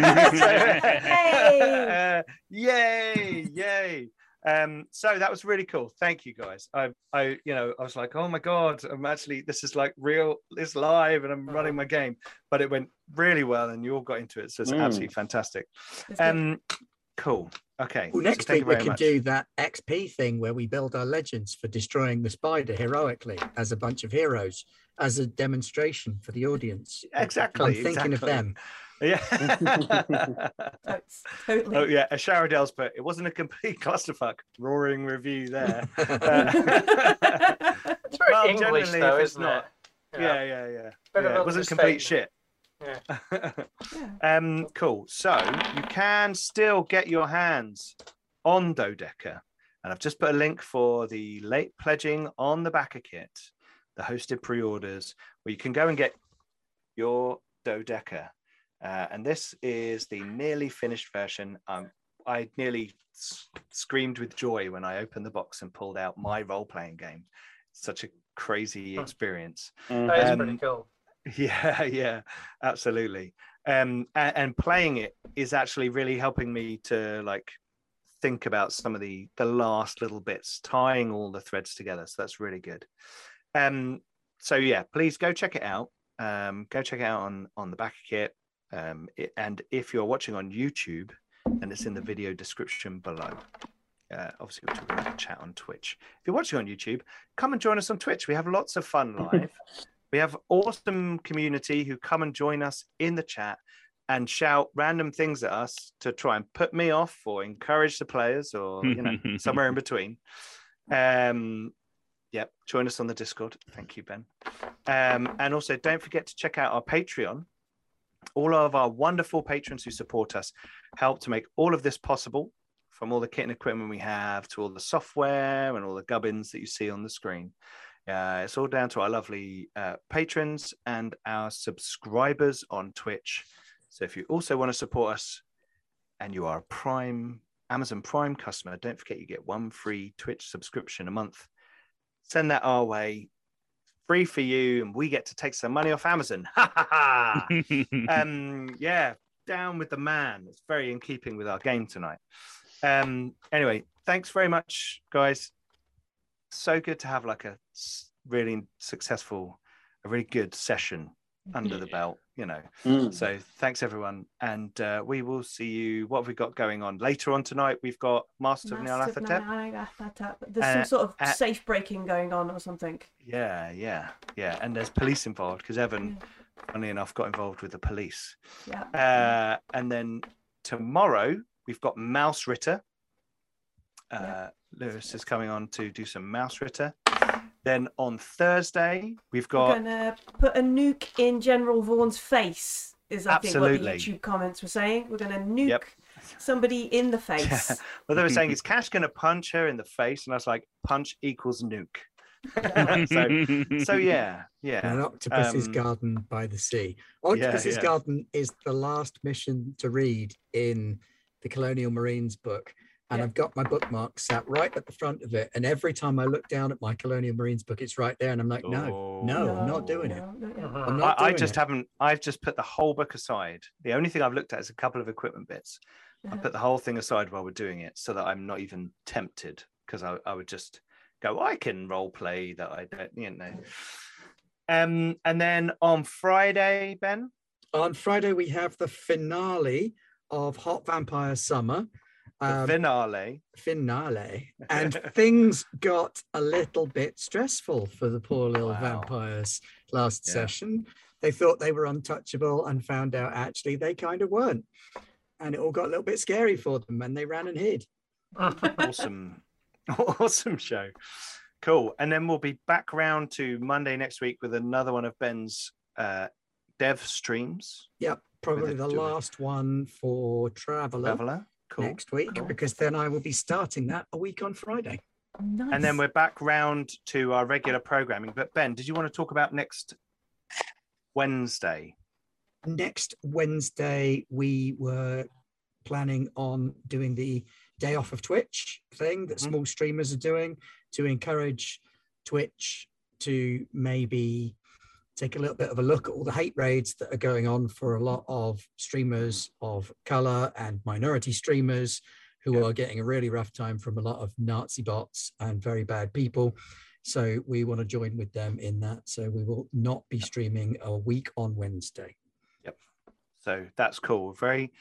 <laughs> uh, yay! Yay! Um, so that was really cool. Thank you guys. I, I, you know, I was like, oh my god, I'm actually this is like real, this live, and I'm running my game. But it went really well, and you all got into it, so it's Mm. absolutely fantastic. Um, cool. Okay. Well, next thank week we can much. do that XP thing where we build our legends for destroying the spider heroically as a bunch of heroes, as a demonstration for the audience. Exactly. I'm thinking exactly. of them. Yeah. <laughs> Totally. oh yeah, a shower Dell's put it wasn't a complete <laughs> clusterfuck. Roaring review there. Uh, <laughs> It's very Well, English, generally, though, if it's isn't not- it? yeah, yeah, yeah. Bit of yeah it wasn't complete shit. Yeah. um, cool. So you can still get your hands on Dodeca, and I've just put a link for the late pledging on the BackerKit, the hosted pre-orders, where you can go and get your Dodeca. Uh, and this is the nearly finished version. I'm I nearly s- screamed with joy when I opened the box and pulled out my role playing game. Such a crazy Hmm. experience. That is Um, pretty cool. <laughs> Yeah, yeah, absolutely. Um, and, and playing it is actually really helping me to like think about some of the the last little bits, tying all the threads together. So that's really good. Um, so yeah, please go check it out. Um, go check it out on on the BackerKit. Um, it, and if you're watching on YouTube, and it's in the video description below. Uh, obviously, we're talking about the chat on Twitch. If you're watching on YouTube, come and join us on Twitch. We have lots of fun <laughs> live. we have awesome community who come and join us in the chat and shout random things at us to try and put me off or encourage the players or you know <laughs> somewhere in between. Um, yep, join us on the Discord. Thank you, Ben. Um, and also, don't forget to check out our Patreon. All of our wonderful patrons who support us help to make all of this possible. From all the kit and equipment we have to all the software and all the gubbins that you see on the screen. Uh, it's all down to our lovely uh, patrons and our subscribers on Twitch. So if you also want to support us and you are a Prime Amazon Prime customer, don't forget you get one free Twitch subscription a month. Send that our way, free for you, and we get to take some money off Amazon. <laughs> Ha ha ha! <laughs> um, yeah, down with the man. It's very in keeping with our game tonight. Um, anyway, thanks very much, guys. So good to have like a really successful, a really good session under the belt, you know. Mm. So thanks everyone, and uh, we will see you. What have we got going on later on tonight? We've got Master of Massive Nyarlathotep. Nyarlathotep. There's Uh, some sort of uh, safe breaking going on or something. Yeah, yeah, yeah. And there's police involved because Evan, funny enough, got involved with the police. Yeah. Uh, and then tomorrow we've got Mausritter. Uh, Yeah. Lewis is coming on to do some Mausritter. Then on Thursday we've got We're gonna put a nuke in General Vaughn's face. Is I think what the YouTube comments were saying. We're gonna nuke Yep. somebody in the <laughs> face. well, they were saying is <laughs> Cash going to punch her in the face, and I was like, punch equals nuke. <laughs> so, so yeah, yeah. An octopus's Um, garden by the sea. Octopus's yeah. garden is the last mission to read in the Colonial Marines book. And Yeah. I've got my bookmark sat right at the front of it. And every time I look down at my Colonial Marines book, it's right there. And I'm like, no, no, I'm not doing it. No, not yet. I'm I, not I doing just it. haven't. I've just put the whole book aside. The only thing I've looked at is a couple of equipment bits. I Uh-huh. put the whole thing aside while we're doing it, so that I'm not even tempted, because I, I would just go, I can role play that I don't, you know. Um, and then on Friday, Ben, On Friday, we have the finale of Hot Vampire Summer. Um, finale. finale. <laughs> And things got a little bit stressful for the poor little Wow. vampires last Yeah. session. They thought they were untouchable and found out actually they kind of weren't. And it all got a little bit scary for them and they ran and hid. Awesome. <laughs> Awesome show. Cool. And then we'll be back round to monday next week with another one of ben's uh dev streams. Yep probably the last one for Traveller Traveller. Cool next week cool. because then i will be starting that a week on friday Nice. and then we're back round to our regular programming but ben did you want to talk about next wednesday next Wednesday, we were planning on doing the day off of Twitch thing that Mhm. small streamers are doing to encourage Twitch to maybe take a little bit of a look at all the hate raids that are going on for a lot of streamers of color and minority streamers who Yeah. are getting a really rough time from a lot of Nazi bots and very bad people. So we want to join with them in that. So we will not be streaming a week on Wednesday. Yep. So that's cool very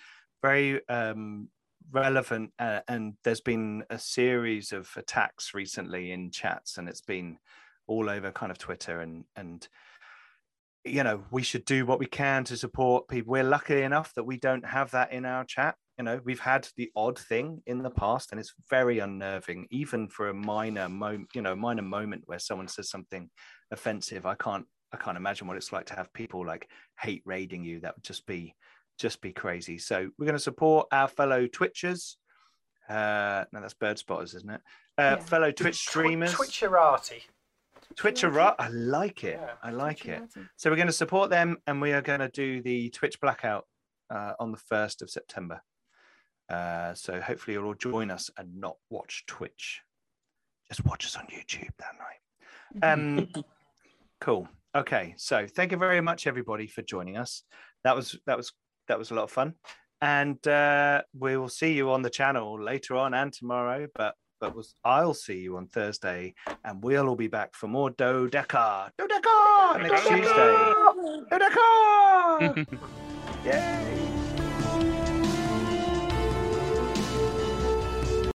very um relevant uh, and there's been a series of attacks recently in chats and it's been all over kind of twitter and and you know we should do what we can to support people. We're lucky enough that we don't have that in our chat. You know we've had the odd thing in the past and it's very unnerving even for a minor moment you know minor moment where someone says something offensive. I can't i can't imagine what it's like to have people like hate raiding you. That would just be just be crazy. So we're going to support our fellow twitchers. Uh no that's bird spotters isn't it? Uh Yeah. fellow twitch streamers. Twitcherati. Twitcher i like it Yeah. i like it Twitcherati. so we're going to support them and we are going to do the twitch blackout uh, on the 1st of september Uh, so hopefully you'll all join us and not watch Twitch. Just watch us on YouTube that night. Um, cool. Okay. So thank you very much, everybody, for joining us. That was that was that was a lot of fun, and uh, we will see you on the channel later on and tomorrow. But but was I'll see you on Thursday, and we'll all be back for more Dodeca Dodeca next Tuesday. <laughs> Dodeca! <laughs> Yay!